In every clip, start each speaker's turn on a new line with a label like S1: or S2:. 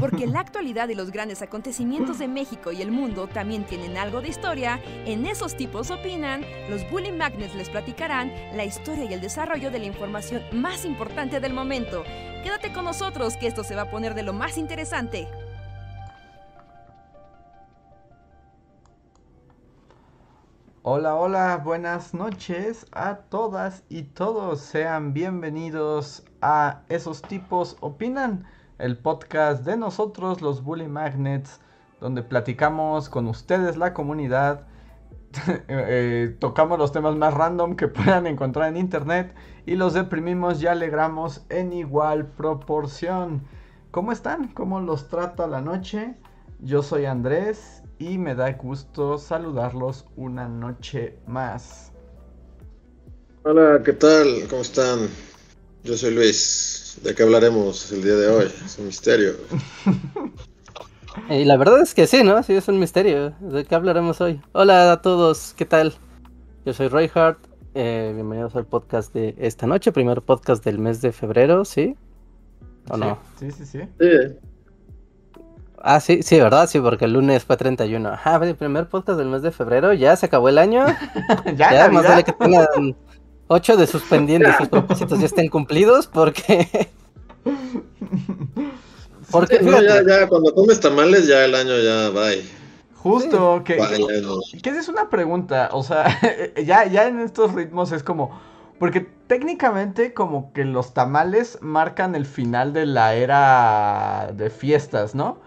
S1: Porque la actualidad y los grandes acontecimientos de México y el mundo también tienen algo de historia, en esos tipos opinan, los Bully Magnets les platicarán la historia y el desarrollo de la información más importante del momento. Quédate con nosotros que esto se va a poner de lo más interesante.
S2: Hola, hola, buenas noches a todas y todos. Sean bienvenidos a Esos tipos opinan, el podcast de nosotros, los Bully Magnets, donde platicamos con ustedes, la comunidad. Eh, tocamos los temas más random que puedan encontrar en internet y los deprimimos y alegramos en igual proporción. ¿Cómo están? ¿Cómo los trata la noche? Yo soy Andrés y me da gusto saludarlos una noche más.
S3: Hola, ¿qué tal? ¿Cómo están? Yo soy Luis. ¿De qué hablaremos el día de hoy? Es un misterio.
S4: Y la verdad es que sí, ¿no? Sí, es un misterio. ¿De qué hablaremos hoy? Hola a todos, ¿qué tal? Yo soy Reinhardt. Eh, bienvenidos al podcast de esta noche, primer podcast del mes de febrero, ¿sí? ¿O no?
S2: Sí, sí, sí.
S3: Sí.
S4: Ah, sí, sí, ¿verdad? Sí, porque el lunes fue 31. Ajá, el primer podcast del mes de febrero, ya se acabó el año.
S2: ya,
S4: Ya, más vale que tengan ocho de sus pendientes, sus propósitos ya estén cumplidos, porque... porque,
S3: No, ya, ya, cuando comes tamales, ya el año ya va.
S2: Justo, que, que esa es una pregunta, o sea, ya, ya en estos ritmos es como, porque técnicamente como que los tamales marcan el final de la era de fiestas, ¿no?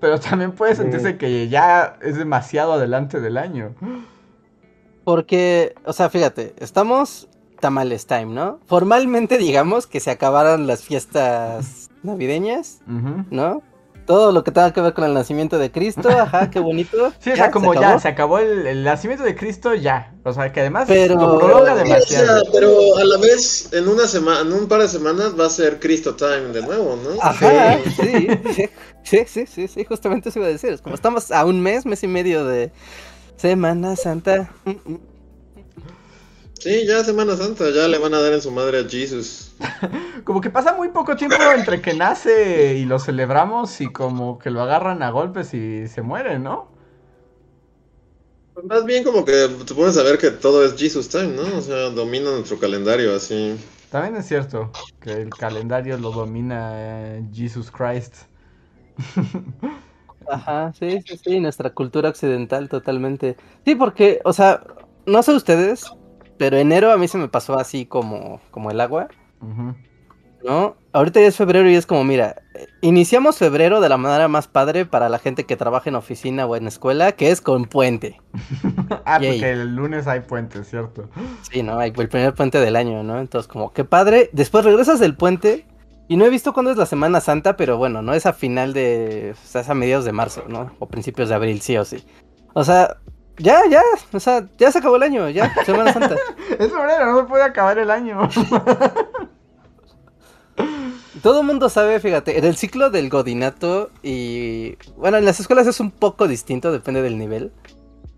S2: Pero también puede sentirse que ya es demasiado adelante del año.
S4: porque, o sea, fíjate, estamos tamales time, ¿no? Formalmente digamos que se acabaron las fiestas navideñas. ¿no? Todo lo que tenga que ver con el nacimiento de Cristo, ajá, qué bonito.
S2: Sí, o sea,
S4: se
S2: como ya se acabó el, el nacimiento de Cristo, ya. O sea, que además
S4: Pero-
S2: lo prolonga
S3: Sí, o
S2: demasiado.
S3: sea, pero a la vez, en una semana, en un par de semanas va a ser Cristo Time de nuevo, ¿no?
S4: Ajá, sí, sí, sí, sí, sí, sí, justamente eso iba a decir. Es como estamos a un mes, mes y medio de Semana Santa. Mm, mm.
S3: Sí, ya Semana Santa, ya le van a dar en su madre a Jesus.
S2: Como que pasa muy poco tiempo entre que nace y lo celebramos y como que lo agarran a golpes y se muere, ¿no?
S3: Pues Más bien como que te pones a ver que todo es Jesus Time, ¿no? O sea, domina nuestro calendario así.
S2: También es cierto que el calendario lo domina eh, Jesus Christ.
S4: Ajá, sí, sí, sí, nuestra cultura occidental totalmente. Sí, porque, o sea, no sé ustedes, pero enero a mí se me pasó así como, como el agua. ¿no? Ahorita ya es febrero y es como, mira, iniciamos febrero de la manera más padre para la gente que trabaja en oficina o en escuela, que es con puente.
S2: ah,
S4: Yay.
S2: porque el lunes hay puente, ¿cierto?
S4: Sí, ¿no? Hay El primer puente del año, ¿no? Entonces, como, qué padre. Después regresas del puente y no he visto cuándo es la Semana Santa, pero bueno, no es a final de... O sea, es a mediados de marzo, ¿no? O principios de abril, sí o sí. O sea, ya, ya, o sea, ya se acabó el año, ya, Semana Santa.
S2: Es febrero, no se puede acabar el año.
S4: Todo el mundo sabe, fíjate, en el ciclo del godinato y... Bueno, en las escuelas es un poco distinto, depende del nivel.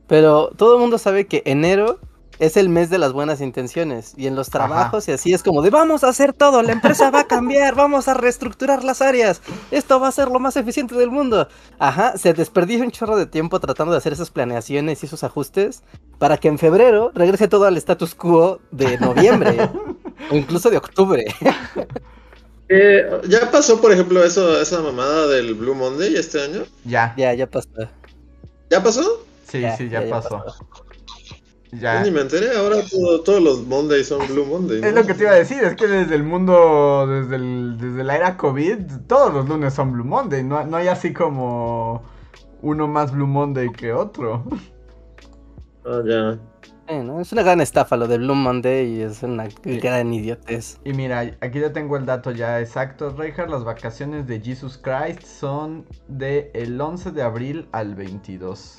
S4: Pero todo el mundo sabe que enero es el mes de las buenas intenciones. Y en los trabajos y así es como de vamos a hacer todo, la empresa va a cambiar, vamos a reestructurar las áreas. Esto va a ser lo más eficiente del mundo. Ajá, se desperdicia un chorro de tiempo tratando de hacer esas planeaciones y esos ajustes para que en febrero regrese todo al status quo de noviembre o incluso de octubre.
S3: Eh, ¿Ya pasó, por ejemplo, eso, esa mamada del Blue Monday este año?
S2: ya.
S4: ya, ya pasó.
S3: ¿Ya pasó?
S2: Sí,
S4: Ya,
S2: sí, ya,
S4: ya, ya
S2: pasó. Ya.
S3: Yo ni me enteré, ahora todo- todos los Mondays son Blue Monday.
S2: Es lo que te iba a decir, es que desde el mundo, desde, el- desde la era COVID, todos los lunes son Blue Monday, no, no hay así como uno más Blue Monday que otro.
S3: Ah, ya.
S4: Bueno, es una gran estafa lo de Blue Monday y es una gran idiotez.
S2: Y mira, aquí ya tengo el dato ya exacto, Reinhardt, las vacaciones de Jesus Christ son de el 11 de abril al 22.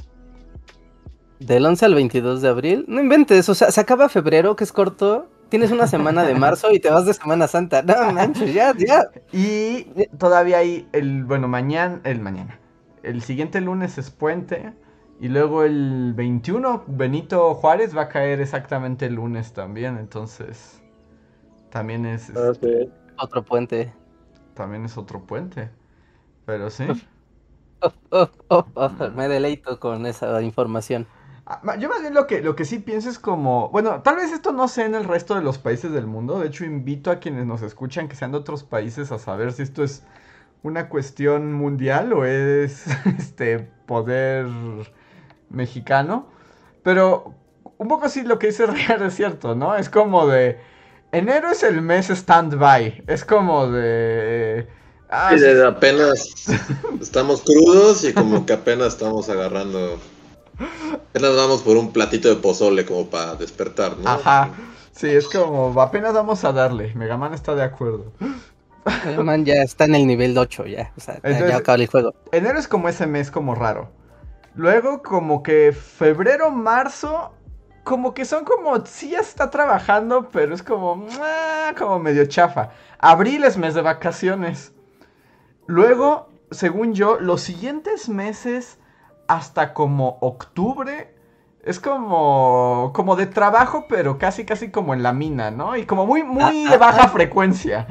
S4: Del 11 al 22 de abril, no inventes, o sea, se acaba febrero, que es corto, tienes una semana de marzo y te vas de Semana Santa. No manches, ya, ya.
S2: Y todavía hay el, bueno, mañana, el mañana. El siguiente lunes es puente. Y luego el 21, Benito Juárez va a caer exactamente el lunes también. Entonces, también es,
S3: Ah,
S2: este,
S3: sí.
S4: Otro puente.
S2: también es otro puente. Pero sí.
S4: Oh, oh, oh, me deleito con esa información.
S2: Ah, Yo más bien lo que, lo que sí pienso es como, bueno, tal vez esto no sea en el resto de los países del mundo, de hecho invito a quienes nos escuchan que sean de otros países a saber si esto es una cuestión mundial o es este poder mexicano, pero un poco sí lo que dice Riar es cierto, ¿no? Es como de, enero es el mes stand-by, es como de... ah,
S3: Y apenas estamos crudos y como que apenas estamos agarrando. Apenas vamos por un platito de pozole como para despertar, ¿no?
S2: Ajá, sí, es como, apenas vamos a darle, Megaman está de acuerdo.
S4: El man ya está en el nivel 8 ya. O sea, ya-
S2: Entonces-
S4: ya acabó el juego.
S2: Enero es como ese mes como raro. Luego como que febrero, marzo, como que son como, sí ya está trabajando, pero es como, ah, como medio chafa. Abril es mes de vacaciones. Luego, según yo, los siguientes meses hasta como octubre es como, como de trabajo, pero casi, casi como en la mina, ¿no? Y como muy, muy
S4: Ah,
S2: de
S4: ah,
S2: baja
S4: ah.
S2: frecuencia.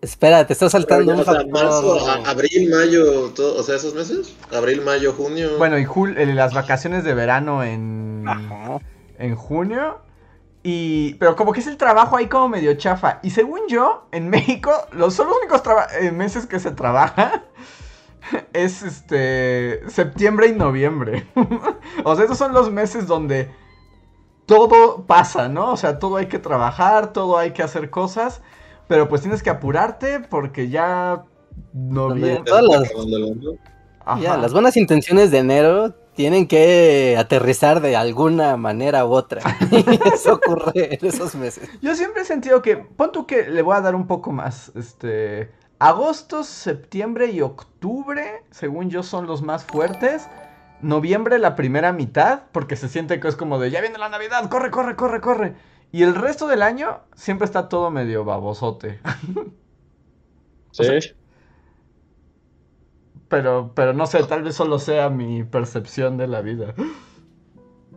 S4: Espera, te estás
S3: Pero
S4: saltando un factor.
S3: marzo, a- abril, mayo, todo- o sea, esos meses. Abril, mayo, junio.
S2: Bueno, y jul- eh, las vacaciones de verano en...
S4: Ajá.
S2: en junio. Y. Pero como que es el trabajo ahí como medio chafa. Y según yo, en México, los son los únicos eh, meses que se trabaja. Es este. septiembre y noviembre. o sea, esos son los meses donde todo pasa, ¿no? O sea, todo hay que trabajar, todo hay que hacer cosas. Pero pues tienes que apurarte porque ya. Noviembre.
S4: Todas las-. Ya,
S2: Ajá.
S4: las buenas intenciones de enero tienen que aterrizar de alguna manera u otra. Y eso ocurre en esos meses.
S2: Yo siempre he sentido que, pon tú que le voy a dar un poco más, este, agosto, septiembre y octubre, según yo, son los más fuertes. Noviembre la primera mitad, porque se siente que es como de, ya viene la Navidad, corre, corre, corre, corre. Y el resto del año siempre está todo medio babosote.
S3: Sí.
S2: Pero, pero no sé, tal vez solo sea mi percepción de la vida.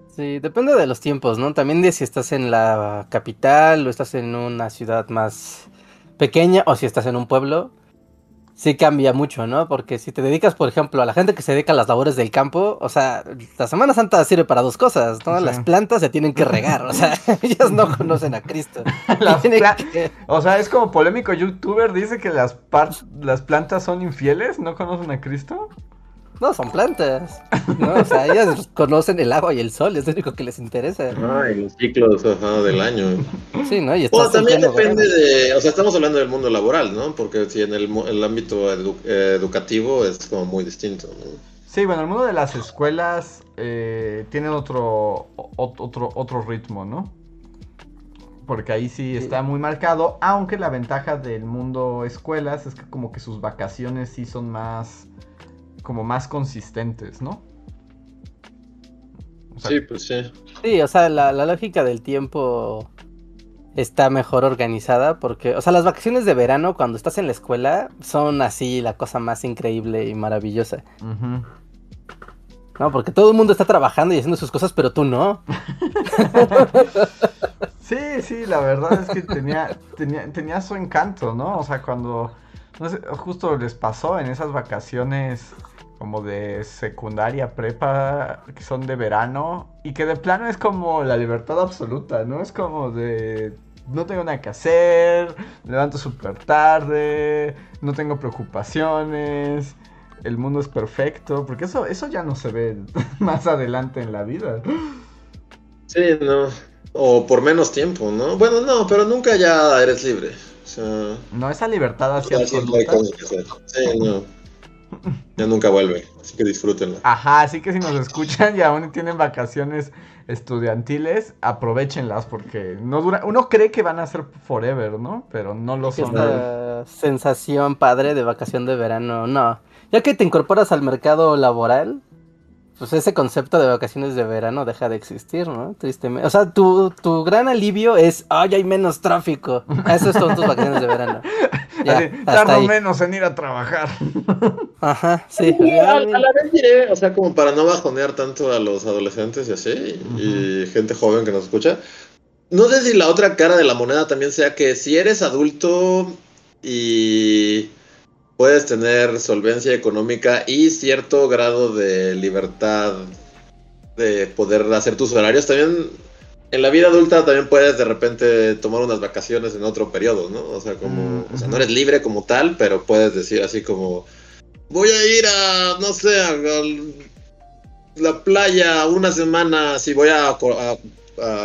S4: Sí, depende de los tiempos, ¿no? También de si estás en la capital o estás en una ciudad más pequeña o si estás en un pueblo. Sí cambia mucho, ¿no? Porque si te dedicas, por ejemplo, a la gente que se dedica a las labores del campo, o sea, la Semana Santa sirve para dos cosas, ¿no?
S2: Sí.
S4: Las plantas se tienen que regar, o sea, ellas no conocen a Cristo.
S2: Las
S4: que-
S2: O sea, es como polémico youtuber, dice que las, par- las plantas son infieles, ¿no conocen a Cristo?
S4: No, son plantas, ¿no? O sea, ellas conocen el agua y el sol, es lo único que les interesa.
S3: Ay, los ciclos ajá, del año.
S4: Sí, ¿no? Y
S3: Bueno, también depende
S4: verano.
S3: de, o sea, estamos hablando del mundo laboral, ¿no? Porque si en el, el ámbito edu- educativo es como muy distinto, ¿no?
S2: Sí, bueno, el mundo de las escuelas eh, tiene otro, otro, otro ritmo, ¿no? Porque ahí sí está muy marcado, aunque la ventaja del mundo escuelas es que como que sus vacaciones sí son más, como más consistentes, ¿no? O sea,
S3: Sí, pues sí.
S4: Sí, o sea, la, la lógica del tiempo está mejor organizada porque, o sea, las vacaciones de verano cuando estás en la escuela son así la cosa más increíble y maravillosa. ¿no? Porque todo el mundo está trabajando y haciendo sus cosas, pero tú no.
S2: Sí, sí, la verdad es que tenía, tenía, tenía su encanto, ¿no? O sea, cuando, no sé, justo les pasó en esas vacaciones como de secundaria, prepa, que son de verano, y que de plano es como la libertad absoluta, ¿no? Es como de, no tengo nada que hacer, levanto súper tarde, no tengo preocupaciones, el mundo es perfecto, porque eso, eso ya no se ve más adelante en la vida.
S3: Sí, no. O por menos tiempo, ¿no? Bueno, no, pero nunca ya eres libre. O sea,
S2: No, esa libertad
S3: hay
S2: absoluta.
S3: Sí, no. Ya nunca vuelve, así que disfrútenlo.
S2: Ajá, así que si nos escuchan y aún tienen vacaciones estudiantiles, aprovechenlas porque no dura, uno cree que van a ser forever, ¿no? Pero no lo son.
S4: Esta sensación padre de vacación de verano, no. Ya que te incorporas al mercado laboral, pues ese concepto de vacaciones de verano deja de existir, ¿no? Tristemente. O sea, tu, tu gran alivio es, ay, hay menos tráfico. Eso son tus vacaciones de verano. Ya,
S2: Así,
S4: hasta
S2: tardo
S4: ahí.
S2: menos en ir a trabajar.
S4: Ajá, sí.
S3: A la vez diré, o sea, como para no bajonear tanto a los adolescentes y así, y gente joven que nos escucha. No sé si la otra cara de la moneda también sea que si eres adulto y puedes tener solvencia económica y cierto grado de libertad de poder hacer tus horarios. También en la vida adulta también puedes de repente tomar unas vacaciones en otro periodo, ¿no? O sea, como, o sea, no eres libre como tal, pero puedes decir así como, voy a ir a, no sé, a, la playa una semana, si voy a,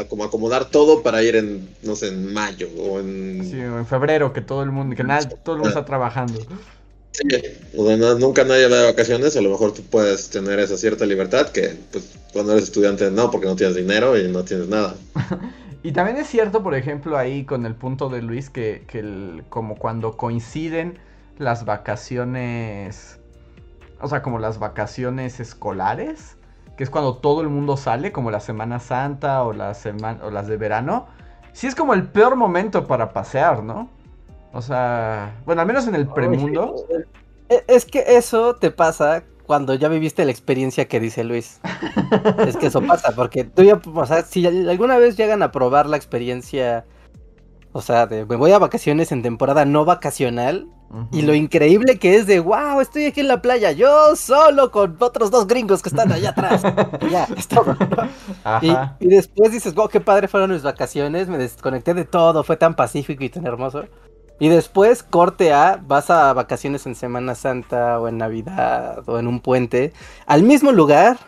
S3: como acomodar todo para ir en, no sé, en mayo o en...
S2: Sí, o en febrero, que todo el mundo, que nada, todo el mundo está trabajando.
S3: Sí, nunca nadie va de vacaciones, a lo mejor tú puedes tener esa cierta libertad que pues cuando eres estudiante no, porque no tienes dinero y no tienes nada.
S2: y también es cierto, por ejemplo, ahí con el punto de Luis, que, que como cuando coinciden las vacaciones, o sea, como las vacaciones escolares, que es cuando todo el mundo sale, como la Semana Santa o, la o las de verano, sí es como el peor momento para pasear, ¿no? O sea, bueno, al menos en el premundo.
S4: E, es que eso te pasa cuando ya viviste la experiencia que dice Luis. es que eso pasa, porque tú ya, o sea, si alguna vez llegan a probar la experiencia, o sea, de me voy a vacaciones en temporada no vacacional, y lo increíble que es de, wow, estoy aquí en la playa, yo solo con otros dos gringos que están allá atrás. ya, es todo. Y, y, después dices, wow, qué padre fueron mis vacaciones, me desconecté de todo, fue tan pacífico y tan hermoso. Y después, corte A, vas a vacaciones en Semana Santa o en Navidad o en un puente, al mismo lugar,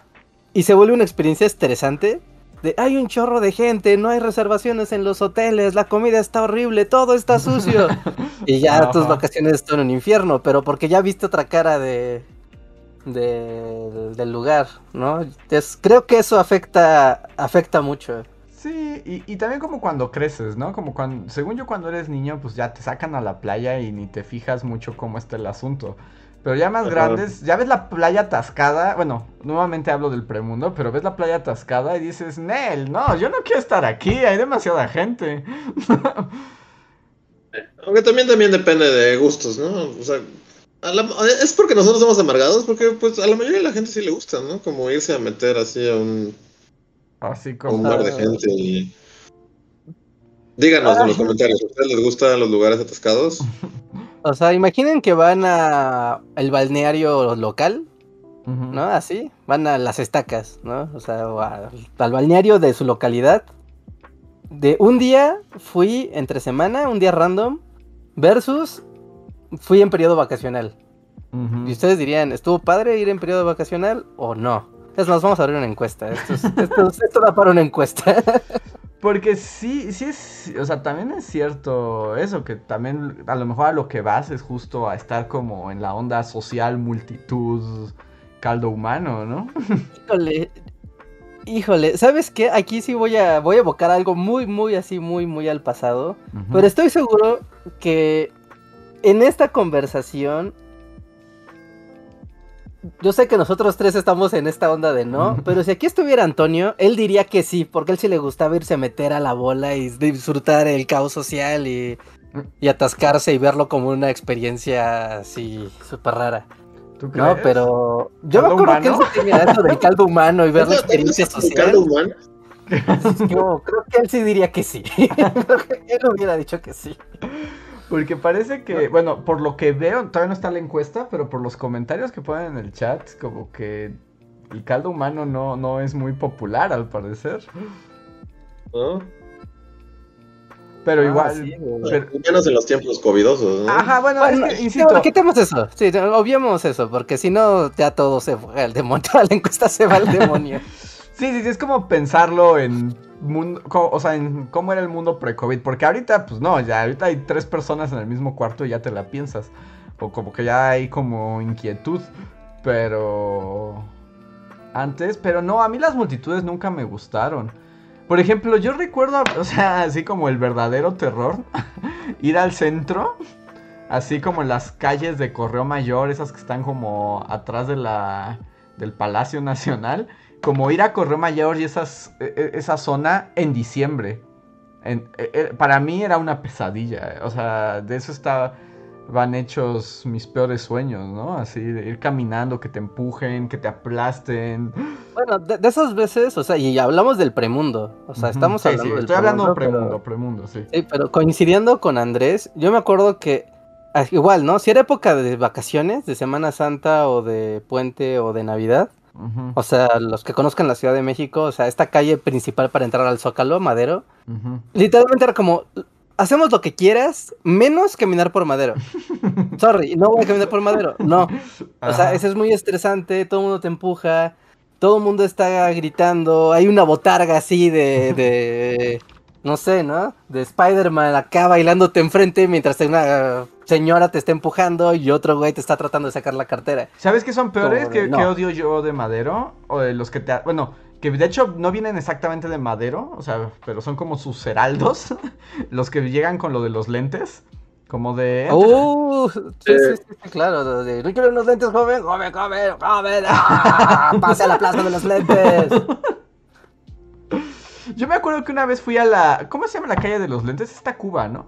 S4: y se vuelve una experiencia estresante. De, hay un chorro de gente, no hay reservaciones en los hoteles, la comida está horrible, todo está sucio. y ya tus vacaciones están en un infierno, pero porque ya viste otra cara de, de del lugar, ¿no? Entonces, creo que eso afecta, afecta mucho.
S2: Sí, y, también como cuando creces, ¿no? Como cuando, según yo cuando eres niño, pues ya te sacan a la playa y ni te fijas mucho cómo está el asunto. Pero ya más grandes, ya ves la playa atascada, bueno, nuevamente hablo del premundo, pero ves la playa atascada y dices, Nel, no, yo no quiero estar aquí, hay demasiada gente.
S3: Aunque también, también depende de gustos, ¿no? O sea, es porque nosotros somos amargados, porque pues a la mayoría de la gente sí le gusta, ¿no? Como irse a meter así a un
S2: Así como.
S3: Un mar de gente y. Díganos en los comentarios, ¿a ustedes les gustan los lugares atascados?
S4: O sea, imaginen que van a el balneario local, ¿no? Así, van a las estacas, ¿no? O sea, al balneario de su localidad. De un día fui entre semana, un día random, versus fui en periodo vacacional. Y ustedes dirían, ¿estuvo padre ir en periodo vacacional o no? Es más, vamos a abrir una encuesta. Esto, esto, da para una encuesta.
S2: Porque sí, sí es, o sea, también es cierto eso, que también a lo mejor a lo que vas es justo a estar como en la onda social, multitud, caldo humano, ¿no?
S4: Híjole, híjole, ¿sabes qué? Aquí sí voy a, voy a evocar algo muy, muy así, muy, muy al pasado, pero estoy seguro que en esta conversación yo sé que nosotros tres estamos en esta onda de no, pero si aquí estuviera Antonio, él diría que sí, porque él sí le gustaba irse a meter a la bola y disfrutar el caos social y, atascarse y verlo como una experiencia así súper rara. ¿Tú crees? No, pero yo me acuerdo que él tenía eso del caldo humano y ver la experiencia social. ¿Caldo humano? Yo creo que él sí diría que sí. creo que él hubiera dicho que sí.
S2: Porque parece que, bueno, por lo que veo, todavía no está la encuesta, pero por los comentarios que ponen en el chat, como que el caldo humano no, no es muy popular al parecer. Pero ah, igual.
S3: Menos en los tiempos covidosos, ¿no?
S2: Ajá, bueno, es que, insisto.
S4: quitemos eso. Sí, obviemos eso, porque si no, ya todo se fue al demonio. Toda la encuesta se va al demonio.
S2: sí, sí, sí, es como pensarlo en mundo, o sea, en cómo era el mundo pre-COVID. Porque ahorita, pues no, ya ahorita hay tres personas en el mismo cuarto y ya te la piensas. O como que ya hay como inquietud. Pero... Antes, pero no, a mí las multitudes nunca me gustaron. Por ejemplo, yo recuerdo, o sea, así como el verdadero terror, ir al centro, así como las calles de Correo Mayor, esas que están como atrás de la, del Palacio Nacional, como ir a Correo Mayor y esas, e, e, esa zona en diciembre. E, para mí era una pesadilla. O sea, de eso estaban hechos mis peores sueños, ¿no? Así, de ir caminando, que te empujen, que te aplasten.
S4: Bueno, de, esas veces, o sea, y hablamos del premundo. O sea, estamos hablando
S2: sí, Estoy hablando de premundo, premundo, sí.
S4: Sí, pero coincidiendo con Andrés, yo me acuerdo que ah, igual, ¿no? Si era época de vacaciones, de Semana Santa o de puente o de Navidad, O sea, los que conozcan la Ciudad de México, o sea, esta calle principal para entrar al Zócalo, Madero, literalmente era como, hacemos lo que quieras, menos caminar por Madero. Sorry, no voy a caminar por Madero, no. O sea, eso es muy estresante, todo el mundo te empuja, todo el mundo está gritando, hay una botarga así de, de no sé, ¿no? De Spider-Man acá bailándote enfrente mientras una señora te está empujando y otro güey te está tratando de sacar la cartera.
S2: ¿Sabes qué son peores?
S4: Como de,
S2: ¿Qué,
S4: no.
S2: qué odio yo de Madero? O de los que te... Bueno, que de hecho no vienen exactamente de Madero, o sea, pero son como sus heraldos, los que llegan con lo de los lentes, como de...
S4: Uh, sí, sí, sí, sí, claro. de- No quiero unos lentes, joven, joven, joven, joven. ¡ah! Pase a la plaza de los lentes.
S2: Yo me acuerdo que una vez fui a la... ¿Cómo se llama la calle de los lentes? Está Cuba, ¿no?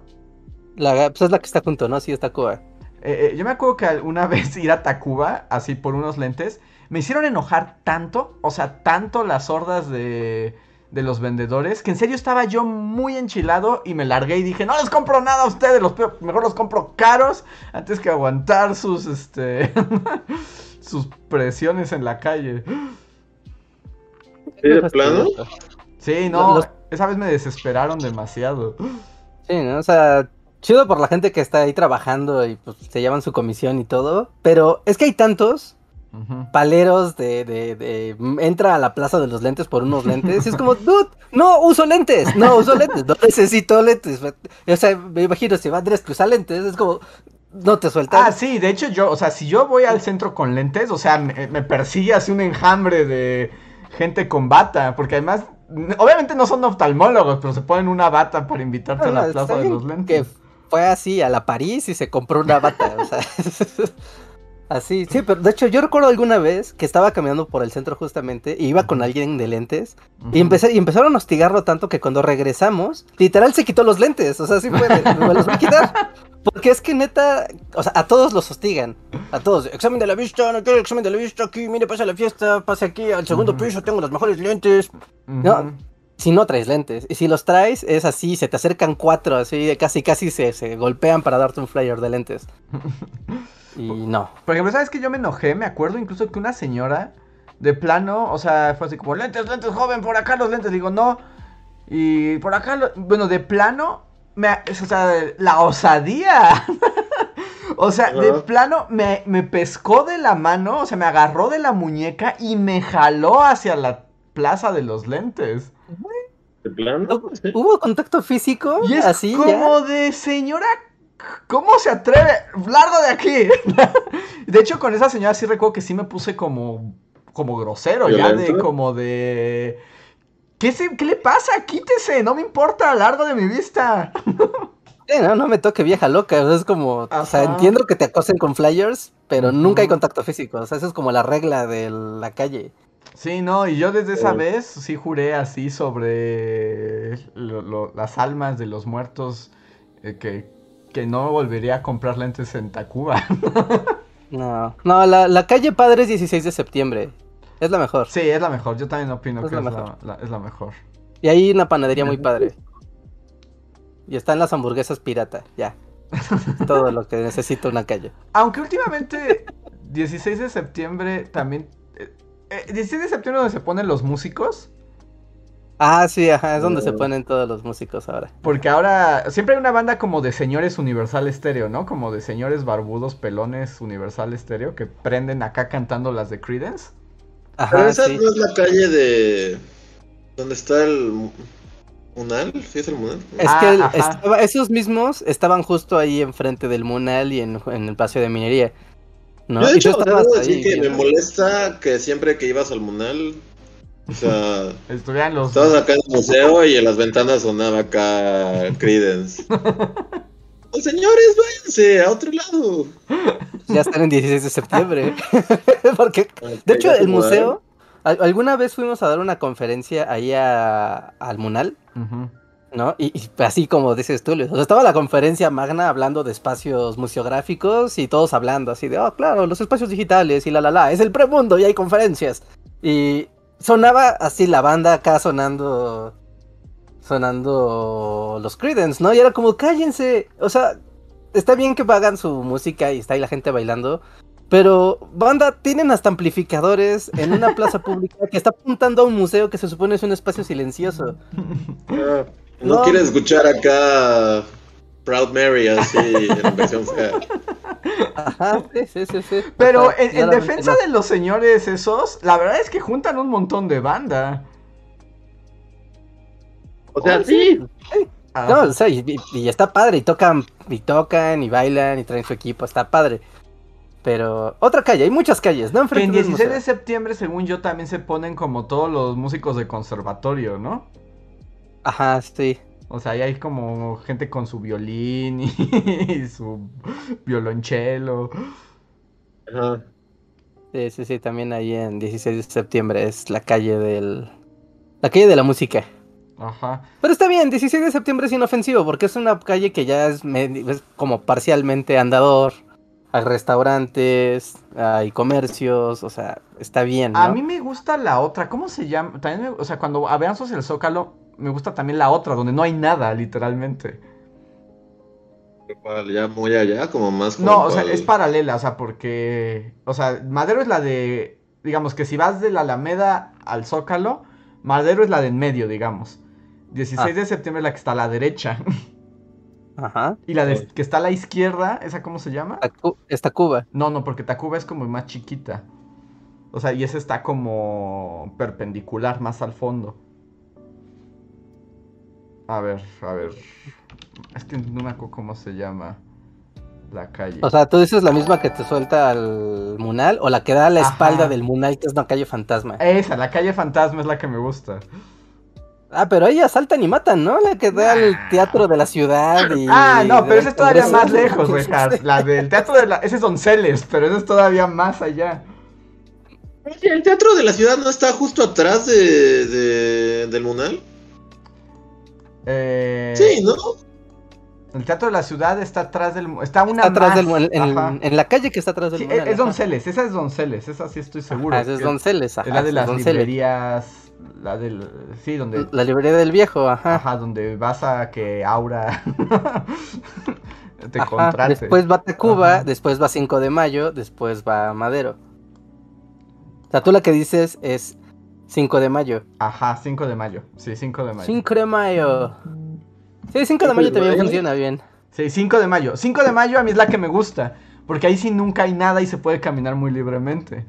S4: La, pues es la que está junto, ¿no? Sí, está Cuba.
S2: Eh, eh, yo me acuerdo que una vez ir a Tacuba, así por unos lentes, me hicieron enojar tanto, o sea, tanto las hordas de, de los vendedores, que en serio estaba yo muy enchilado y me largué y dije, no les compro nada a ustedes, los, mejor los compro caros antes que aguantar sus, este, sus presiones en la calle.
S3: ¿Sí, de plano?
S2: Sí, no,
S4: Los-
S2: esa vez me desesperaron demasiado.
S4: Sí, ¿no? O sea, chido por la gente que está ahí trabajando y pues se llevan su comisión y todo. Pero es que hay tantos paleros de, de, de mm, entra a la plaza de los lentes por unos lentes. Y es como, dude, no uso lentes, no uso lentes, no necesito lentes. O sea, me imagino si va Andrés que lentes, es como, no te sueltan.
S2: Ah, sí, de hecho yo, o sea, si yo voy al centro con lentes, o sea, me, me persigue así un enjambre de gente con bata, porque además, obviamente no son oftalmólogos, pero se ponen una bata para invitarte
S4: No,
S2: a la plaza de los lentes.
S4: Que fue así a la París y se compró una bata. o sea, así, sí, pero de hecho yo recuerdo alguna vez que estaba caminando por el centro justamente y iba con alguien de lentes y, empecé, y empezaron a hostigarlo tanto que cuando regresamos, literal se quitó los lentes. O sea, sí fue de, me los voy a quitar. Porque es que neta, o sea, a todos los hostigan. A todos. Examen de la vista, no quiero examen de la vista aquí, mire, pasa la fiesta, pase aquí al segundo piso, tengo los mejores lentes. No. Si no traes lentes. Y si los traes, es así, se te acercan cuatro, así, de casi casi se, se golpean para darte un flyer de lentes. Y no.
S2: Por ejemplo, ¿sabes que yo me enojé? Me acuerdo incluso que una señora de plano, o sea, fue así como, lentes, lentes, joven, por acá los lentes. Digo, no. Y por acá, lo- bueno, de plano, me, o sea, la osadía. o sea, de plano me, me pescó de la mano, o sea, me agarró de la muñeca y me jaló hacia la plaza de los lentes.
S3: ¿De plano? Sí.
S4: ¿Hubo contacto físico?
S2: Y es
S4: así
S2: como
S4: ya.
S2: de señora, ¿cómo se atreve? Largo de aquí. de hecho, con esa señora sí recuerdo que sí me puse como, como grosero, ya de como de... ¿Qué, se- ¿Qué le pasa? Quítese, no me importa, largo de mi vista.
S4: Sí, no, no me toque vieja loca. o sea, Es como, o sea, entiendo que te acosen con flyers, pero nunca hay contacto físico. O sea, eso es como la regla de la calle.
S2: Sí, no, y yo desde esa
S3: Eh.
S2: vez sí juré así sobre lo- lo- las almas de los muertos eh, que, que no volvería a comprar lentes en Tacuba.
S4: No, no, la, la calle Padres 16 de septiembre. Es la mejor.
S2: sí, es la mejor, yo también opino
S4: Es
S2: que
S4: la
S2: es la,
S4: mejor.
S2: la- es la mejor.
S4: Y hay una panadería muy padre. Y están las hamburguesas pirata, ya. Todo lo que necesita una calle.
S2: Aunque últimamente, 16 de septiembre también. Eh, eh, 16 de septiembre donde se ponen los músicos.
S4: Ah, sí, ajá, es donde se
S3: Oh.
S4: ponen todos los músicos ahora.
S2: Porque ahora siempre hay una banda como de señores Universal Estéreo, ¿no? Como de señores barbudos, pelones Universal Estéreo que prenden acá cantando las de Credence.
S3: Pero
S4: Ajá,
S3: esa
S4: sí.
S3: no es la calle de. ¿Dónde está el. Mu- Munal? ¿Sí es el Munal?
S4: Es
S2: Ah,
S4: que el- estaba- esos mismos estaban justo ahí enfrente del Munal y en, en el Paseo de Minería. ¿No?
S3: Yo, de hecho, debo
S4: ahí
S3: decir que me molesta que siempre que ibas al Munal. O sea,
S2: Estuvieran los.
S3: estabas acá en el museo y en las ventanas sonaba acá Credence. Los señores, váyanse a otro lado.
S4: Ya están en 16 de septiembre. Porque De hecho, el museo, al- alguna vez fuimos a dar una conferencia ahí a- al Munal,
S2: Ujú.
S4: ¿No? Y, y así como dices tú, Luis, o sea, estaba la conferencia magna hablando de espacios museográficos y todos hablando así de, oh, claro, los espacios digitales y la, la, la, es el premundo y hay conferencias. Y sonaba así la banda acá sonando, sonando los Credence, ¿no? Y era como, cállense, o sea, está bien que hagan su música y está ahí la gente bailando, pero banda tienen hasta amplificadores en una plaza pública que está apuntando a un museo que se supone es un espacio silencioso.
S3: No,
S4: No.
S3: quieres escuchar acá Proud Mary así en versión fea.
S4: Ajá, sí, sí, sí.
S2: Pero
S4: Ajá,
S2: en, defensa
S4: no.
S2: de los señores esos, la verdad es que juntan un montón de banda.
S3: O sea, sí.
S2: Ah,
S4: No, o sea, y, está padre, y tocan, y tocan, y bailan, y traen su equipo, está padre. Pero otra calle, hay muchas calles, ¿no?
S2: que en
S4: Enfrente del
S2: 16 de septiembre, según yo, también se ponen como todos los músicos de conservatorio, ¿no?
S4: Ajá, sí.
S2: O sea, ahí hay como gente con su violín y, su violonchelo.
S3: Ajá.
S4: Sí, sí, sí, también ahí en 16 de septiembre es la calle del... La calle de la música.
S2: Ajá.
S4: Pero está bien, 16 de septiembre es inofensivo porque es una calle que ya es, como parcialmente andador. Hay restaurantes, hay comercios, o sea, está bien. ¿no?
S2: A mí me gusta la otra, ¿cómo se llama? También me- o sea, cuando avanzas el Zócalo, me gusta también la otra, donde no hay nada, literalmente.
S3: Ya muy allá, como más como
S2: No, o sea, es paralela, o sea, porque, o sea, Madero es la de, digamos que si vas de la Alameda al Zócalo, Madero es la de en medio, digamos. 16
S4: Ah.
S2: de septiembre es la que está a la derecha.
S4: Ajá.
S2: Y la de,
S3: Sí.
S2: que está a la izquierda, ¿esa cómo se llama?
S4: Tacu- Está Cuba.
S2: No, no, porque Tacuba es como más chiquita. O sea, y esa está como perpendicular, más al fondo. A ver, a ver. Es que no me acuerdo cómo se llama la calle.
S4: O sea, tú dices la misma que te suelta al Munal o la que da a la
S2: Ajá.
S4: espalda del Munal, que es una calle fantasma.
S2: Esa, la calle fantasma es la que me gusta.
S4: Ah, pero ahí asaltan y matan, ¿no? La que da al teatro de la ciudad y...
S2: Ah, no, pero esa es todavía
S4: Congreso.
S2: más lejos, Rejas. La del teatro de la... Ese es Donceles, pero ese es todavía más allá.
S3: Oye, ¿El teatro de la ciudad no está justo atrás de, de- del Munal?
S2: Eh,
S3: Sí, ¿no?
S2: El teatro de la ciudad está atrás del... Está una
S4: Está atrás
S2: más.
S4: del en, la calle que está atrás del
S2: Sí, es. Donceles, esa es Donceles, esa sí estoy seguro.
S4: Ajá, ese es Donceles, ajá.
S2: Es la de las
S4: Donceles.
S2: librerías, la del... Sí, donde...
S4: La librería del viejo, ajá.
S2: Ajá, donde vas a que Aura te
S4: Ajá,
S2: contrate.
S4: Después va Tacuba,
S2: Ajá.
S4: después va 5 de mayo, después va Madero. O sea, tú la que dices es 5 de mayo.
S2: Ajá, 5 de mayo. Sí, 5 de mayo.
S4: 5 de mayo. Sí, 5 de
S3: ¿Cinco
S4: mayo también funciona bien.
S2: Sí, 5 de mayo. 5 de mayo a mí es la que me gusta. Porque ahí sí nunca hay nada y se puede caminar muy libremente.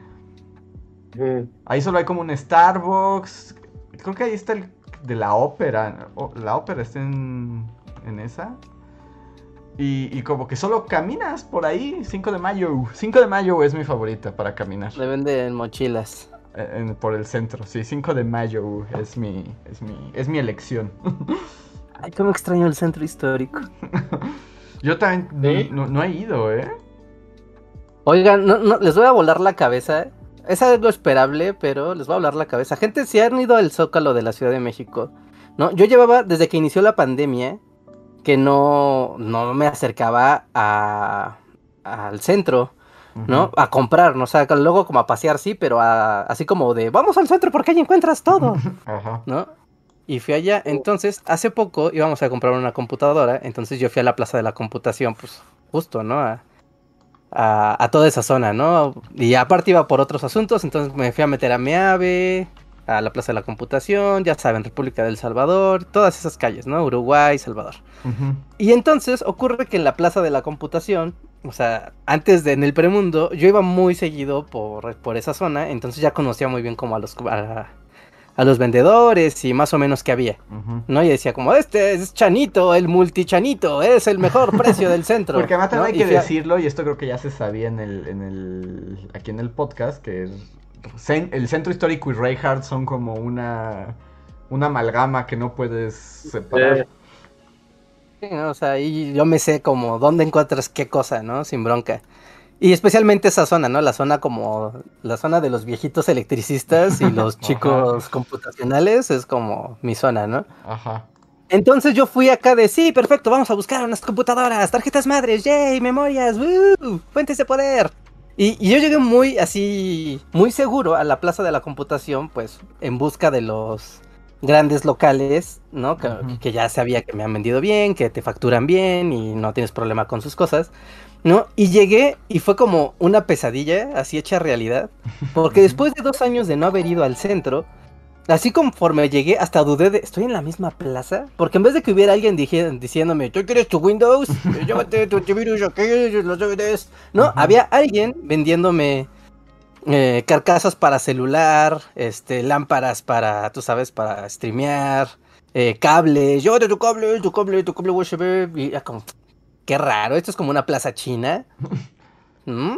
S2: Ahí solo hay como un Starbucks. Creo que ahí está el de la ópera. La ópera está en, en esa. Y, y como que solo caminas por ahí. 5 de mayo. 5 de mayo es mi favorita para caminar.
S4: Le venden mochilas.
S2: En- por el centro. Sí, 5 de mayo es mi, es mi, es mi elección.
S4: Ay, cómo extraño el centro histórico.
S2: Yo también
S3: ¿Sí?
S2: no, no he ido, ¿eh?
S4: Oigan, no, no, les voy a volar la cabeza. Es algo esperable, pero les voy a volar la cabeza. Gente, si han ido al Zócalo de la Ciudad de México, ¿no? Yo llevaba, desde que inició la pandemia, que no, no me acercaba a, al centro, ¿no? A comprar, ¿no? O sea, luego como a pasear, sí, pero a- así como de, vamos al centro porque ahí encuentras todo,
S2: Ajá.
S4: ¿no? Y fui allá, entonces, hace poco íbamos a comprar una computadora, entonces yo fui a la Plaza de la Computación, pues, justo, ¿no? A, a, a toda esa zona, ¿no? Y aparte iba por otros asuntos, entonces me fui a meter a Meave, a la Plaza de la Computación, ya saben, República del Salvador, todas esas calles, ¿no? Uruguay, Salvador. Y entonces ocurre que en la Plaza de la Computación, o sea, antes de en el premundo, yo iba muy seguido por, por esa zona, entonces ya conocía muy bien como a los, a, a los vendedores y más o menos qué había. ¿no? Y decía como, este es Chanito, el multichanito, es el mejor precio del centro.
S2: Porque además también
S4: ¿no?
S2: hay que decirlo, y esto creo que ya se sabía en el, en el, aquí en el podcast, que el centro histórico y Reinhardt son como una, una amalgama que no puedes separar.
S4: Sí, ¿no? O sea, y yo me sé como dónde encuentras qué cosa, ¿no? Sin bronca. Y especialmente esa zona, ¿no? La zona como la zona de los viejitos electricistas y los
S2: Ajá.
S4: chicos computacionales es como mi zona, ¿no?
S2: Ajá.
S4: Entonces yo fui acá de, sí, perfecto, vamos a buscar unas computadoras, tarjetas madres, yay, memorias, ¡woo! fuentes de poder. Y, y yo llegué muy así, muy seguro a la plaza de la computación, pues en busca de los, grandes locales, ¿no? Que, ya sabía que me han vendido bien, que te facturan bien y no tienes problema con sus cosas, ¿no? Y llegué y fue como una pesadilla, así hecha realidad, porque después de dos años de no haber ido al centro, así conforme llegué, hasta dudé de, ¿estoy en la misma plaza? Porque en vez de que hubiera alguien diciéndome, ¿tú quieres tu Windows? Llévate tu antivirus, aquí, los DVDs. No, había alguien vendiéndome eh, carcasas para celular, este, lámparas para, tú sabes, para streamear, eh, cables, llévate tu cable, tu cable, tu cable USB, y era como, qué raro, esto es como una plaza china. ¿Mm?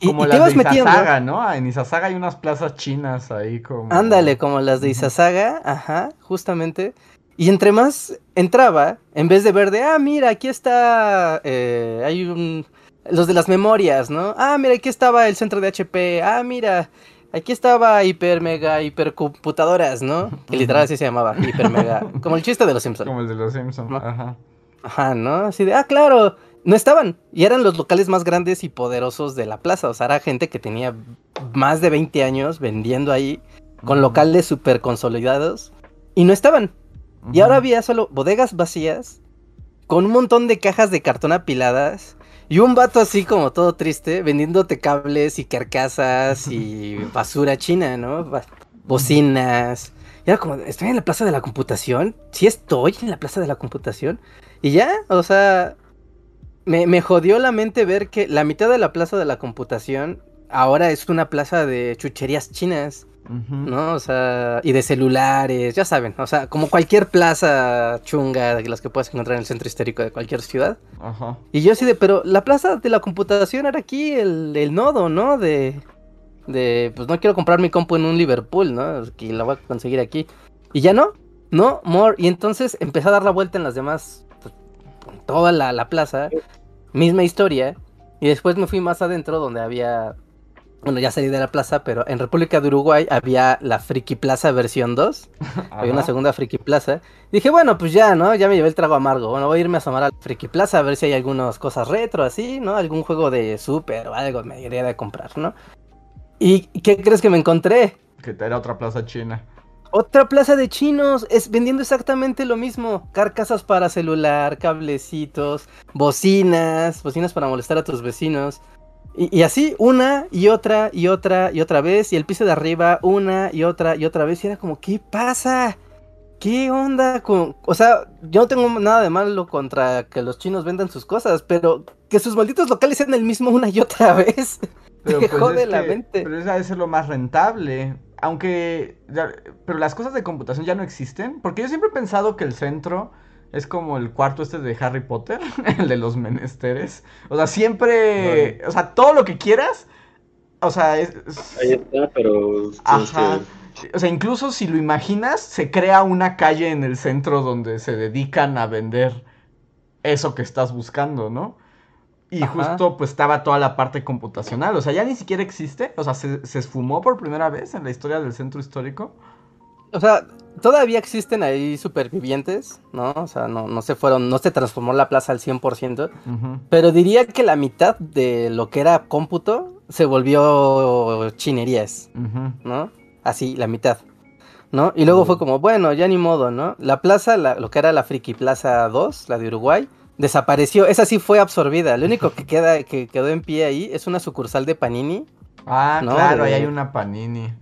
S4: Y,
S2: Como
S4: y te
S2: las
S4: ibas
S2: de
S4: metiendo,
S2: ¿no? En Izazaga hay unas plazas chinas ahí como...
S4: ándale, como las de. Izazaga, ajá, justamente. Y entre más entraba, en vez de ver de, ah, mira, aquí está, eh, hay un, los de las memorias, ¿no? Ah, mira, aquí estaba el centro de HP, ah, mira, aquí estaba hiper, mega, hipercomputadoras, ¿no? Que literal así se llamaba, hiper, mega, como el chiste de los Simpsons.
S2: Como el de los Simpsons,
S4: No.
S2: ajá.
S4: Ajá, ¿no? Así de, ah, claro, no estaban. Y eran los locales más grandes y poderosos de la plaza. O sea, era gente que tenía más de 20 años vendiendo ahí, con locales súper consolidados, y no estaban. Y ahora había solo bodegas vacías, con un montón de cajas de cartón apiladas, y un vato así como todo triste, vendiéndote cables y carcasas y basura china, ¿no? Bocinas. Y era como, ¿estoy en la plaza de la computación? ¿Sí estoy en la plaza de la computación? Y ya, o sea, me, me jodió la mente ver que la mitad de la plaza de la computación ahora es una plaza de chucherías chinas. ¿No? O sea, y de celulares, ya saben, o sea, como cualquier plaza chunga de las que puedes encontrar en el centro histórico de cualquier ciudad.
S2: Ajá.
S4: Y yo así de, pero la plaza de la computación era aquí el, el nodo, ¿no? De, de, pues no quiero comprar mi compu en un Liverpool, ¿no? Que la voy a conseguir aquí. Y ya no, no, more. Y entonces empecé a dar la vuelta en las demás, en toda la, la plaza, misma historia. Y después me fui más adentro donde había, bueno, ya salí de la plaza, pero en República de Uruguay había la Friki Plaza versión 2. Había una segunda Friki Plaza. Dije, bueno, pues ya, ¿no? Ya me llevé el trago amargo. Bueno, voy a irme a asomar a la Friki Plaza a ver si hay algunas cosas retro así, ¿no? Algún juego de Super o algo me iría de comprar, ¿no? ¿Y qué crees que me encontré?
S2: Que era otra plaza china.
S4: Otra plaza de chinos, es vendiendo exactamente lo mismo. Carcasas para celular, cablecitos, bocinas, bocinas para molestar a tus vecinos. Y, y así, una y otra y otra y otra vez. Y el piso de arriba, una y otra y otra vez. Y era como, ¿qué pasa? ¿Qué onda con.? O sea, yo no tengo nada de malo contra que los chinos vendan sus cosas, pero que sus malditos locales sean el mismo una y otra vez.
S2: Pero,
S4: Te
S2: pues,
S4: jode
S2: es
S4: la
S2: que-
S4: mente.
S2: Pero esa debe ser lo más rentable. Aunque. ya- pero las cosas de computación ya no existen. Porque yo siempre he pensado que el centro es como el cuarto este de Harry Potter. El de los menesteres. O sea, siempre. O sea, todo lo que quieras. O sea, es. es-
S3: Ahí está, pero
S2: Ajá.
S3: que-
S2: O sea, incluso si lo imaginas, se crea una calle en el centro donde se dedican a vender eso que estás buscando, ¿no? Y
S4: Ajá.
S2: justo pues estaba toda la parte computacional, o sea, ya ni siquiera existe, o sea, se, se esfumó por primera vez en la historia del centro histórico.
S4: O sea, todavía existen ahí supervivientes, ¿no? O sea, no, no se fueron, no se transformó la plaza al 100%,
S2: Ujú.
S4: pero diría que la mitad de lo que era cómputo se volvió chinerías. ¿no? Así, la mitad, ¿no? Y luego fue como, bueno, ya ni modo, ¿no? La plaza, la- lo que era la Friki Plaza 2, la de Uruguay, desapareció, esa sí fue absorbida, lo único que queda, que quedó en pie ahí es una sucursal de Panini,
S2: Ah,
S4: No,
S2: claro, ahí hay una panini.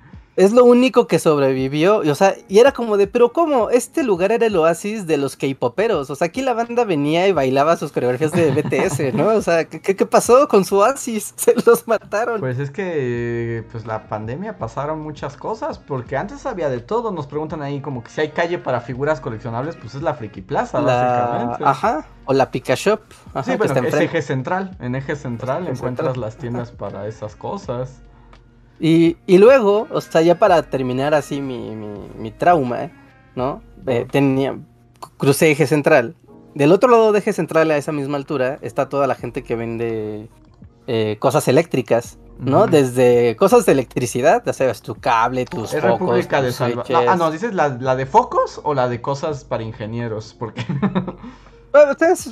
S4: Es lo único que sobrevivió. Y, o sea, y era como de, pero ¿cómo? Este lugar era el oasis de los K-poperos. O sea, aquí la banda venía y bailaba sus coreografías de BTS, ¿no? O sea, ¿qué, pasó con su oasis? Se los mataron.
S2: Pues es que, pues la pandemia pasaron muchas cosas, porque antes había de todo, nos preguntan ahí como que si hay calle para figuras coleccionables, pues es la Friki Plaza,
S4: La...
S2: básicamente.
S4: Ajá. O la Pika Shop. Ajá,
S2: Sí, bueno, es eje central. En eje central encuentras
S4: central.
S2: las tiendas para esas cosas.
S4: Y, y luego, o sea, ya para terminar así mi, mi, mi trauma, ¿no? Eh, tenía, crucé eje central. Del otro lado de eje central, a esa misma altura, está toda la gente que vende eh, cosas eléctricas, ¿no? Desde cosas de electricidad, ya sabes, tu cable, tus
S2: Es
S4: focos,
S2: República de Salvador.
S4: switches.
S2: ah, no, dices la, la de focos o la de cosas para ingenieros. Porque.
S4: Bueno, ustedes,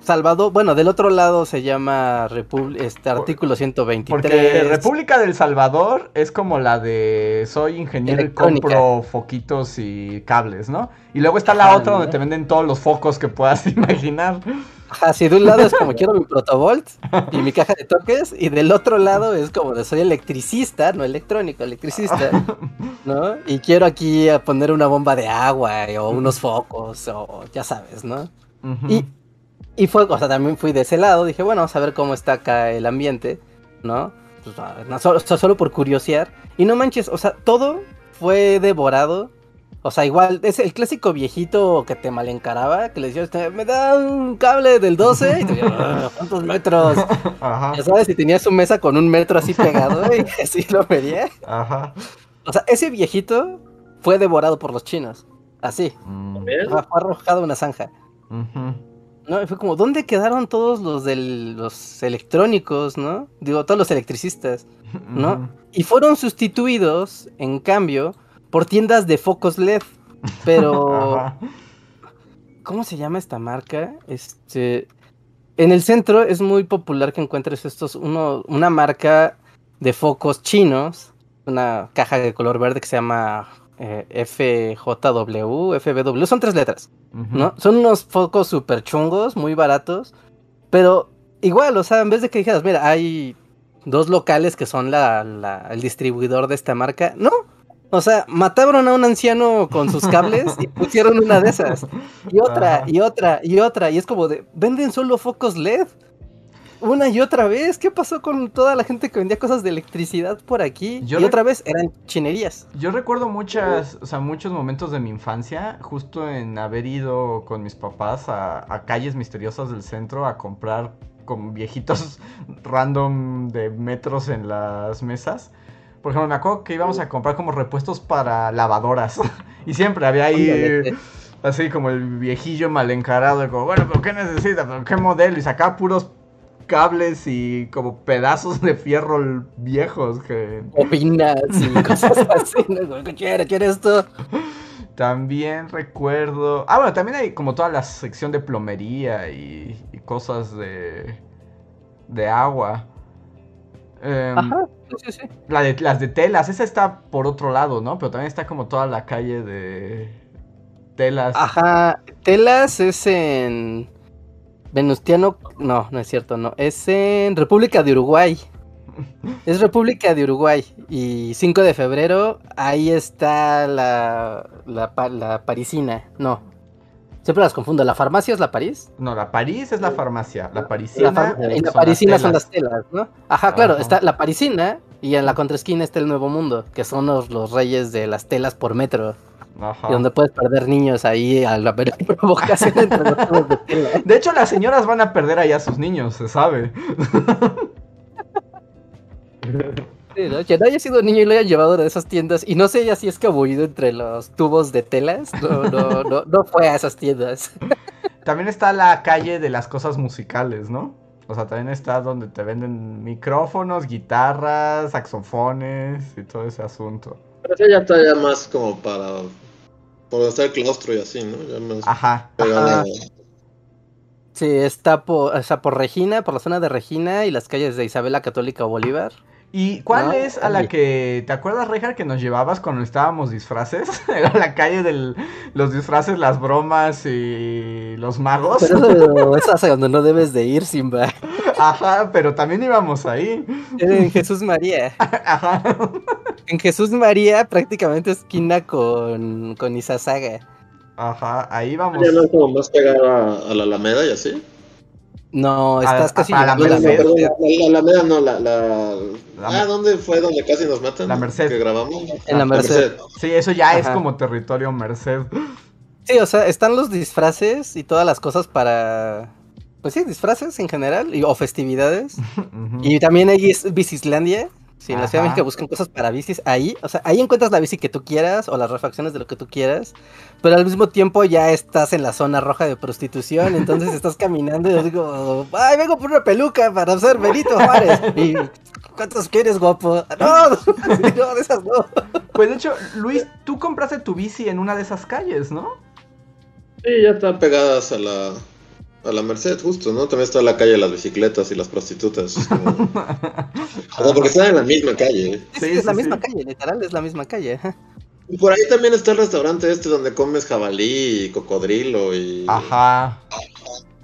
S4: Salvador, bueno, del otro lado se llama Repub- este artículo 123.
S2: Porque República del Salvador es como la de soy ingeniero y compro foquitos y cables, ¿no? Y luego está la
S4: Ajá,
S2: otra donde
S4: ¿no?
S2: te venden todos los focos que puedas imaginar.
S4: Ajá, sí, de un lado es como quiero mi protovolt y mi caja de toques, y del otro lado es como de soy electricista, no electrónico, electricista, ¿no? Y quiero aquí poner una bomba de agua eh, o unos focos, o ya sabes, ¿no? Y, y fue, o sea, también fui de ese lado, dije, bueno, vamos a ver cómo está acá el ambiente, ¿no? Pues, ah, no, solo, so- solo por curiosear. Y no manches, o sea, todo fue devorado. O sea, igual, es el clásico viejito que te malencaraba, que le decía, "Este, me da un cable del 12, y te decía, "Ah, ¿cuántos metros?
S2: Ajá,
S4: Ya sabes, si tenía su mesa con un metro así pegado, y así lo medía.
S2: ajá.
S4: O sea, ese viejito fue devorado por los chinos, así.
S2: Mm,
S4: fue arrojado a una zanja.
S2: ujú.
S4: No, fue como, ¿dónde quedaron todos los del, los electrónicos, no? Digo, todos los electricistas, ¿no? Y fueron sustituidos, en cambio, por tiendas de focos LED. Pero. ¿cómo se llama esta marca? Este, en el centro es muy popular que encuentres estos, uno, una marca de focos chinos, una caja de color verde que se llama eh, FJW, FBW, son tres letras. ¿no? Son unos focos súper chungos, muy baratos, pero igual, o sea, en vez de que dijeras, mira, hay dos locales que son la, la- el distribuidor de esta marca, no. O sea, mataron a un anciano con sus cables y pusieron una de esas. Y otra, y otra, y otra. Y es como de, venden solo focos LED. Una y otra vez. ¿Qué pasó con toda la gente que vendía cosas de electricidad por aquí?
S2: Yo
S4: y otra vez eran chinerías.
S2: Yo recuerdo muchas, o sea, muchos momentos de mi infancia, justo en haber ido con mis papás a, a calles misteriosas del centro a comprar con viejitos random de metros en las mesas. Por ejemplo, me acuerdo que íbamos a comprar como repuestos para lavadoras. y siempre había ahí así como el viejillo mal encarado, de como, bueno, pero ¿qué necesita? ¿Pero qué modelo? Y sacaba puros cables y como pedazos de fierro viejos que...
S4: Opinas y cosas así. ¿no? ¿Qué quieres? ¿Quieres esto?
S2: También recuerdo. Ah, bueno, también hay como toda la sección de plomería y, y cosas de. de agua. Em,
S4: Ajá, sí, sí, sí.
S2: la de, las de telas, esa está por otro lado, ¿no? Pero también está como toda la calle de. telas.
S4: Ajá, Telas es en Venustiano, no, no es cierto, no, es en República de Uruguay. Es República de Uruguay y 5 de febrero ahí está la la, la parisina, no. Siempre las confundo, la farmacia es la París.
S2: No, la París es la farmacia. La parisina.
S4: La far- y la parisina son las telas, ¿no? Ajá, claro,
S2: Ajá.
S4: está la parisina y en la contraesquina está el Nuevo Mundo, que son los, los reyes de las telas por metro.
S2: Ajá.
S4: Y donde puedes perder niños ahí a la provocación entre los de.
S2: De hecho, las señoras van a perder ahí a sus niños, se sabe.
S4: Sí, ¿no? Que no haya sido niño y lo hayan llevado de esas tiendas y no se haya así escabullido entre los tubos de telas, no, no, no, no fue a esas tiendas.
S2: También está la calle de las cosas musicales, ¿no? O sea, también está donde te venden micrófonos, guitarras, saxofones y todo ese asunto.
S3: Pero ese ya está ya más como para. Por donde está el claustro y así, ¿no? Ya más
S2: Ajá.
S4: ajá. Sí, está por, o sea, por Regina, por la zona de Regina y las calles de Isabela Católica Bolívar.
S2: ¿Y cuál
S4: No,
S2: es a la que, ¿te acuerdas, Rejar, que nos llevabas cuando estábamos disfraces? Era la calle de los disfraces, las bromas y los magos.
S4: Pero eso es hacia donde no debes de ir, Simba.
S2: Ajá, pero también íbamos ahí.
S4: En Jesús María.
S2: Ajá.
S4: En Jesús María, prácticamente esquina con, con Izazaga.
S2: Ajá, ahí íbamos.
S3: Ya no es como más pegado a, a la Alameda y así.
S4: No, estás
S2: a-
S4: casi a la.
S3: Perdón,
S4: Merced.
S3: la, la Alameda no, la. la...
S2: La
S3: ah, ¿dónde fue donde casi nos matan?
S2: La Merced.
S3: Que grabamos.
S4: En la
S3: Ah,
S4: Merced.
S2: Sí, eso ya es
S4: Ajá.
S2: como territorio merced.
S4: Sí, o sea, están los disfraces y todas las cosas para. Pues sí, disfraces en general y, o festividades. Y también hay es- Bicislandia. Si en la Ciudad de. México buscan cosas para bicis, ahí, o sea, ahí encuentras la bici que tú quieras o las refacciones de lo que tú quieras, pero al mismo tiempo ya estás en la zona roja de prostitución, entonces estás caminando y yo digo, ay, vengo por una peluca para ser Benito Juárez. Y, ¿cuántos quieres, guapo? No, no, de esas no.
S2: Pues de hecho, Luis, tú compraste tu bici en una de esas calles, ¿no?
S3: Sí, ya están pegadas a la, a la Merced, justo, ¿no? También está la calle de las bicicletas y las prostitutas. es como- O sea, porque están en la misma calle.
S4: Es,
S2: Sí,
S4: es la
S2: sí,
S4: misma
S2: sí.
S4: calle, literal, es la misma calle.
S3: Y por ahí también está el restaurante este donde comes jabalí y cocodrilo y...
S2: Ajá.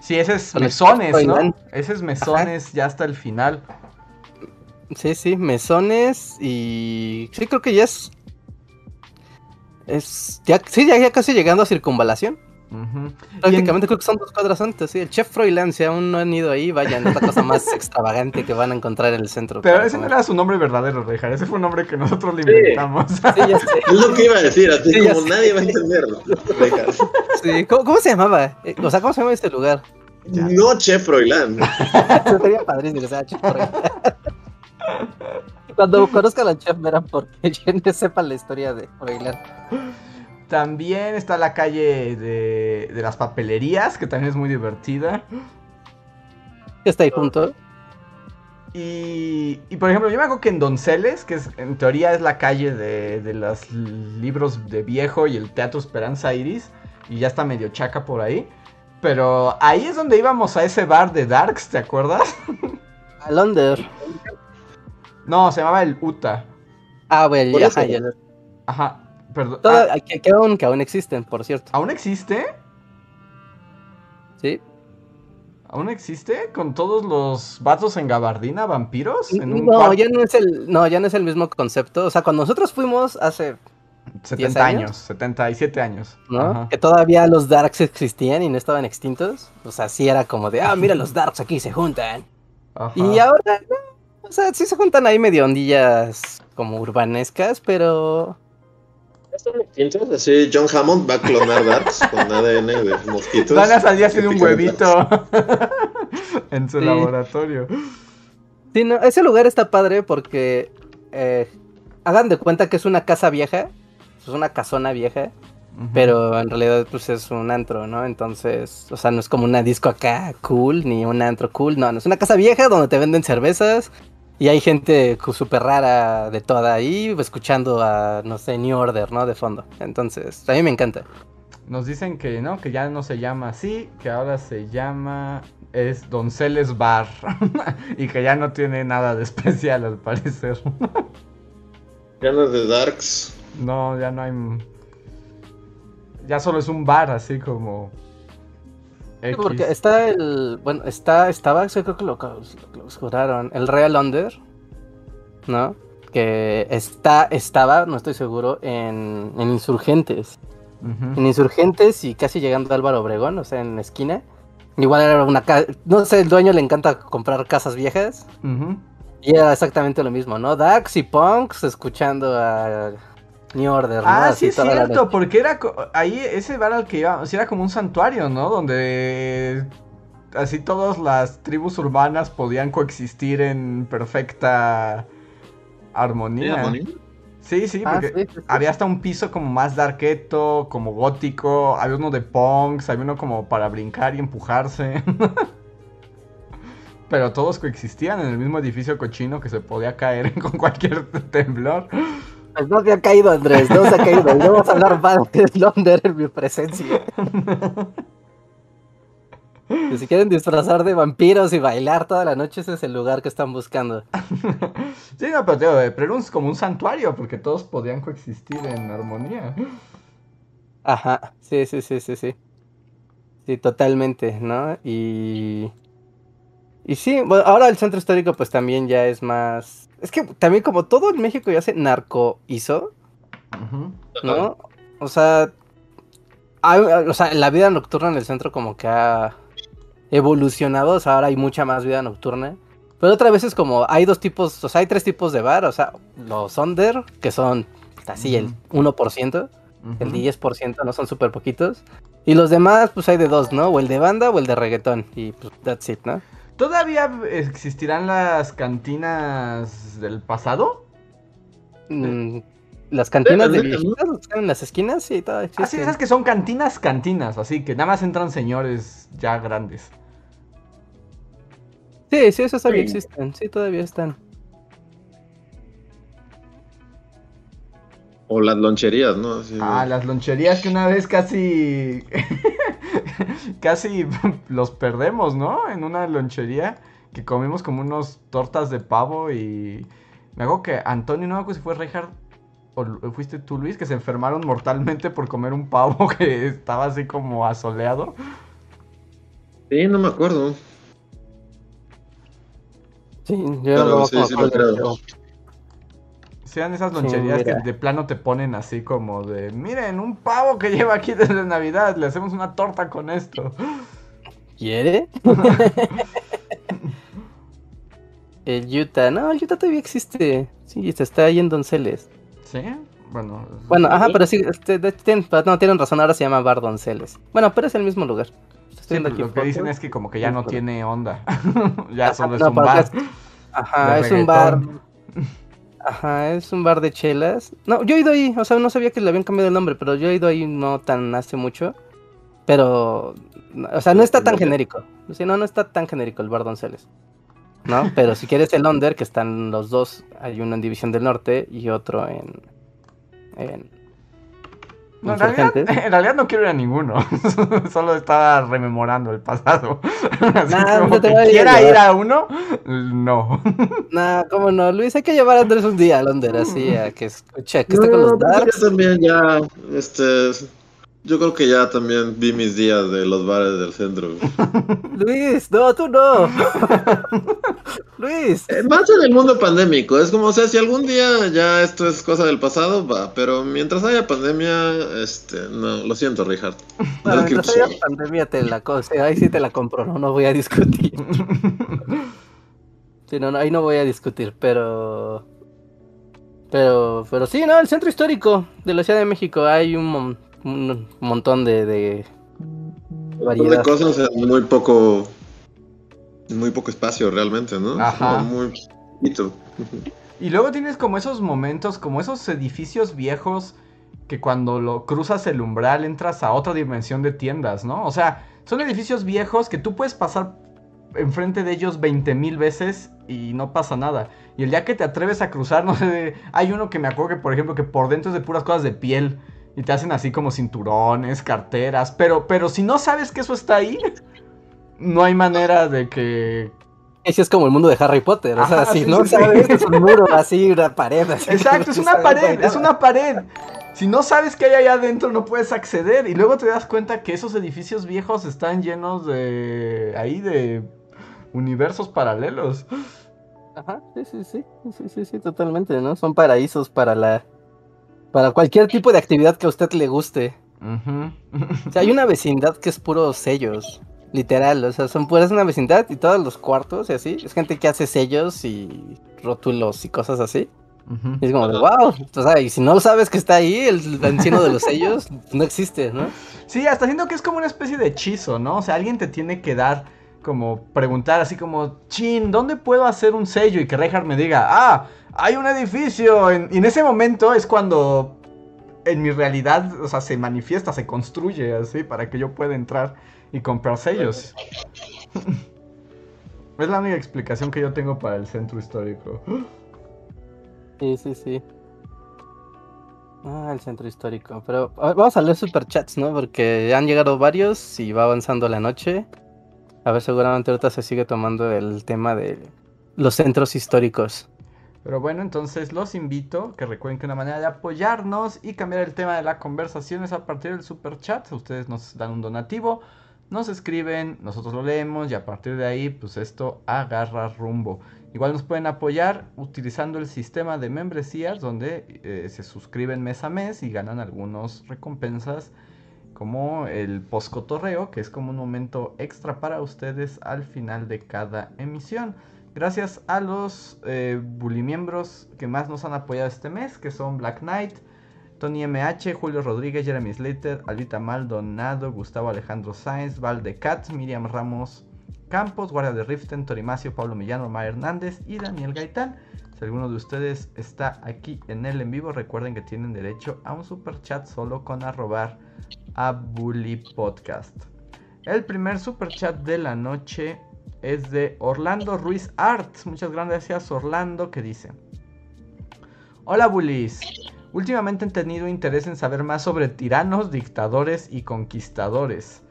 S2: Sí, ese es mesones, ¿no? Ese es mesones ya hasta el final.
S4: Sí, sí, mesones y sí creo que ya es es ya sí ya, ya casi llegando a circunvalación.
S2: En-
S4: Prácticamente creo que son dos cuadras antes, sí. El Chef Froilán, si aún no han ido ahí, vayan, es la cosa más extravagante que van a encontrar en el centro.
S2: Pero ese no era su nombre verdadero, Rejar. Ese fue un nombre que nosotros le inventamos.
S4: Sí, ya sé.
S3: Es lo que iba a decir, así
S4: Sí,
S3: como
S4: sé.
S3: nadie va a entender. Rejas.
S4: Sí, ¿Cómo, cómo se llamaba? Eh, O sea, ¿cómo se llama este lugar?
S2: Ya.
S3: No Chef Froilán.
S4: Sería padrísimo que sea Chef Froilán. Cuando conozcan al Chef verán por qué yo no sepa la historia de Froilán.
S2: También está la calle de, de las papelerías, que también es muy divertida.
S4: Que está ahí junto.
S2: Y, y, por ejemplo, yo me acuerdo que en Donceles, que es, en teoría es la calle de, de los libros de viejo y el Teatro Esperanza Iris, y ya está medio chaca por ahí. Pero ahí es donde íbamos a ese bar de Darks, ¿te acuerdas?
S4: A Londres.
S2: No, se llamaba el Uta.
S4: Ah, bueno, ya. Ajá,
S2: perdón.
S4: Toda-
S2: Ah,
S4: que, que aún, que aún existen, por cierto.
S2: ¿Aún existe?
S4: Sí.
S2: ¿Aún existe? ¿Con todos los vatos en gabardina, vampiros? En un
S4: No, ya no es el, no, ya no es el mismo concepto. O sea, cuando nosotros fuimos hace,
S2: 70
S4: años?
S2: años, 77 años.
S4: ¿no?
S2: Ajá.
S4: Que todavía los Darks existían y no estaban extintos. O sea, sí era como de, ah, mira los Darks aquí se juntan.
S2: Ajá.
S4: Y ahora, no, o sea, sí se juntan ahí medio ondillas como urbanescas, pero
S3: ¿Están extintos? Así John Hammond va a clonar Darks con ADN de mosquitos.
S2: Van a salir así de un huevito en su
S4: Sí.
S2: laboratorio.
S4: sí, no, ese lugar está padre porque eh, hagan de cuenta que es una casa vieja, es una casona vieja, pero en realidad pues es un antro, ¿no? Entonces, o sea, no es como una disco acá cool ni un antro cool, no, no es una casa vieja donde te venden cervezas y hay gente súper rara de toda ahí escuchando a, no sé, New Order, ¿no? De fondo. Entonces, a mí me encanta.
S2: Nos dicen que no, que ya no se llama así, que ahora se llama es Donceles Bar y que ya no tiene nada de especial al parecer.
S3: Ganas de Darks.
S2: No, ya no hay ya solo es un bar así como X.
S4: porque está el. Bueno, está, estaba, yo creo que lo clausuraron. El Real Under, ¿no? Que está, estaba, no estoy seguro, en, en Insurgentes. En Insurgentes y casi llegando a Álvaro Obregón, o sea, en la esquina. Igual era una casa. No sé, el dueño le encanta comprar casas viejas. Y era exactamente lo mismo, ¿no? Dax y Punks escuchando a New Order, ¿no?
S2: Ah,
S4: Así
S2: sí es cierto, porque era ahí ese bar al que iba, sí era como un santuario, ¿no? Donde así todas las tribus urbanas podían coexistir en perfecta armonía. Sí, sí,
S4: Ah,
S2: porque
S4: sí, sí, sí.
S2: había hasta un piso como más darketo, como gótico, había uno de punks, había uno como para brincar y empujarse. Pero todos coexistían en el mismo edificio cochino que se podía caer con cualquier temblor.
S4: Pues no se ha caído, Andrés, no se ha caído. No vamos a hablar mal de Londres en mi presencia. Si quieren disfrazar de vampiros y bailar toda la noche, ese es el lugar que están buscando.
S2: Sí, no, pero, eh, era un- como un santuario porque todos podían coexistir en armonía.
S4: Ajá, sí, sí, sí, sí, sí. Sí, totalmente, ¿no? Y... Y sí, bueno, ahora el centro histórico pues también ya es más... Es que también como todo en México ya se narcoizó,
S2: Ujú.
S4: ¿no? O sea, hay- o sea, la vida nocturna en el centro como que ha evolucionado, o sea, ahora hay mucha más vida nocturna. Pero otra vez es como, hay dos tipos, o sea, hay tres tipos de bar, o sea, los under, que son así el 1%, el
S2: Ujú.
S4: 10% no son súper poquitos. Y los demás, pues hay de dos, ¿no? O el de banda o el de reggaetón. Y pues that's it, ¿no?
S2: ¿Todavía existirán las cantinas del pasado?
S4: Mm, las cantinas de viejitas están en las esquinas, sí, todavía
S2: Ah, sí,
S4: existen.
S2: esas que son cantinas, cantinas, así que nada más entran señores ya grandes.
S4: Sí, sí, esas todavía
S3: Sí.
S4: existen, sí, todavía están.
S3: O las loncherías, ¿no? Así,
S2: Ah, las loncherías que una vez casi. casi los perdemos, ¿no? En una lonchería que comimos como unos tortas de pavo y me hago que Antonio, no me acuerdo si fue Reinhardt o fuiste tú Luis, que se enfermaron mortalmente por comer un pavo que estaba así como asoleado.
S3: Sí, no me acuerdo.
S4: Sí, yo no
S3: sí, sí lo creo.
S2: Sean esas loncherías que de plano te ponen así como de, miren, un pavo que lleva aquí desde Navidad, le hacemos una torta con esto.
S4: ¿Quiere? el Utah, no, el Utah todavía existe. Sí, se está ahí en Donceles.
S2: ¿Sí? Bueno.
S4: Bueno, ajá, pero sí, este, no, tienen razón, ahora se llama Bar Donceles. Bueno, pero es el mismo lugar.
S2: Sí, lo que dicen es que como que ya no tiene onda. ya solo es un bar.
S4: Ajá, es un bar. Ajá, es un bar de chelas. No, yo he ido ahí, o sea, no sabía que le habían cambiado el nombre, pero yo he ido ahí no tan hace mucho. Pero, o sea, no está tan genérico. Sí, no, no está tan genérico el bar Donceles. ¿No? Pero si quieres el Under, que están los dos, hay uno en División del Norte y otro en. en
S2: no, en, realidad, no quiero ir a ninguno. Solo estaba rememorando el pasado. Así como que quiera ir a uno, no.
S4: Nah, cómo no. Luis, hay que llevar a Andrés un día a Londres, así, a que escuche, que esté con los
S3: pues Darks. Yo también ya, este, yo creo que ya también vi mis días de los bares del centro.
S4: Luis, no, tú no. Luis.
S3: Eh, más en el mundo pandémico. Es como, o sea, si algún día ya esto es cosa del pasado, va. Pero mientras haya pandemia, este, no, lo siento, Richard.
S4: mientras haya pandemia te la cosa, ahí sí te la compro, no, no voy a discutir. sí, no, no, ahí no voy a discutir, pero... Pero, pero sí, no, el centro histórico de la Ciudad de México hay un un montón de, de,
S3: variedad. De cosas en muy poco, muy poco espacio realmente, ¿no?
S2: Ajá. Muy Y luego tienes como esos momentos, como esos edificios viejos que cuando lo cruzas el umbral entras a otra dimensión de tiendas, ¿no? O sea, son edificios viejos que tú puedes pasar enfrente de ellos 20 mil veces y no pasa nada. Y el día que te atreves a cruzar, no sé, hay uno que me acuerdo que, por ejemplo, que por dentro es de puras cosas de piel. Y te hacen así como cinturones, carteras. Pero, pero si no sabes que eso está ahí, no hay manera de que.
S4: Ese es como el mundo de Harry Potter. o sea, si no sabes, es un muro así, una pared.
S2: Exacto, es una pared, es una pared. Si no sabes qué hay allá adentro, no puedes acceder. Y luego te das cuenta que esos edificios viejos están llenos de. ahí de. universos paralelos.
S4: Ajá, sí, sí, sí. Sí, sí, sí, totalmente, ¿no? Son paraísos para la para cualquier tipo de actividad que a usted le guste. o sea, hay una vecindad que es puro sellos. Literal, o sea, son puras una vecindad y todos los cuartos y así. Es gente que hace sellos y rótulos y cosas así. Y es como de wow. O sea, y si no sabes que está ahí, el encino de los sellos no existe, ¿no?
S2: Sí, hasta siento que es como una especie de hechizo, ¿no? O sea, alguien te tiene que dar como preguntar así como, chin, ¿dónde puedo hacer un sello? Y que Reinhardt me diga, ah, hay un edificio. y en ese momento es cuando en mi realidad, o sea, se manifiesta, se construye así para que yo pueda entrar y comprar sellos. es la única explicación que yo tengo para el centro histórico.
S4: Sí, sí, sí. Ah, el centro histórico. Pero vamos a leer superchats, ¿no? Porque han llegado varios y va avanzando la noche. A ver, seguramente ahorita se sigue tomando el tema de los centros históricos.
S2: Pero bueno, entonces los invito que recuerden que una manera de apoyarnos y cambiar el tema de la conversación es a partir del super chat. Ustedes nos dan un donativo, nos escriben, nosotros lo leemos y a partir de ahí, pues esto agarra rumbo. Igual nos pueden apoyar utilizando el sistema de membresías donde eh, se suscriben mes a mes y ganan algunas recompensas como el postcotorreo, que es como un momento extra para ustedes al final de cada emisión. Gracias a los eh, bully miembros que más nos han apoyado este mes, que son Black Knight, Tony MH, Julio Rodríguez, Jeremy Slater, Alita Maldonado, Gustavo Alejandro Sáenz, Cat, Miriam Ramos Campos, Guardia de Riften, Torimacio, Pablo Millano, Omar Hernández y Daniel Gaitán. Si alguno de ustedes está aquí en el en vivo, recuerden que tienen derecho a un super chat solo con arrobar a Bully Podcast. El primer super chat de la noche es de Orlando Ruiz Arts. Muchas gracias Orlando que dice. Hola Bullies. Últimamente he tenido interés en saber más sobre tiranos, dictadores y conquistadores.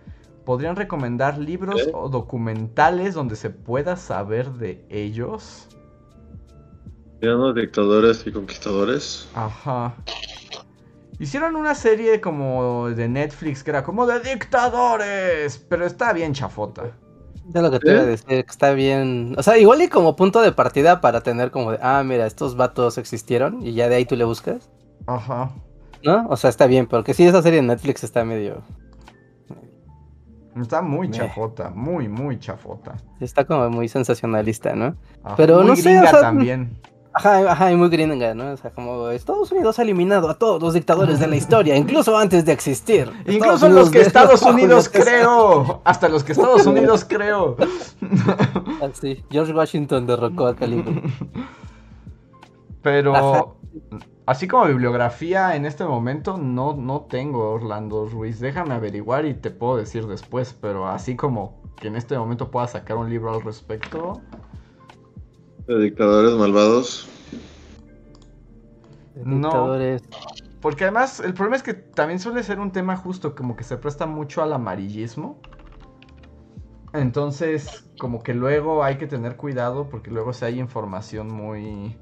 S2: ¿Podrían recomendar libros
S3: ¿Eh?
S2: o documentales donde se pueda saber de ellos?
S3: Tiranos dictadores y conquistadores.
S2: Ajá. Hicieron una serie como de Netflix que era como de dictadores, pero está bien chafota.
S4: Ya lo que te iba a
S3: ¿Eh?
S4: decir, que está bien. O sea, igual y como punto de partida para tener como de, ah, mira, estos vatos existieron y ya de ahí tú le buscas.
S2: Ajá.
S4: ¿No? O sea, está bien, porque sí, esa serie de Netflix está medio.
S2: Está muy
S4: Meh.
S2: chafota, muy, muy chafota.
S4: Está como muy sensacionalista, ¿no?
S2: Ajá,
S4: Pero
S2: muy
S4: no sé,
S2: gringa
S4: o sea,
S2: también.
S4: Ajá, ajá, y muy gringa, ¿no? O sea, como Estados Unidos ha eliminado a todos los dictadores de la historia, incluso antes de existir.
S2: Incluso los que Estados Unidos creo. Hasta los que Estados Unidos creo.
S4: Ah, sí, George Washington derrocó a Calibre.
S2: Pero
S4: Ajá.
S2: así como bibliografía en este momento no, no tengo Orlando Ruiz. Déjame averiguar y te puedo decir después. Pero así como que en este momento pueda sacar un libro al respecto.
S3: De dictadores malvados.
S2: No.
S4: Dictadores.
S2: Porque además el problema es que también suele ser un tema justo como que se presta mucho al amarillismo. Entonces, como que luego hay que tener cuidado porque luego si hay información muy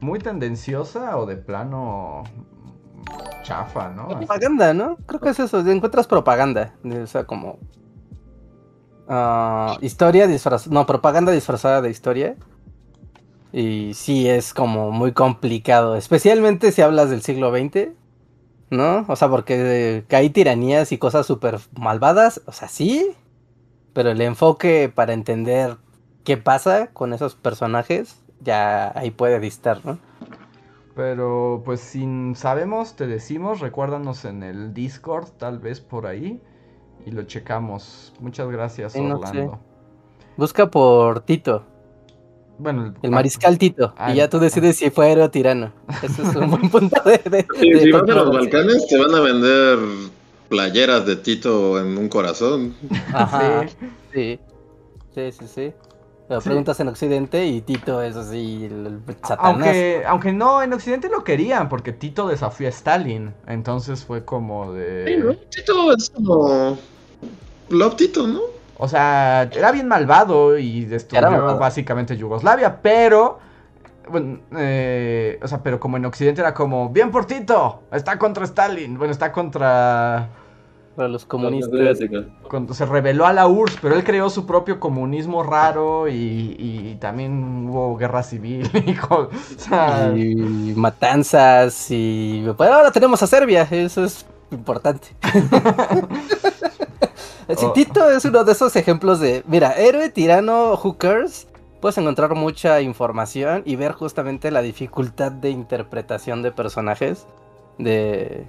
S2: muy tendenciosa o de plano chafa, ¿no?
S4: Propaganda, ¿no? Creo que es eso, encuentras propaganda. O sea, como. ah, historia disfrazada. No, propaganda disfrazada de historia. Y sí es como muy complicado. Especialmente si hablas del siglo XX. ¿No? O sea, porque eh, hay tiranías y cosas súper malvadas. O sea, sí. Pero el enfoque para entender qué pasa con esos personajes. Ya ahí puede distar, ¿no?
S2: Pero pues si sabemos, te decimos, recuérdanos en el Discord, tal vez por ahí, y lo checamos. Muchas gracias,
S4: Sí, no
S2: Orlando.
S4: Busca por Tito.
S2: Bueno,
S4: El mariscal Tito.
S2: Ah,
S4: y ya tú decides si fue héroe o tirano. Ese es un buen punto de. de-
S3: Sí,
S4: de
S3: si vas a los. Balcanes, te van a vender playeras de Tito en un corazón.
S4: Ajá.
S2: Sí.
S4: Sí. Sí, sí, sí. Pero
S2: Sí.
S4: preguntas en Occidente y Tito es así el, el satanás.
S2: Aunque, aunque no, en Occidente lo querían, porque Tito desafió a Stalin. Entonces fue como
S3: Sí, ¿no?
S2: de.
S3: Tito es como. Love Tito, ¿no?
S2: O sea, era bien malvado y destruyó básicamente Yugoslavia, pero. Bueno, eh, o sea, pero como en Occidente era como, bien por Tito, está contra Stalin, bueno, está contra...
S4: Para los comunistas.
S2: Cuando se rebeló a la URSS, pero él creó su propio comunismo raro y, y también hubo guerra civil. y co- o sea,
S4: Y matanzas y... Pues ahora tenemos a Serbia, eso es importante. Sí,
S2: Oh.
S4: Tito es uno de esos ejemplos de, mira, héroe, tirano, cares, puedes encontrar mucha información y ver justamente la dificultad de interpretación de personajes de,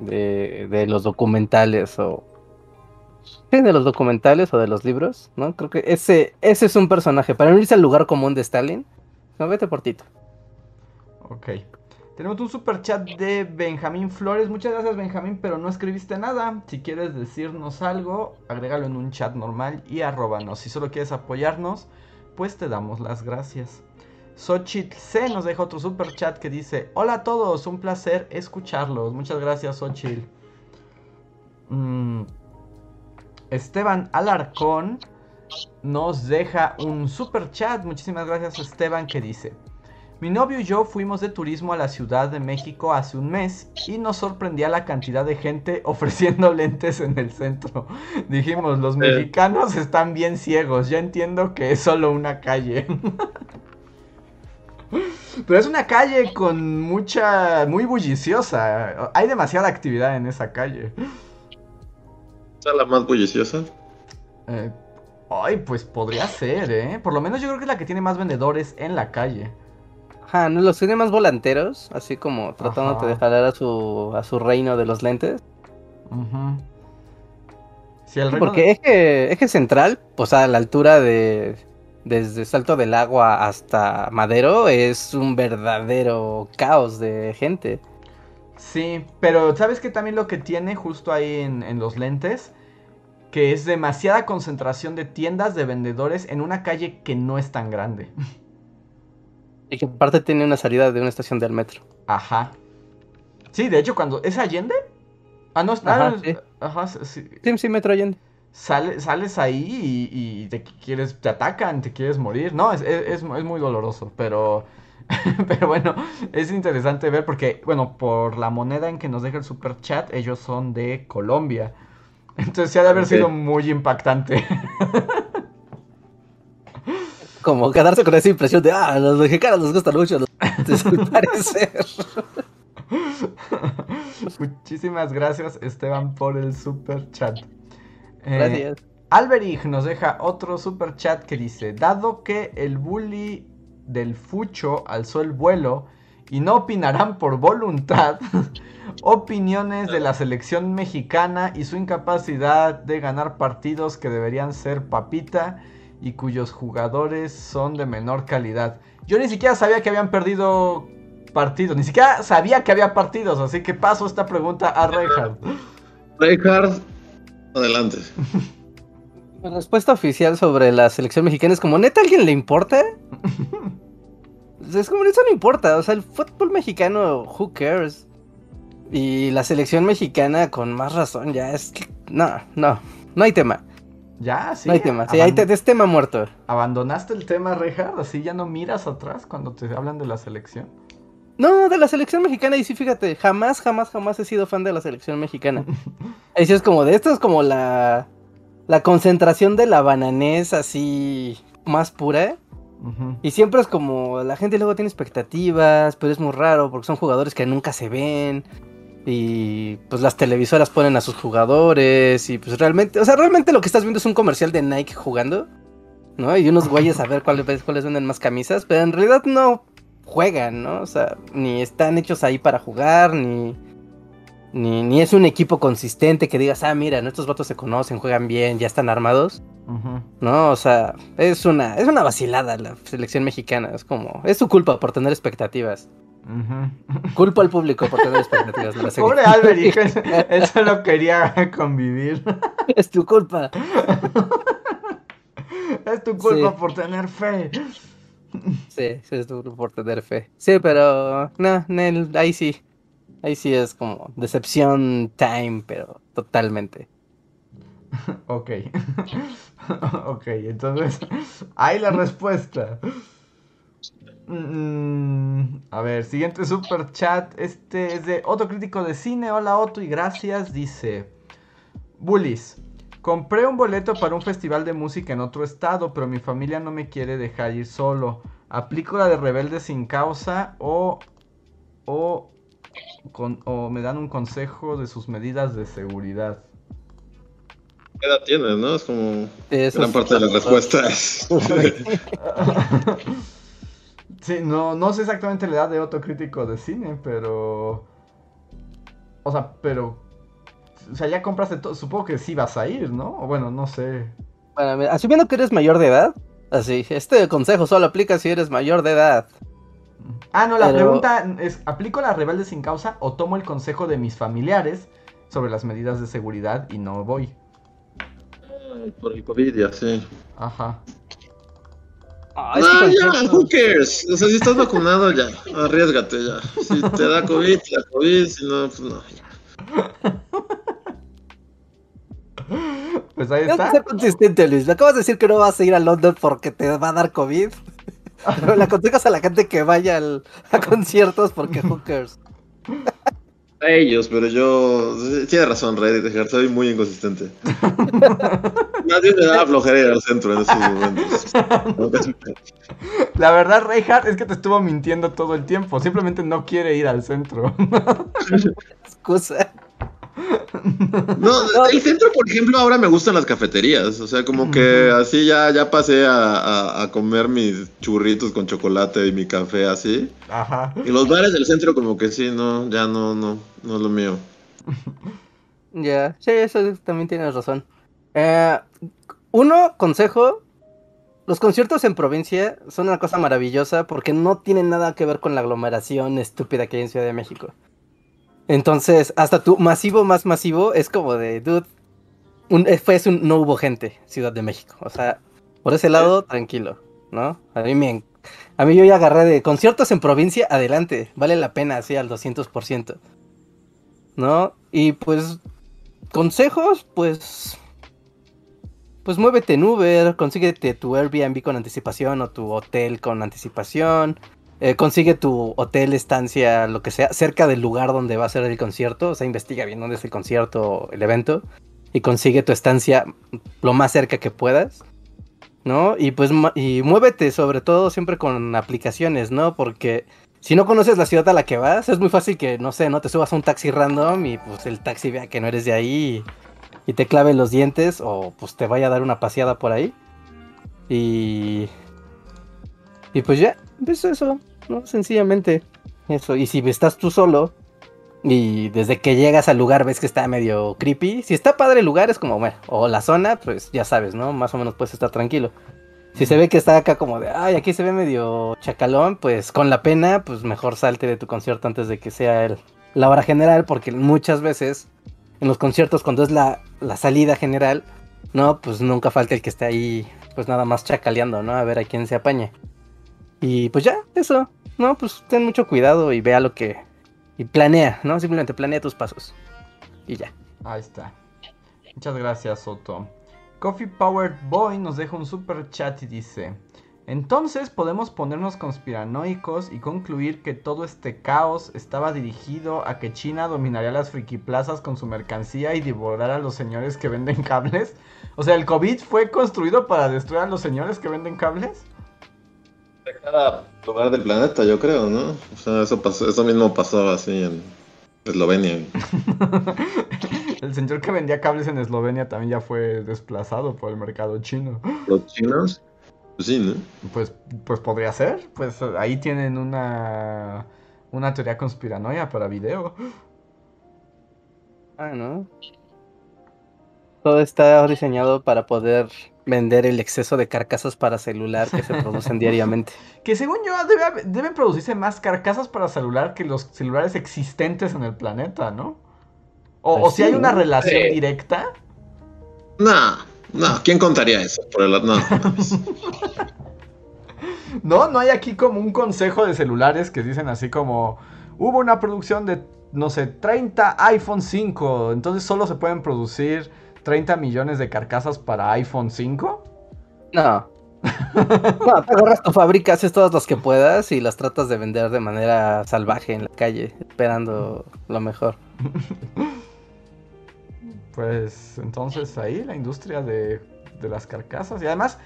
S4: de, de los documentales o... Sí, de los documentales o de los libros, ¿no? Creo que ese, ese es un personaje. Para no irse al lugar común de Stalin, no, vete por Tito.
S2: ok. Tenemos un super chat de Benjamín Flores. Muchas gracias, Benjamín, pero no escribiste nada. Si quieres decirnos algo, agrégalo en un chat normal y arróbanos. Si solo quieres apoyarnos, pues te damos las gracias. Xochitl C nos deja otro super chat que dice: Hola a todos, un placer escucharlos. Muchas gracias, Xochitl. Mm, Esteban Alarcón nos deja un super chat. Muchísimas gracias, Esteban, que dice: Mi novio y yo fuimos de turismo a la Ciudad de México hace un mes y nos sorprendía la cantidad de gente ofreciendo lentes en el centro. Dijimos, los mexicanos están bien ciegos, ya entiendo que es solo una calle. Pero es una calle con mucha, muy bulliciosa. Hay demasiada actividad en esa calle.
S3: ¿Esa la más bulliciosa?
S2: Eh, ay, pues podría ser, ¿eh? Por lo menos yo creo que es la que tiene más vendedores en la calle.
S4: Ajá, ¿no? los tiene más volanteros, así como tratándote
S2: Ajá.
S4: de jalar a su, a su reino de los lentes.
S2: Sí, el reino
S4: porque eje, eje central, pues a la altura de. Desde Salto del Agua hasta Madero, es un verdadero caos de gente.
S2: Sí, pero ¿sabes qué también lo que tiene justo ahí en, en los lentes? Que es demasiada concentración de tiendas de vendedores en una calle que no es tan grande.
S4: Y que aparte tiene una salida de una estación del metro.
S2: Ajá. Sí, de hecho, cuando. ¿Es Allende? Ah, no, es-
S4: Ajá,
S2: ah,
S4: sí.
S2: Ajá, sí.
S4: Sí, sí, Metro Allende.
S2: sales ahí y, te quieres, te atacan, te quieres morir. No, es, es, muy doloroso, pero, pero bueno, es interesante ver porque, bueno, por la moneda en que nos deja el super chat, ellos son de Colombia. Entonces sí ha de haber sido muy impactante.
S4: Como quedarse con esa impresión de, ah, los mexicanos nos gustan mucho los parecer.
S2: Muchísimas gracias, Esteban, por el super chat.
S4: Eh, gracias.
S2: Alberich nos deja otro super chat que dice: Dado que el bully del Fucho alzó el vuelo y no opinarán por voluntad, opiniones de la selección mexicana y su incapacidad de ganar partidos que deberían ser papita y cuyos jugadores son de menor calidad. Yo ni siquiera sabía que habían perdido partidos, ni siquiera sabía que había partidos, así que paso esta pregunta a Reinhardt.
S3: Reinhardt, adelante.
S4: La respuesta oficial sobre la selección mexicana es como, ¿neta a alguien le importa? es como, eso no importa, o sea, el fútbol mexicano, who cares? Y la selección mexicana, con más razón, ya es no, no, no hay tema.
S2: Ya, sí.
S4: No hay tema, sí, hay es tema muerto.
S2: ¿Abandonaste el tema, Reja? ¿Así ya no miras atrás cuando te hablan de la selección?
S4: No, de la selección mexicana, y sí, fíjate, jamás, jamás, jamás he sido fan de la selección mexicana. Ahí sí es como, de esto es como la, la concentración de la bananés así más pura. Y siempre es como, la gente luego tiene expectativas, pero es muy raro porque son jugadores que nunca se ven. Y pues las televisoras ponen a sus jugadores y pues realmente, o sea, realmente lo que estás viendo es un comercial de Nike jugando, ¿no? Y unos güeyes a ver cuáles, cuáles venden más camisas, pero en realidad no juegan, ¿no? O sea, ni están hechos ahí para jugar, ni, ni, es un equipo consistente que digas, ah, mira, estos votos se conocen, juegan bien, ya están armados. No, o sea, es una, es una vacilada la selección mexicana, es como, es su culpa por tener expectativas. Culpa al público por tener expectativas de la
S2: Pobre Albert, él solo quería convivir.
S4: Es tu culpa.
S2: es tu culpa por tener fe.
S4: Sí, sí, es tu culpa por tener fe. Sí, pero no, ahí sí. Ahí sí es como decepción time, pero totalmente.
S2: Ok. ok, entonces, ahí la respuesta. Mm, a ver, siguiente super chat. Este es de Otto Crítico de Cine. Hola Otto y gracias. Dice: Bullies. Compré un boleto para un festival de música en otro estado, pero mi familia no me quiere dejar ir solo. ¿Aplico la de rebelde sin causa o, o, o me dan un consejo de sus medidas de seguridad?
S3: ¿Qué edad tienes, no? Es como gran parte de la respuesta.
S2: Sí, no, no sé exactamente la edad de otro crítico de cine, pero. O sea, pero. O sea, ya compraste todo. Supongo que sí vas a ir, ¿no? O bueno, no sé.
S4: Bueno, asumiendo que eres mayor de edad. Así, este consejo solo aplica si eres mayor de edad.
S2: Ah, no, la pregunta es: ¿aplico la rebelde sin causa o tomo el consejo de mis familiares sobre las medidas de seguridad y no voy?
S3: por el COVID, ya sí.
S2: Ajá.
S3: Ah, no, ya, who cares? O sea, si estás vacunado, ya, arriesgate ya. Si te da COVID, te da COVID, si no, pues no,
S2: Pues ahí está.
S4: ser consistente, Luis. Me acabas de decir que no vas a ir a London porque te va a dar COVID. Pero le aconsejas a la gente que vaya a conciertos porque who cares.
S3: A ellos, pero yo. Tiene razón, Reddit, soy muy inconsistente. Nadie me da flojera ir al centro en esos momentos.
S2: La verdad, Reinhardt, es que te estuvo mintiendo todo el tiempo. Simplemente no quiere ir al centro.
S4: Excusa.
S3: No, el centro, por ejemplo, ahora me gustan las cafeterías. O sea, como que así ya, ya pasé a, comer mis churritos con chocolate y mi café así.
S2: Ajá.
S3: Y los bares del centro, como que sí, no, ya no, no, no es lo mío.
S4: Ya, sí, eso también tienes razón. Eh, uno, consejo. Los conciertos en provincia son una cosa maravillosa porque no tienen nada que ver con la aglomeración estúpida que hay en Ciudad de México. Entonces, hasta tu masivo más masivo es como de, dude, un, eh, fue un, no hubo gente, Ciudad de México. O sea, por ese lado, tranquilo, ¿no? A mí me, a mí yo ya agarré de conciertos en provincia, adelante, vale la pena, así al 200%. ¿No? Y pues, consejos, pues, pues muévete en Uber, consíguete tu Airbnb con anticipación o tu hotel con anticipación. Eh, consigue tu hotel, estancia, lo que sea, cerca del lugar donde va a ser el concierto. O sea, investiga bien dónde es el concierto el evento. Y consigue tu estancia lo más cerca que puedas. ¿No? Y pues y muévete sobre todo siempre con aplicaciones, ¿no? Porque si no conoces la ciudad a la que vas, es muy fácil que, no sé, no te subas a un taxi random y pues el taxi vea que no eres de ahí y, te clave los dientes o pues te vaya a dar una paseada por ahí. Y... Y pues ya, pues eso. ¿No? Sencillamente eso. Y si estás tú solo y desde que llegas al lugar ves que está medio creepy, si está padre el lugar es como, bueno, o la zona, pues ya sabes, ¿no? Más o menos puedes estar tranquilo. Si se ve que está acá como de, ay, aquí se ve medio chacalón, pues con la pena, pues mejor salte de tu concierto antes de que sea el, la hora general, porque muchas veces en los conciertos cuando es la, la salida general, no, pues nunca falta el que esté ahí, pues nada más chacaleando, ¿no? A ver a quién se apaña. Y pues ya, eso. No, pues ten mucho cuidado y vea lo que. Y planea, ¿no? Simplemente planea tus pasos. Y ya.
S2: Ahí está. Muchas gracias, Soto. Coffee Powered Boy nos deja un super chat y dice: Entonces podemos ponernos conspiranoicos y concluir que todo este caos estaba dirigido a que China dominaría las friki plazas con su mercancía y devorar a los señores que venden cables. O sea, ¿el COVID fue construido para destruir a los señores que venden cables?
S3: De cada lugar del planeta, yo creo, ¿no? O sea, eso, pasó, eso mismo pasó así en Eslovenia.
S2: el señor que vendía cables en Eslovenia también ya fue desplazado por el mercado chino.
S3: ¿Los chinos? Pues sí, ¿no?
S2: Pues, pues podría ser. Pues ahí tienen una, una teoría conspiranoia para video.
S4: Ah, ¿no? Todo está diseñado para poder vender el exceso de carcasas para celular que se producen diariamente.
S2: Que según yo deben producirse más carcasas para celular que los celulares existentes en el planeta, ¿no? O, pues si hay una relación directa.
S3: No, no, ¿quién contaría eso? Por el... No.
S2: no, no hay aquí como un consejo de celulares que dicen así como hubo una producción de, no sé, 30 iPhone 5, entonces solo se pueden producir 30 millones de carcasas para iPhone 5?
S4: No. no, te agarras tu fábrica, haces todas las que puedas y las tratas de vender de manera salvaje en la calle, esperando lo mejor.
S2: Pues entonces ahí la industria de, de las carcasas. Y además,